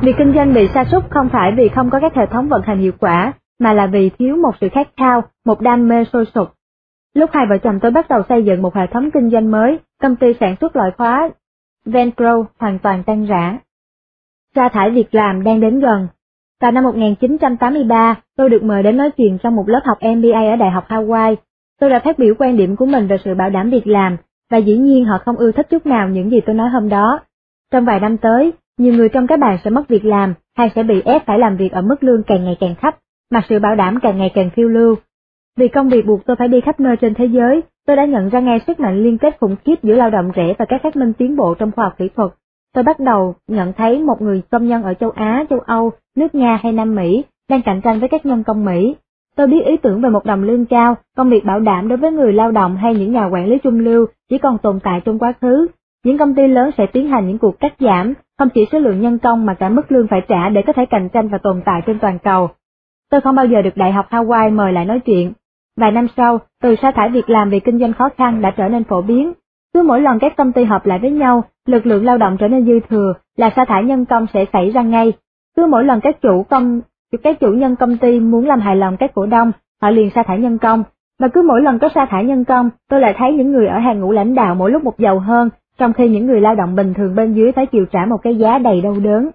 Việc kinh doanh bị sa sút không phải vì không có các hệ thống vận hành hiệu quả, mà là vì thiếu một sự khát khao, một đam mê sôi sục. Lúc hai vợ chồng tôi bắt đầu xây dựng một hệ thống kinh doanh mới, công ty sản xuất loại khóa Ventro hoàn toàn tan rã. Sa thải việc làm đang đến gần. Vào năm 1983, tôi được mời đến nói chuyện trong một lớp học MBA ở Đại học Hawaii. Tôi đã phát biểu quan điểm của mình về sự bảo đảm việc làm, và dĩ nhiên họ không ưa thích chút nào những gì tôi nói hôm đó. Trong vài năm tới, nhiều người trong các bạn sẽ mất việc làm, hay sẽ bị ép phải làm việc ở mức lương càng ngày càng thấp, mà sự bảo đảm càng ngày càng phiêu lưu. Vì công việc buộc tôi phải đi khắp nơi trên thế giới, tôi đã nhận ra ngay sức mạnh liên kết khủng khiếp giữa lao động rẻ và các phát minh tiến bộ trong khoa học kỹ thuật. Tôi bắt đầu nhận thấy một người công nhân ở châu Á, châu Âu, nước Nga hay Nam Mỹ đang cạnh tranh với các nhân công Mỹ. Tôi biết ý tưởng về một đồng lương cao, công việc bảo đảm đối với người lao động hay những nhà quản lý trung lưu chỉ còn tồn tại trong quá khứ. Những công ty lớn sẽ tiến hành những cuộc cắt giảm, không chỉ số lượng nhân công mà cả mức lương phải trả để có thể cạnh tranh và tồn tại trên toàn cầu. Tôi không bao giờ được Đại học Hawaii mời lại nói chuyện. Vài năm sau, từ sa thải việc làm vì kinh doanh khó khăn đã trở nên phổ biến. Cứ mỗi lần các công ty hợp lại với nhau, lực lượng lao động trở nên dư thừa, là sa thải nhân công sẽ xảy ra ngay. Cứ mỗi lần các chủ công các chủ nhân công ty muốn làm hài lòng các cổ đông, họ liền sa thải nhân công. Và cứ mỗi lần có sa thải nhân công, tôi lại thấy những người ở hàng ngũ lãnh đạo mỗi lúc một giàu hơn, trong khi những người lao động bình thường bên dưới phải chịu trả một cái giá đầy đau đớn.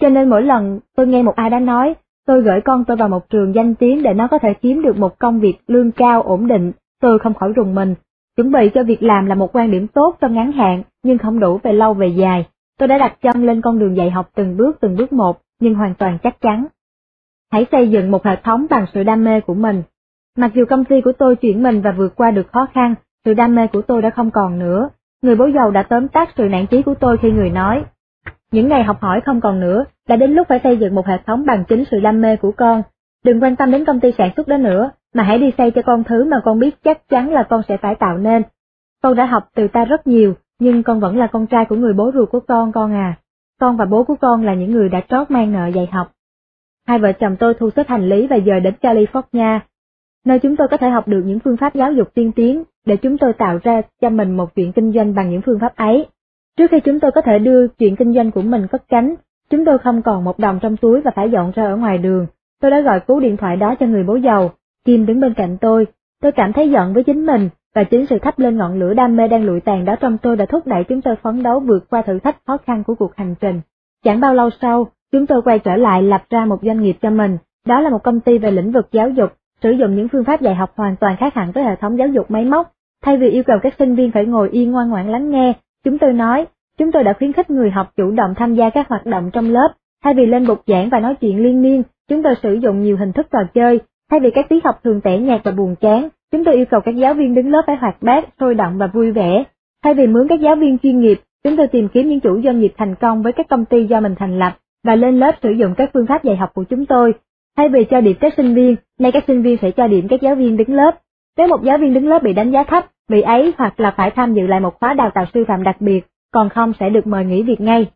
Cho nên mỗi lần tôi nghe một ai đó nói, tôi gửi con tôi vào một trường danh tiếng để nó có thể kiếm được một công việc lương cao ổn định, tôi không khỏi rùng mình. Chuẩn bị cho việc làm là một quan điểm tốt trong ngắn hạn, nhưng không đủ về lâu về dài. Tôi đã đặt chân lên con đường dạy học từng bước từng bước một, nhưng hoàn toàn chắc chắn. Hãy xây dựng một hệ thống bằng sự đam mê của mình. Mặc dù công ty của tôi chuyển mình và vượt qua được khó khăn, sự đam mê của tôi đã không còn nữa. Người bố giàu đã tóm tắt sự nản chí của tôi khi người nói. Những ngày học hỏi không còn nữa, đã đến lúc phải xây dựng một hệ thống bằng chính sự đam mê của con. Đừng quan tâm đến công ty sản xuất đó nữa, mà hãy đi xây cho con thứ mà con biết chắc chắn là con sẽ phải tạo nên. Con đã học từ ta rất nhiều, nhưng con vẫn là con trai của người bố ruột của con con à. Con và bố của con là những người đã trót mang nợ dạy học. Hai vợ chồng tôi thu xếp hành lý và dời đến California, nơi chúng tôi có thể học được những phương pháp giáo dục tiên tiến để chúng tôi tạo ra cho mình một chuyện kinh doanh bằng những phương pháp ấy. Trước khi chúng tôi có thể đưa chuyện kinh doanh của mình cất cánh, chúng tôi không còn một đồng trong túi và phải dọn ra ở ngoài đường. Tôi đã gọi cú điện thoại đó cho người bố giàu, Kim đứng bên cạnh tôi. Tôi cảm thấy giận với chính mình, và chính sự thắp lên ngọn lửa đam mê đang lụi tàn đó trong tôi đã thúc đẩy chúng tôi phấn đấu vượt qua thử thách khó khăn của cuộc hành trình. Chẳng bao lâu sau, Chúng tôi quay trở lại lập ra một doanh nghiệp cho mình, đó là một công ty về lĩnh vực giáo dục, sử dụng những phương pháp dạy học hoàn toàn khác hẳn với hệ thống giáo dục máy móc. Thay vì yêu cầu các sinh viên phải ngồi yên ngoan ngoãn lắng nghe, chúng tôi nói, chúng tôi đã khuyến khích người học chủ động tham gia các hoạt động trong lớp. Thay vì lên bục giảng và nói chuyện liên miên, chúng tôi sử dụng nhiều hình thức trò chơi. Thay vì các tiết học thường tẻ nhạt và buồn chán, chúng tôi yêu cầu các giáo viên đứng lớp phải hoạt bát, sôi động và vui vẻ. Thay vì mướn các giáo viên chuyên nghiệp, chúng tôi tìm kiếm những chủ doanh nghiệp thành công với các công ty do mình thành lập và lên lớp sử dụng các phương pháp dạy học của chúng tôi. Thay vì cho điểm các sinh viên, nay các sinh viên sẽ cho điểm các giáo viên đứng lớp. Nếu một giáo viên đứng lớp bị đánh giá thấp, bị ấy hoặc là phải tham dự lại một khóa đào tạo sư phạm đặc biệt, còn không sẽ được mời nghỉ việc ngay.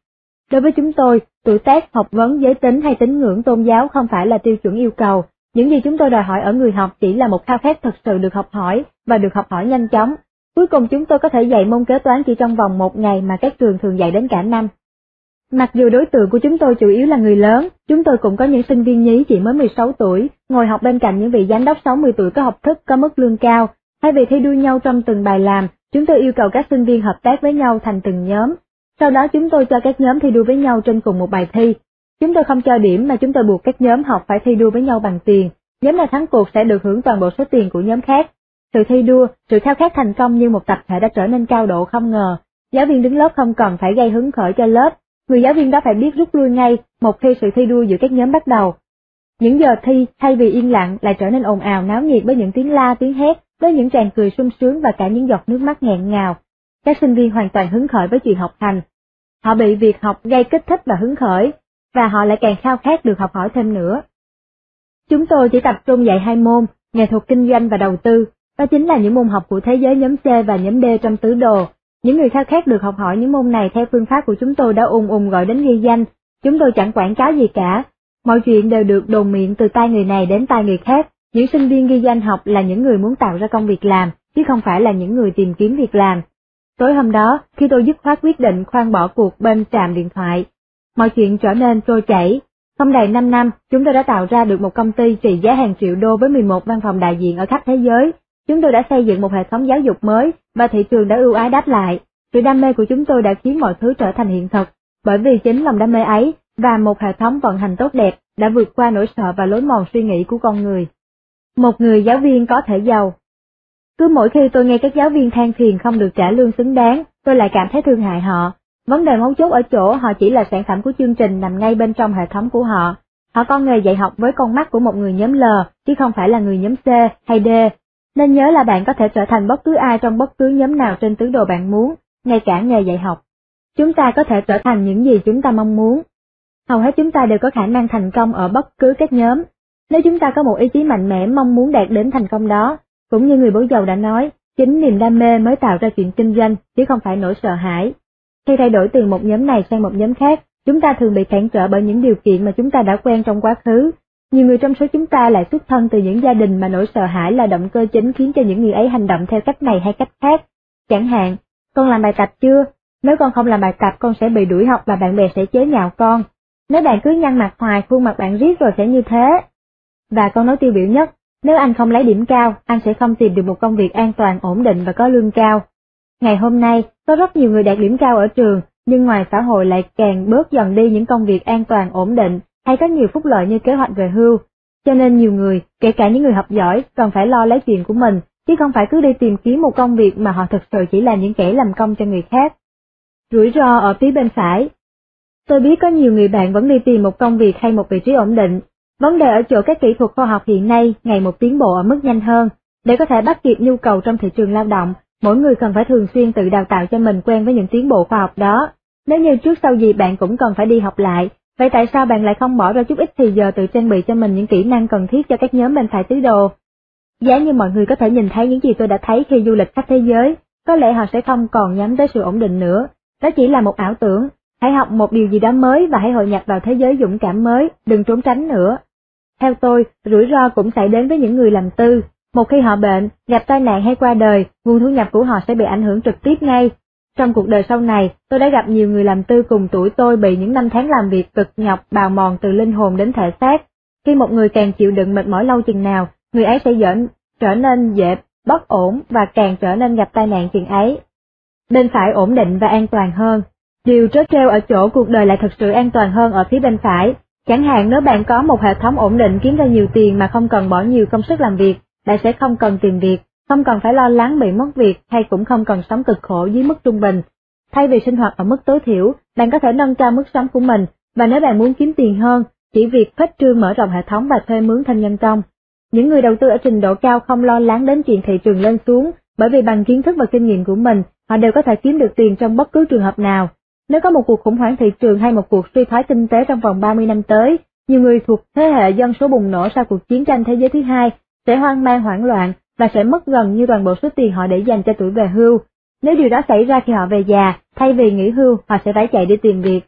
Đối với chúng tôi, tuổi tác, học vấn, giới tính hay tín ngưỡng tôn giáo không phải là tiêu chuẩn yêu cầu. Những gì chúng tôi đòi hỏi ở người học chỉ là một khao khát thật sự được học hỏi và được học hỏi nhanh chóng. Cuối cùng chúng tôi có thể dạy môn kế toán chỉ trong vòng một ngày mà các trường thường dạy đến cả năm. Mặc dù đối tượng của chúng tôi chủ yếu là người lớn, chúng tôi cũng có những sinh viên nhí chỉ mới 16 tuổi, ngồi học bên cạnh những vị giám đốc 60 tuổi có học thức có mức lương cao, Thay vì thi đua nhau trong từng bài làm, chúng tôi yêu cầu các sinh viên hợp tác với nhau thành từng nhóm. Sau đó chúng tôi cho các nhóm thi đua với nhau trên cùng một bài thi. Chúng tôi không cho điểm mà chúng tôi buộc các nhóm học phải thi đua với nhau bằng tiền. Nhóm nào thắng cuộc sẽ được hưởng toàn bộ số tiền của nhóm khác. Sự thi đua, sự khao khát thành công như một tập thể đã trở nên cao độ không ngờ. Giáo viên đứng lớp không cần phải gây hứng khởi cho lớp, người giáo viên đó phải biết rút lui ngay một khi sự thi đua giữa các nhóm bắt đầu. Những giờ thi thay vì yên lặng lại trở nên ồn ào náo nhiệt với những tiếng la tiếng hét, với những tràng cười sung sướng và cả những giọt nước mắt nghẹn ngào. Các sinh viên hoàn toàn hứng khởi với chuyện học hành. Họ bị việc học gây kích thích và hứng khởi, và họ lại càng khao khát được học hỏi thêm nữa. Chúng tôi chỉ tập trung dạy hai môn, nghệ thuật kinh doanh và đầu tư, đó chính là những môn học của thế giới nhóm C và nhóm D trong tứ đồ. Những người khao khát được học hỏi những môn này theo phương pháp của chúng tôi đã ùng ùng gọi đến ghi danh, chúng tôi chẳng quảng cáo gì cả. Mọi chuyện đều được đồn miệng từ tai người này đến tai người khác, những sinh viên ghi danh học là những người muốn tạo ra công việc làm, chứ không phải là những người tìm kiếm việc làm. Tối hôm đó, khi tôi dứt khoát quyết định khoan bỏ cuộc bên trạm điện thoại, mọi chuyện trở nên trôi chảy. Không đầy 5 năm, chúng tôi đã tạo ra được một công ty trị giá hàng triệu đô với 11 văn phòng đại diện ở khắp thế giới. Chúng tôi đã xây dựng một hệ thống giáo dục mới và thị trường đã ưu ái đáp lại. Sự đam mê của chúng tôi đã khiến mọi thứ trở thành hiện thực, bởi vì chính lòng đam mê ấy và một hệ thống vận hành tốt đẹp đã vượt qua nỗi sợ và lối mòn suy nghĩ của con người. Một người giáo viên có thể giàu Cứ mỗi khi tôi nghe các giáo viên than phiền không được trả lương xứng đáng, tôi lại cảm thấy thương hại họ. Vấn đề mấu chốt ở chỗ họ chỉ là sản phẩm của chương trình nằm ngay bên trong hệ thống của họ. Họ con nghề dạy học với con mắt của một người nhóm L, chứ không phải là người nhóm C hay D. Nên nhớ là bạn có thể trở thành bất cứ ai trong bất cứ nhóm nào trên tứ đồ bạn muốn, ngay cả nghề dạy học. Chúng ta có thể trở thành những gì chúng ta mong muốn. Hầu hết chúng ta đều có khả năng thành công ở bất cứ các nhóm. Nếu chúng ta có một ý chí mạnh mẽ mong muốn đạt đến thành công đó, cũng như người bố giàu đã nói, chính niềm đam mê mới tạo ra chuyện kinh doanh, chứ không phải nỗi sợ hãi. Khi thay đổi từ một nhóm này sang một nhóm khác, chúng ta thường bị cản trở bởi những điều kiện mà chúng ta đã quen trong quá khứ. Nhiều người trong số chúng ta lại xuất thân từ những gia đình mà nỗi sợ hãi là động cơ chính khiến cho những người ấy hành động theo cách này hay cách khác. Chẳng hạn, con làm bài tập chưa? Nếu con không làm bài tập con sẽ bị đuổi học và bạn bè sẽ chế nhạo con. Nếu bạn cứ nhăn mặt hoài khuôn mặt bạn riết rồi sẽ như thế. Và câu nói tiêu biểu nhất, nếu anh không lấy điểm cao, anh sẽ không tìm được một công việc an toàn, ổn định và có lương cao. Ngày hôm nay, có rất nhiều người đạt điểm cao ở trường, nhưng ngoài xã hội lại càng bớt dần đi những công việc an toàn, ổn định, hay có nhiều phúc lợi như kế hoạch về hưu. Cho nên nhiều người, kể cả những người học giỏi, cần phải lo lấy chuyện của mình, chứ không phải cứ đi tìm kiếm một công việc mà họ thực sự chỉ là những kẻ làm công cho người khác. Rủi ro ở phía bên phải Tôi biết có nhiều người bạn vẫn đi tìm một công việc hay một vị trí ổn định. Vấn đề ở chỗ các kỹ thuật khoa học hiện nay ngày một tiến bộ ở mức nhanh hơn. Để có thể bắt kịp nhu cầu trong thị trường lao động, mỗi người cần phải thường xuyên tự đào tạo cho mình quen với những tiến bộ khoa học đó. Nếu như trước sau gì bạn cũng cần phải đi học lại, vậy tại sao bạn lại không bỏ ra chút ít thì giờ tự trang bị cho mình những kỹ năng cần thiết cho các nhóm bên phải tứ đồ? Giá như mọi người có thể nhìn thấy những gì tôi đã thấy khi du lịch khắp thế giới, có lẽ họ sẽ không còn nhắm tới sự ổn định nữa. Đó chỉ là một ảo tưởng, hãy học một điều gì đó mới và hãy hội nhập vào thế giới dũng cảm mới, đừng trốn tránh nữa. Theo tôi, rủi ro cũng xảy đến với những người làm tư. Một khi họ bệnh, gặp tai nạn hay qua đời, nguồn thu nhập của họ sẽ bị ảnh hưởng trực tiếp ngay. Trong cuộc đời sau này, tôi đã gặp nhiều người làm tư cùng tuổi tôi bị những năm tháng làm việc cực nhọc bào mòn từ linh hồn đến thể xác. Khi một người càng chịu đựng mệt mỏi lâu chừng nào, người ấy sẽ dễ, trở nên dễ, bất ổn và càng trở nên gặp tai nạn chừng ấy. Bên phải ổn định và an toàn hơn. Điều trớ trêu ở chỗ cuộc đời lại thực sự an toàn hơn ở phía bên phải. Chẳng hạn nếu bạn có một hệ thống ổn định kiếm ra nhiều tiền mà không cần bỏ nhiều công sức làm việc, bạn sẽ không cần tìm việc, không cần phải lo lắng bị mất việc hay cũng không cần sống cực khổ dưới mức trung bình. Thay vì sinh hoạt ở mức tối thiểu, bạn có thể nâng cao mức sống của mình, và nếu bạn muốn kiếm tiền hơn, chỉ việc khuếch trương mở rộng hệ thống và thuê mướn thêm nhân công. Những người đầu tư ở trình độ cao không lo lắng đến chuyện thị trường lên xuống, bởi vì bằng kiến thức và kinh nghiệm của mình, họ đều có thể kiếm được tiền trong bất cứ trường hợp nào. Nếu có một cuộc khủng hoảng thị trường hay một cuộc suy thoái kinh tế trong vòng 30 năm tới, nhiều người thuộc thế hệ dân số bùng nổ sau cuộc chiến tranh thế giới thứ hai sẽ hoang mang hoảng loạn và sẽ mất gần như toàn bộ số tiền họ để dành cho tuổi về hưu. Nếu điều đó xảy ra khi họ về già, thay vì nghỉ hưu, họ sẽ phải chạy đi tìm việc.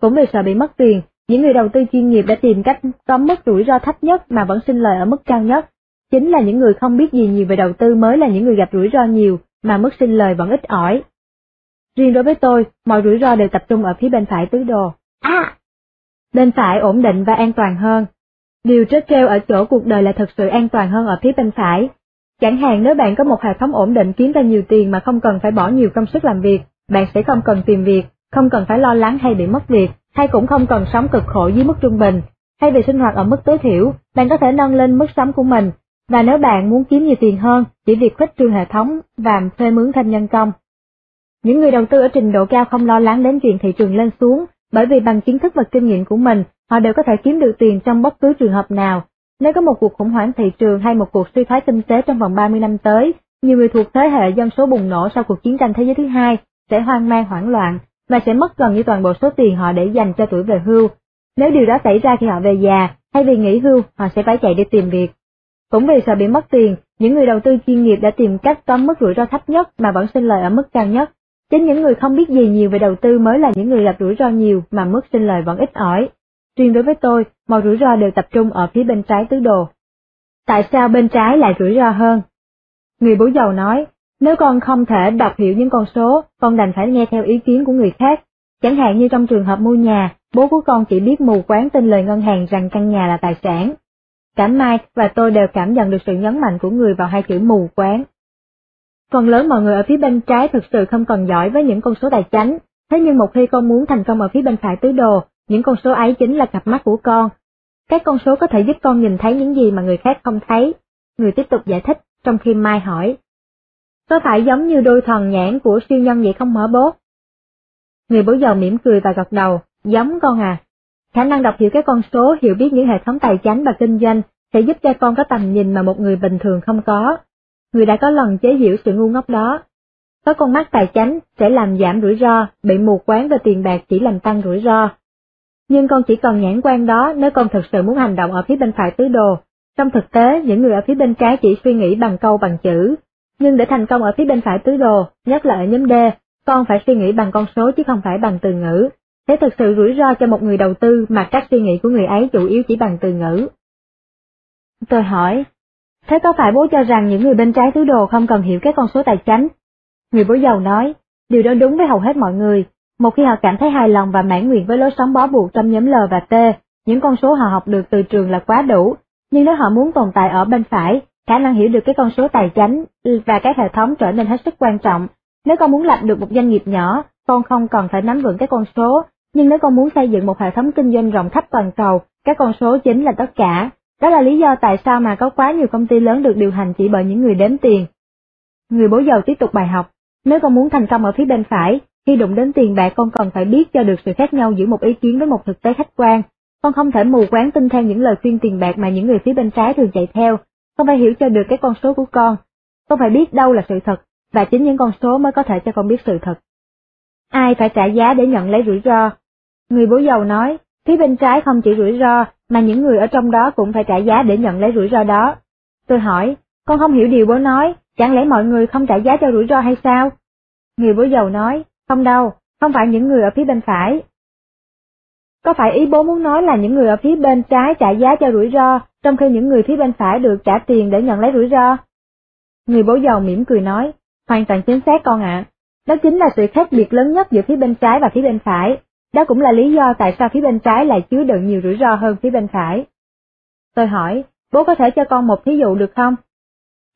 Cũng vì sợ bị mất tiền, những người đầu tư chuyên nghiệp đã tìm cách có mức rủi ro thấp nhất mà vẫn sinh lời ở mức cao nhất. Chính là những người không biết gì nhiều về đầu tư mới là những người gặp rủi ro nhiều, mà mức sinh lời vẫn ít ỏi. Riêng đối với tôi, mọi rủi ro đều tập trung ở phía bên phải tứ đồ. À! Bên phải ổn định và an toàn hơn. Điều trớ treo ở chỗ cuộc đời là thực sự an toàn hơn ở phía bên phải. Chẳng hạn nếu bạn có một hệ thống ổn định kiếm ra nhiều tiền mà không cần phải bỏ nhiều công sức làm việc, bạn sẽ không cần tìm việc, không cần phải lo lắng hay bị mất việc, hay cũng không cần sống cực khổ dưới mức trung bình. Thay vì sinh hoạt ở mức tối thiểu, bạn có thể nâng lên mức sống của mình. Và nếu bạn muốn kiếm nhiều tiền hơn, chỉ việc khuếch trương hệ thống và thuê mướn thêm nhân công. Những người đầu tư ở trình độ cao không lo lắng đến chuyện thị trường lên xuống, bởi vì bằng kiến thức và kinh nghiệm của mình, họ đều có thể kiếm được tiền trong bất cứ trường hợp nào. Nếu có một cuộc khủng hoảng thị trường hay một cuộc suy thoái kinh tế trong vòng 30 năm tới, nhiều người thuộc thế hệ dân số bùng nổ sau cuộc chiến tranh thế giới thứ hai sẽ hoang mang hoảng loạn và sẽ mất gần như toàn bộ số tiền họ để dành cho tuổi về hưu. Nếu điều đó xảy ra khi họ về già, thay vì nghỉ hưu, họ sẽ phải chạy đi tìm việc. Cũng vì sợ bị mất tiền, những người đầu tư chuyên nghiệp đã tìm cách có mức rủi ro thấp nhất mà vẫn sinh lời ở mức cao nhất. Chính những người không biết gì nhiều về đầu tư mới là những người gặp rủi ro nhiều mà mức sinh lời vẫn ít ỏi. Riêng đối với tôi, mọi rủi ro đều tập trung ở phía bên trái tứ đồ. Tại sao bên trái lại rủi ro hơn? Người bố giàu nói, nếu con không thể đọc hiểu những con số, con đành phải nghe theo ý kiến của người khác. Chẳng hạn như trong trường hợp mua nhà, bố của con chỉ biết mù quáng tin lời ngân hàng rằng căn nhà là tài sản. Cả Mike và tôi đều cảm nhận được sự nhấn mạnh của người vào hai chữ mù quáng. Phần lớn mọi người ở phía bên trái thực sự không còn giỏi với những con số tài chánh, thế nhưng một khi con muốn thành công ở phía bên phải tứ đồ, những con số ấy chính là cặp mắt của con. Các con số có thể giúp con nhìn thấy những gì mà người khác không thấy. Người tiếp tục giải thích, trong khi Mai hỏi. Có phải giống như đôi thần nhãn của siêu nhân vậy không mở bố? Người bố giàu mỉm cười và gật đầu, giống con à. Khả năng đọc hiểu các con số, hiểu biết những hệ thống tài chính và kinh doanh sẽ giúp cho con có tầm nhìn mà một người bình thường không có. Người đã có lần chế giễu sự ngu ngốc đó. Có con mắt tài chánh sẽ làm giảm rủi ro, bị mù quáng và tiền bạc chỉ làm tăng rủi ro. Nhưng con chỉ còn nhãn quan đó nếu con thực sự muốn hành động ở phía bên phải tứ đồ. Trong thực tế, những người ở phía bên trái chỉ suy nghĩ bằng câu bằng chữ. Nhưng để thành công ở phía bên phải tứ đồ, nhất là ở nhóm D, con phải suy nghĩ bằng con số chứ không phải bằng từ ngữ. Thế thực sự rủi ro cho một người đầu tư mà các suy nghĩ của người ấy chủ yếu chỉ bằng từ ngữ. Tôi hỏi, thế có phải bố cho rằng những người bên trái tứ đồ không cần hiểu các con số tài chính? Người bố giàu nói, điều đó đúng với hầu hết mọi người, một khi họ cảm thấy hài lòng và mãn nguyện với lối sống bó buộc trong nhóm L và T, những con số họ học được từ trường là quá đủ, nhưng nếu họ muốn tồn tại ở bên phải, khả năng hiểu được cái con số tài chính và các hệ thống trở nên hết sức quan trọng. Nếu con muốn lập được một doanh nghiệp nhỏ, con không cần phải nắm vững các con số, nhưng nếu con muốn xây dựng một hệ thống kinh doanh rộng khắp toàn cầu, các con số chính là tất cả. Đó là lý do tại sao mà có quá nhiều công ty lớn được điều hành chỉ bởi những người đếm tiền. Người bố giàu tiếp tục bài học, nếu con muốn thành công ở phía bên phải, khi đụng đến tiền bạc con cần phải biết cho được sự khác nhau giữa một ý kiến với một thực tế khách quan. Con không thể mù quáng tin theo những lời khuyên tiền bạc mà những người phía bên trái thường chạy theo. Con phải hiểu cho được cái con số của con. Con phải biết đâu là sự thật, và chính những con số mới có thể cho con biết sự thật. Ai phải trả giá để nhận lấy rủi ro? Người bố giàu nói, phía bên trái không chỉ rủi ro, mà những người ở trong đó cũng phải trả giá để nhận lấy rủi ro đó. Tôi hỏi, con không hiểu điều bố nói, chẳng lẽ mọi người không trả giá cho rủi ro hay sao? Người bố giàu nói, không đâu, không phải những người ở phía bên phải. Có phải ý bố muốn nói là những người ở phía bên trái trả giá cho rủi ro, trong khi những người phía bên phải được trả tiền để nhận lấy rủi ro? Người bố giàu mỉm cười nói, hoàn toàn chính xác con ạ. Đó chính là sự khác biệt lớn nhất giữa phía bên trái và phía bên phải. Đó cũng là lý do tại sao phía bên trái lại chứa đựng nhiều rủi ro hơn phía bên phải. Tôi hỏi, bố có thể cho con một thí dụ được không?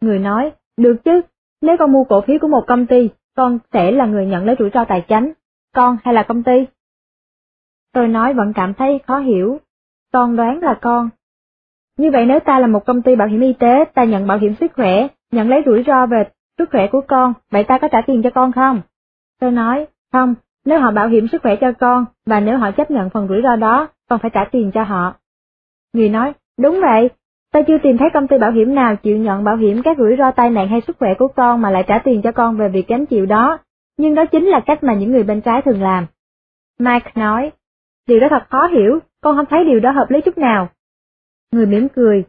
Người nói, được chứ, nếu con mua cổ phiếu của một công ty, con sẽ là người nhận lấy rủi ro tài chính, con hay là công ty? Tôi nói vẫn cảm thấy khó hiểu, con đoán là con. Như vậy nếu ta là một công ty bảo hiểm y tế, ta nhận bảo hiểm sức khỏe, nhận lấy rủi ro về sức khỏe của con, vậy ta có trả tiền cho con không? Tôi nói, không, nếu họ bảo hiểm sức khỏe cho con, và nếu họ chấp nhận phần rủi ro đó, con phải trả tiền cho họ. Người nói, đúng vậy, ta chưa tìm thấy công ty bảo hiểm nào chịu nhận bảo hiểm các rủi ro tai nạn hay sức khỏe của con mà lại trả tiền cho con về việc gánh chịu đó, nhưng đó chính là cách mà những người bên trái thường làm. Mike nói, điều đó thật khó hiểu, con không thấy điều đó hợp lý chút nào. Người mỉm cười,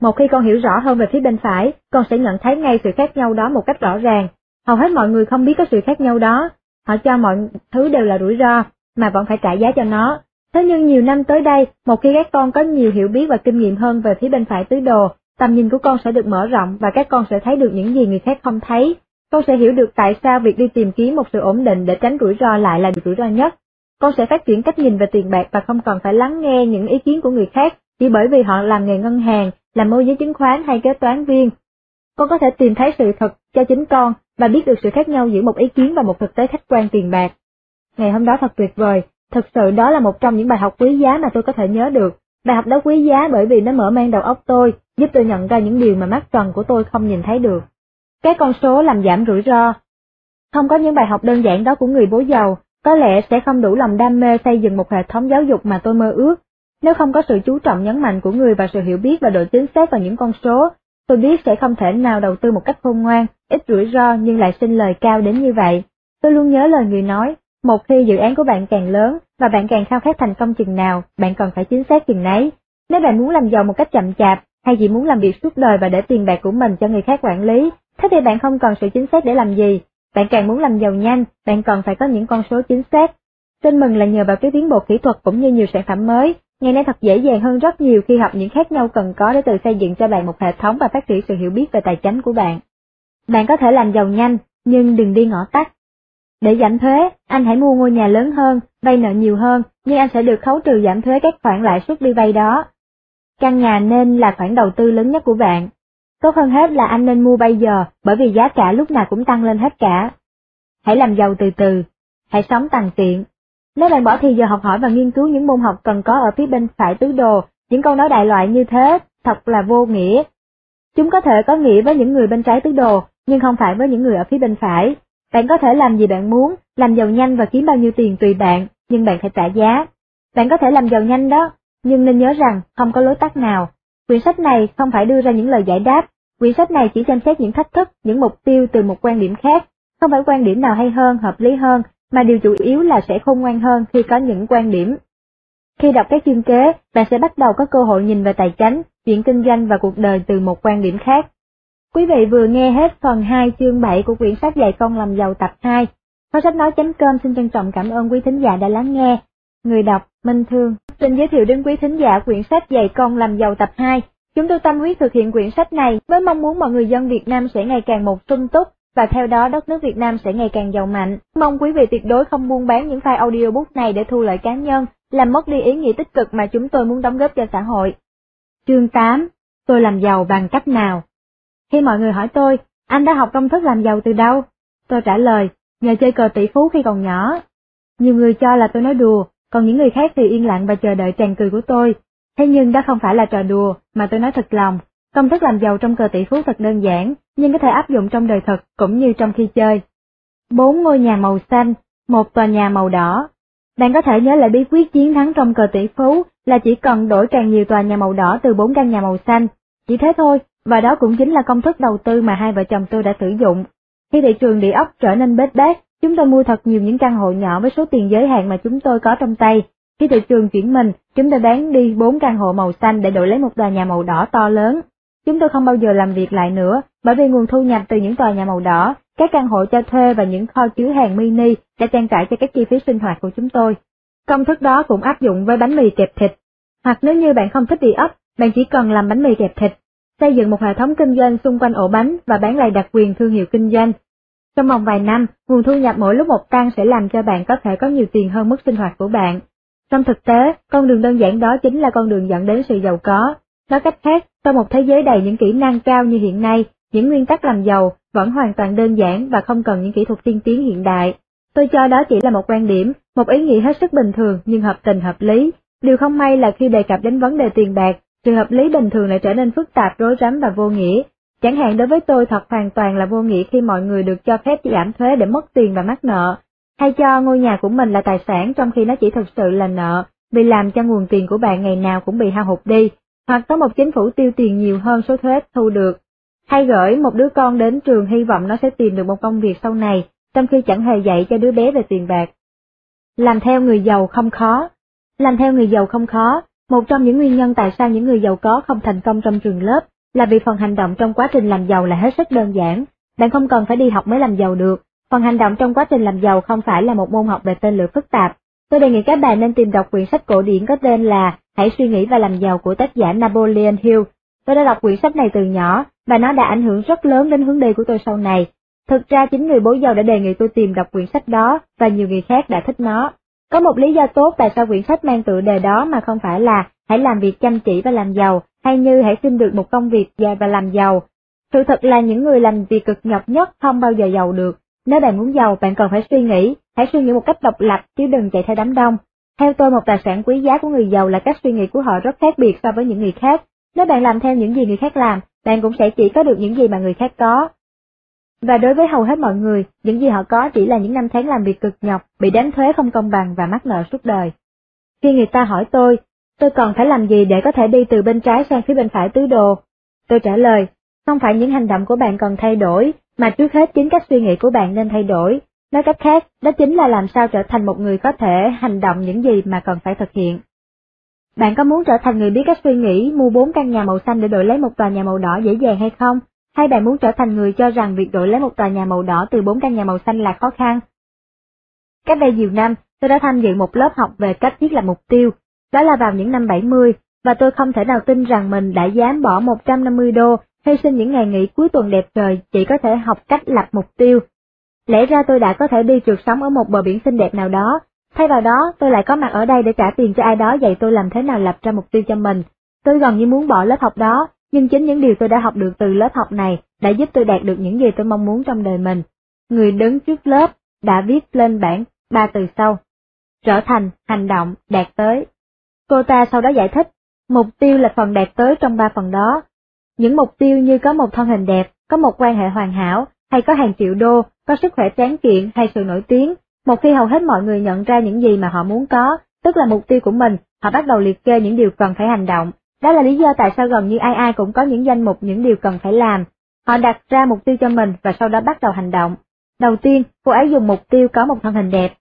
một khi con hiểu rõ hơn về phía bên phải, con sẽ nhận thấy ngay sự khác nhau đó một cách rõ ràng. Hầu hết mọi người không biết có sự khác nhau đó, họ cho mọi thứ đều là rủi ro, mà vẫn phải trả giá cho nó. Thế nhưng nhiều năm tới đây, một khi các con có nhiều hiểu biết và kinh nghiệm hơn về phía bên phải tứ đồ, tầm nhìn của con sẽ được mở rộng và các con sẽ thấy được những gì người khác không thấy. Con sẽ hiểu được tại sao việc đi tìm kiếm một sự ổn định để tránh rủi ro lại là rủi ro nhất. Con sẽ phát triển cách nhìn về tiền bạc và không cần phải lắng nghe những ý kiến của người khác chỉ bởi vì họ làm nghề ngân hàng, làm môi giới chứng khoán hay kế toán viên. con có thể tìm thấy sự thật cho chính con và biết được sự khác nhau giữa một ý kiến và một thực tế khách quan tiền bạc. Ngày hôm đó thật tuyệt vời, thực sự đó là một trong những bài học quý giá mà tôi có thể nhớ được. Bài học đó quý giá bởi vì nó mở mang đầu óc tôi, giúp tôi nhận ra những điều mà mắt trần của tôi không nhìn thấy được. Các con số làm giảm rủi ro. Không có những bài học đơn giản đó của người bố giàu, có lẽ sẽ không đủ lòng đam mê xây dựng một hệ thống giáo dục mà tôi mơ ước. Nếu không có sự chú trọng nhấn mạnh của người và sự hiểu biết và độ chính xác vào những con số, tôi biết sẽ không thể nào đầu tư một cách khôn ngoan, ít rủi ro nhưng lại sinh lời cao đến như vậy. Tôi luôn nhớ lời người nói, một khi dự án của bạn càng lớn và bạn càng khao khát thành công chừng nào, bạn còn phải chính xác chừng nấy. Nếu bạn muốn làm giàu một cách chậm chạp, hay chỉ muốn làm việc suốt đời và để tiền bạc của mình cho người khác quản lý, thế thì bạn không cần sự chính xác để làm gì. Bạn càng muốn làm giàu nhanh, bạn còn phải có những con số chính xác. Xin mừng là nhờ vào cái tiến bộ kỹ thuật cũng như nhiều sản phẩm mới, ngày nay thật dễ dàng hơn rất nhiều khi học những khác nhau cần có để tự xây dựng cho bạn một hệ thống và phát triển sự hiểu biết về tài chính của bạn. Bạn có thể làm giàu nhanh, nhưng đừng đi ngõ tắt. Để giảm thuế, anh hãy mua ngôi nhà lớn hơn, vay nợ nhiều hơn, nhưng anh sẽ được khấu trừ giảm thuế các khoản lãi suất đi vay đó. Căn nhà nên là khoản đầu tư lớn nhất của bạn. Tốt hơn hết là anh nên mua bây giờ, bởi vì giá cả lúc nào cũng tăng lên hết cả. Hãy làm giàu từ từ, hãy sống tàn tiện. Nếu bạn bỏ thì giờ học hỏi và nghiên cứu những môn học cần có ở phía bên phải tứ đồ, những câu nói đại loại như thế, thật là vô nghĩa. Chúng có thể có nghĩa với những người bên trái tứ đồ, nhưng không phải với những người ở phía bên phải. Bạn có thể làm gì bạn muốn, làm giàu nhanh và kiếm bao nhiêu tiền tùy bạn, nhưng bạn phải trả giá. Bạn có thể làm giàu nhanh đó, nhưng nên nhớ rằng không có lối tắt nào. Quyển sách này không phải đưa ra những lời giải đáp, quyển sách này chỉ xem xét những thách thức, những mục tiêu từ một quan điểm khác, không phải quan điểm nào hay hơn, hợp lý hơn, mà điều chủ yếu là sẽ khôn ngoan hơn khi có những quan điểm. Khi đọc các chương kế, bạn sẽ bắt đầu có cơ hội nhìn về tài chính, chuyện kinh doanh và cuộc đời từ một quan điểm khác. Quý vị vừa nghe hết phần 2 chương 7 của quyển sách dạy con làm giàu tập 2. Kho sách nói.com xin trân trọng cảm ơn quý thính giả đã lắng nghe. Người đọc Minh Thương xin giới thiệu đến quý thính giả quyển sách dạy con làm giàu tập 2. Chúng tôi tâm huyết thực hiện quyển sách này với mong muốn mọi người dân Việt Nam sẽ ngày càng một sung túc và theo đó đất nước Việt Nam sẽ ngày càng giàu mạnh. Mong quý vị tuyệt đối không buôn bán những file audiobook này để thu lợi cá nhân, làm mất đi ý nghĩa tích cực mà chúng tôi muốn đóng góp cho xã hội. Chương 8. Tôi làm giàu bằng cách nào? Khi mọi người hỏi tôi, anh đã học công thức làm giàu từ đâu? Tôi trả lời, nhờ chơi cờ tỷ phú khi còn nhỏ. Nhiều người cho là tôi nói đùa, còn những người khác thì yên lặng và chờ đợi tràn cười của tôi. Thế nhưng đó không phải là trò đùa, mà tôi nói thật lòng. Công thức làm giàu trong cờ tỷ phú thật đơn giản, nhưng có thể áp dụng trong đời thật cũng như trong khi chơi. Bốn ngôi nhà màu xanh, một tòa nhà màu đỏ. Bạn có thể nhớ lại bí quyết chiến thắng trong cờ tỷ phú là chỉ cần đổi càng nhiều tòa nhà màu đỏ từ bốn căn nhà màu xanh. Chỉ thế thôi, và đó cũng chính là công thức đầu tư mà hai vợ chồng tôi đã sử dụng. Khi thị trường địa ốc trở nên bết bát, chúng tôi mua thật nhiều những căn hộ nhỏ với số tiền giới hạn mà chúng tôi có trong tay. Khi thị trường chuyển mình, chúng tôi bán đi bốn căn hộ màu xanh để đổi lấy một tòa nhà màu đỏ to lớn. Chúng tôi không bao giờ làm việc lại nữa, bởi vì nguồn thu nhập từ những tòa nhà màu đỏ, các căn hộ cho thuê và những kho chứa hàng mini đã trang trải cho các chi phí sinh hoạt của chúng tôi. Công thức đó cũng áp dụng với bánh mì kẹp thịt. Hoặc nếu như bạn không thích đi ấp, bạn chỉ cần làm bánh mì kẹp thịt, xây dựng một hệ thống kinh doanh xung quanh ổ bánh và bán lại đặc quyền thương hiệu kinh doanh. Trong vòng vài năm, nguồn thu nhập mỗi lúc một tăng sẽ làm cho bạn có thể có nhiều tiền hơn mức sinh hoạt của bạn. Trong thực tế, con đường đơn giản đó chính là con đường dẫn đến sự giàu có. Nói cách khác, trong một thế giới đầy những kỹ năng cao như hiện nay, những nguyên tắc làm giàu vẫn hoàn toàn đơn giản và không cần những kỹ thuật tiên tiến hiện đại. Tôi cho đó chỉ là một quan điểm, một ý nghĩ hết sức bình thường nhưng hợp tình hợp lý. Điều không may là khi đề cập đến vấn đề tiền bạc, sự hợp lý bình thường lại trở nên phức tạp rối rắm và vô nghĩa. Chẳng hạn đối với tôi thật hoàn toàn là vô nghĩa khi mọi người được cho phép giảm thuế để mất tiền và mắc nợ, hay cho ngôi nhà của mình là tài sản trong khi nó chỉ thực sự là nợ, vì làm cho nguồn tiền của bạn ngày nào cũng bị hao hụt đi, hoặc có một chính phủ tiêu tiền nhiều hơn số thuế thu được, hay gửi một đứa con đến trường hy vọng nó sẽ tìm được một công việc sau này, trong khi chẳng hề dạy cho đứa bé về tiền bạc. Làm theo người giàu không khó. Làm theo người giàu không khó, một trong những nguyên nhân tại sao những người giàu có không thành công trong trường lớp là vì phần hành động trong quá trình làm giàu là hết sức đơn giản. Bạn không cần phải đi học mới làm giàu được. Phần hành động trong quá trình làm giàu không phải là một môn học về tên lửa phức tạp. Tôi đề nghị các bạn nên tìm đọc quyển sách cổ điển có tên là Hãy suy nghĩ và làm giàu của tác giả Napoleon Hill. Tôi đã đọc quyển sách này từ nhỏ và nó đã ảnh hưởng rất lớn đến hướng đi của tôi sau này. Thực ra chính người bố giàu đã đề nghị tôi tìm đọc quyển sách đó và nhiều người khác đã thích nó. Có một lý do tốt tại sao quyển sách mang tựa đề đó mà không phải là hãy làm việc chăm chỉ và làm giàu, hay như hãy xin được một công việc dài và làm giàu. Sự thật là những người làm việc cực nhọc nhất không bao giờ giàu được. Nếu bạn muốn giàu, bạn cần phải suy nghĩ, hãy suy nghĩ một cách độc lập chứ đừng chạy theo đám đông. Theo tôi một tài sản quý giá của người giàu là cách suy nghĩ của họ rất khác biệt so với những người khác. Nếu bạn làm theo những gì người khác làm, bạn cũng sẽ chỉ có được những gì mà người khác có. Và đối với hầu hết mọi người, những gì họ có chỉ là những năm tháng làm việc cực nhọc, bị đánh thuế không công bằng và mắc nợ suốt đời. Khi người ta hỏi tôi, tôi còn phải làm gì để có thể đi từ bên trái sang phía bên phải tứ đồ? Tôi trả lời, không phải những hành động của bạn cần thay đổi, mà trước hết chính cách suy nghĩ của bạn nên thay đổi. Nói cách khác, đó chính là làm sao trở thành một người có thể hành động những gì mà cần phải thực hiện. Bạn có muốn trở thành người biết cách suy nghĩ, mua bốn căn nhà màu xanh để đổi lấy một tòa nhà màu đỏ dễ dàng hay không? Hay bạn muốn trở thành người cho rằng việc đổi lấy một tòa nhà màu đỏ từ bốn căn nhà màu xanh là khó khăn? Cách đây nhiều năm, tôi đã tham dự một lớp học về cách thiết lập mục tiêu, đó là vào những năm 70, và tôi không thể nào tin rằng mình đã dám bỏ 150 đô, hy sinh những ngày nghỉ cuối tuần đẹp trời chỉ có thể học cách lập mục tiêu. Lẽ ra tôi đã có thể đi trượt sống ở một bờ biển xinh đẹp nào đó, thay vào đó tôi lại có mặt ở đây để trả tiền cho ai đó dạy tôi làm thế nào lập ra mục tiêu cho mình. Tôi gần như muốn bỏ lớp học đó, nhưng chính những điều tôi đã học được từ lớp học này đã giúp tôi đạt được những gì tôi mong muốn trong đời mình. Người đứng trước lớp đã viết lên bảng ba từ sau. Trở thành, hành động, đạt tới. Cô ta sau đó giải thích, mục tiêu là phần đạt tới trong ba phần đó. Những mục tiêu như có một thân hình đẹp, có một quan hệ hoàn hảo, hay có hàng triệu đô, có sức khỏe tráng kiện hay sự nổi tiếng. Một khi hầu hết mọi người nhận ra những gì mà họ muốn có, tức là mục tiêu của mình, họ bắt đầu liệt kê những điều cần phải hành động. Đó là lý do tại sao gần như ai ai cũng có những danh mục những điều cần phải làm. Họ đặt ra mục tiêu cho mình và sau đó bắt đầu hành động. Đầu tiên, cô ấy dùng mục tiêu có một thân hình đẹp,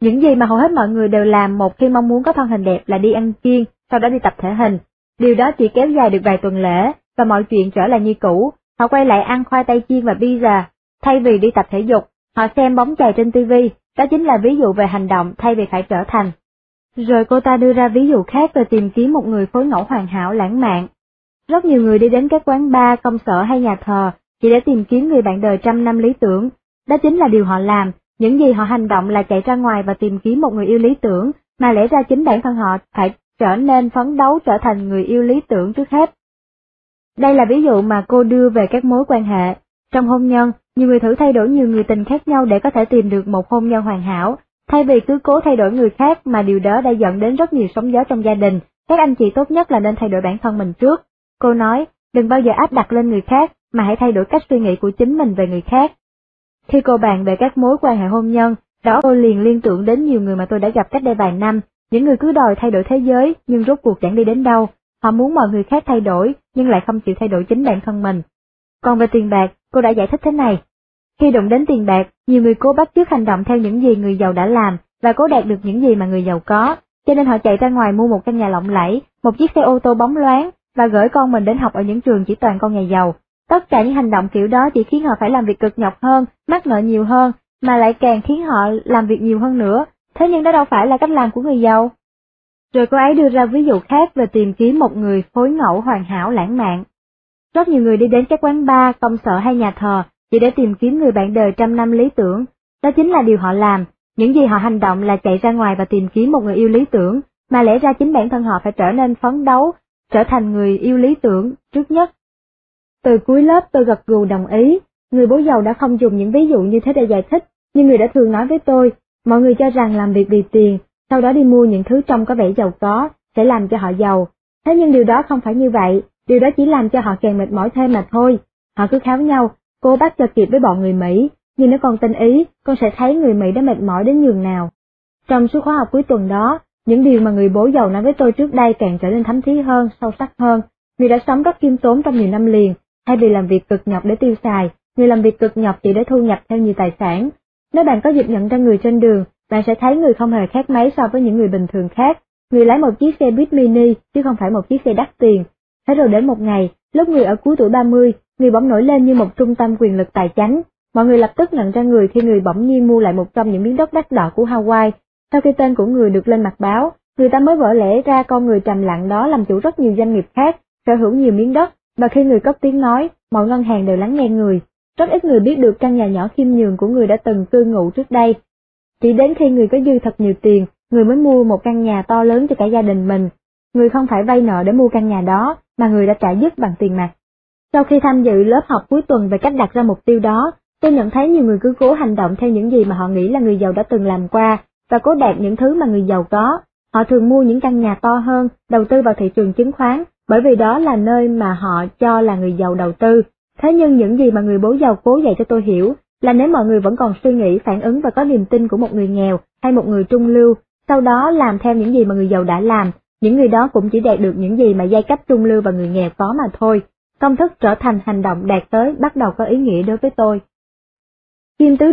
những gì mà hầu hết mọi người đều làm một khi mong muốn có thân hình đẹp là đi ăn kiêng, sau đó đi tập thể hình. Điều đó chỉ kéo dài được vài tuần lễ, và mọi chuyện trở lại như cũ. Họ quay lại ăn khoai tây chiên và pizza, thay vì đi tập thể dục, họ xem bóng chày trên TV, đó chính là ví dụ về hành động thay vì phải trở thành. Rồi cô ta đưa ra ví dụ khác về tìm kiếm một người phối ngẫu hoàn hảo lãng mạn. Rất nhiều người đi đến các quán bar, công sở hay nhà thờ chỉ để tìm kiếm người bạn đời trăm năm lý tưởng. Đó chính là điều họ làm, những gì họ hành động là chạy ra ngoài và tìm kiếm một người yêu lý tưởng, mà lẽ ra chính bản thân họ phải trở nên phấn đấu trở thành người yêu lý tưởng trước hết. Đây là ví dụ mà cô đưa về các mối quan hệ. Trong hôn nhân, nhiều người thử thay đổi nhiều người tình khác nhau để có thể tìm được một hôn nhân hoàn hảo, thay vì cứ cố thay đổi người khác mà điều đó đã dẫn đến rất nhiều sóng gió trong gia đình, các anh chị tốt nhất là nên thay đổi bản thân mình trước. Cô nói, đừng bao giờ áp đặt lên người khác, mà hãy thay đổi cách suy nghĩ của chính mình về người khác. Khi cô bàn về các mối quan hệ hôn nhân, đó cô liền liên tưởng đến nhiều người mà tôi đã gặp cách đây vài năm, những người cứ đòi thay đổi thế giới nhưng rốt cuộc chẳng đi đến đâu, họ muốn mọi người khác thay đổi nhưng lại không chịu thay đổi chính bản thân mình. Còn về tiền bạc, cô đã giải thích thế này. Khi đụng đến tiền bạc, nhiều người cố bắt chước hành động theo những gì người giàu đã làm và cố đạt được những gì mà người giàu có, cho nên họ chạy ra ngoài mua một căn nhà lộng lẫy, một chiếc xe ô tô bóng loáng và gửi con mình đến học ở những trường chỉ toàn con nhà giàu. Tất cả những hành động kiểu đó chỉ khiến họ phải làm việc cực nhọc hơn, mắc nợ nhiều hơn, mà lại càng khiến họ làm việc nhiều hơn nữa, thế nhưng đó đâu phải là cách làm của người giàu. Rồi cô ấy đưa ra ví dụ khác về tìm kiếm một người phối ngẫu hoàn hảo lãng mạn. Rất nhiều người đi đến các quán bar, công sở hay nhà thờ chỉ để tìm kiếm người bạn đời trăm năm lý tưởng. Đó chính là điều họ làm, những gì họ hành động là chạy ra ngoài và tìm kiếm một người yêu lý tưởng, mà lẽ ra chính bản thân họ phải trở nên phấn đấu, trở thành người yêu lý tưởng trước nhất. Từ cuối lớp tôi gật gù đồng ý, người bố giàu đã không dùng những ví dụ như thế để giải thích, nhưng người đã thường nói với tôi, mọi người cho rằng làm việc vì tiền, sau đó đi mua những thứ trông có vẻ giàu có, sẽ làm cho họ giàu. Thế nhưng điều đó không phải như vậy, điều đó chỉ làm cho họ càng mệt mỏi thêm mà thôi. Họ cứ kháo nhau, cô bắt cho kịp với bọn người Mỹ, nhưng nếu con tin ý, con sẽ thấy người Mỹ đã mệt mỏi đến nhường nào. Trong suốt khóa học cuối tuần đó, những điều mà người bố giàu nói với tôi trước đây càng trở nên thấm thí hơn, sâu sắc hơn. Người đã sống rất khiêm tốn trong nhiều năm liền, thay vì làm việc cực nhọc để tiêu xài, người làm việc cực nhọc chỉ để thu nhập theo nhiều tài sản. Nếu bạn có dịp nhận ra người trên đường, bạn sẽ thấy người không hề khác mấy so với những người bình thường khác. Người lái một chiếc xe buýt mini chứ không phải một chiếc xe đắt tiền. Thế rồi đến một ngày, lúc người ở cuối tuổi 30, người bỗng nổi lên như một trung tâm quyền lực tài chánh. Mọi người lập tức nhận ra người khi người bỗng nhiên mua lại một trong những miếng đất đắt đỏ của Hawaii. Sau khi tên của người được lên mặt báo, người ta mới vỡ lẽ ra con người trầm lặng đó làm chủ rất nhiều doanh nghiệp khác, sở hữu nhiều miếng đất, và khi người cất tiếng nói, mọi ngân hàng đều lắng nghe người. Rất ít người biết được căn nhà nhỏ khiêm nhường của người đã từng cư ngụ trước đây. Chỉ đến khi người có dư thật nhiều tiền, người mới mua một căn nhà to lớn cho cả gia đình mình. Người không phải vay nợ để mua căn nhà đó, mà người đã trả dứt bằng tiền mặt. Sau khi tham dự lớp học cuối tuần về cách đặt ra mục tiêu đó, tôi nhận thấy nhiều người cứ cố hành động theo những gì mà họ nghĩ là người giàu đã từng làm qua, và cố đạt những thứ mà người giàu có. Họ thường mua những căn nhà to hơn, đầu tư vào thị trường chứng khoán, bởi vì đó là nơi mà họ cho là người giàu đầu tư. Thế nhưng những gì mà người bố giàu cố dạy cho tôi hiểu là nếu mọi người vẫn còn suy nghĩ, phản ứng và có niềm tin của một người nghèo hay một người trung lưu, sau đó làm theo những gì mà người giàu đã làm, những người đó cũng chỉ đạt được những gì mà giai cấp trung lưu và người nghèo có mà thôi. Công thức trở thành hành động đạt tới bắt đầu có ý nghĩa đối với tôi. Kim tứ đô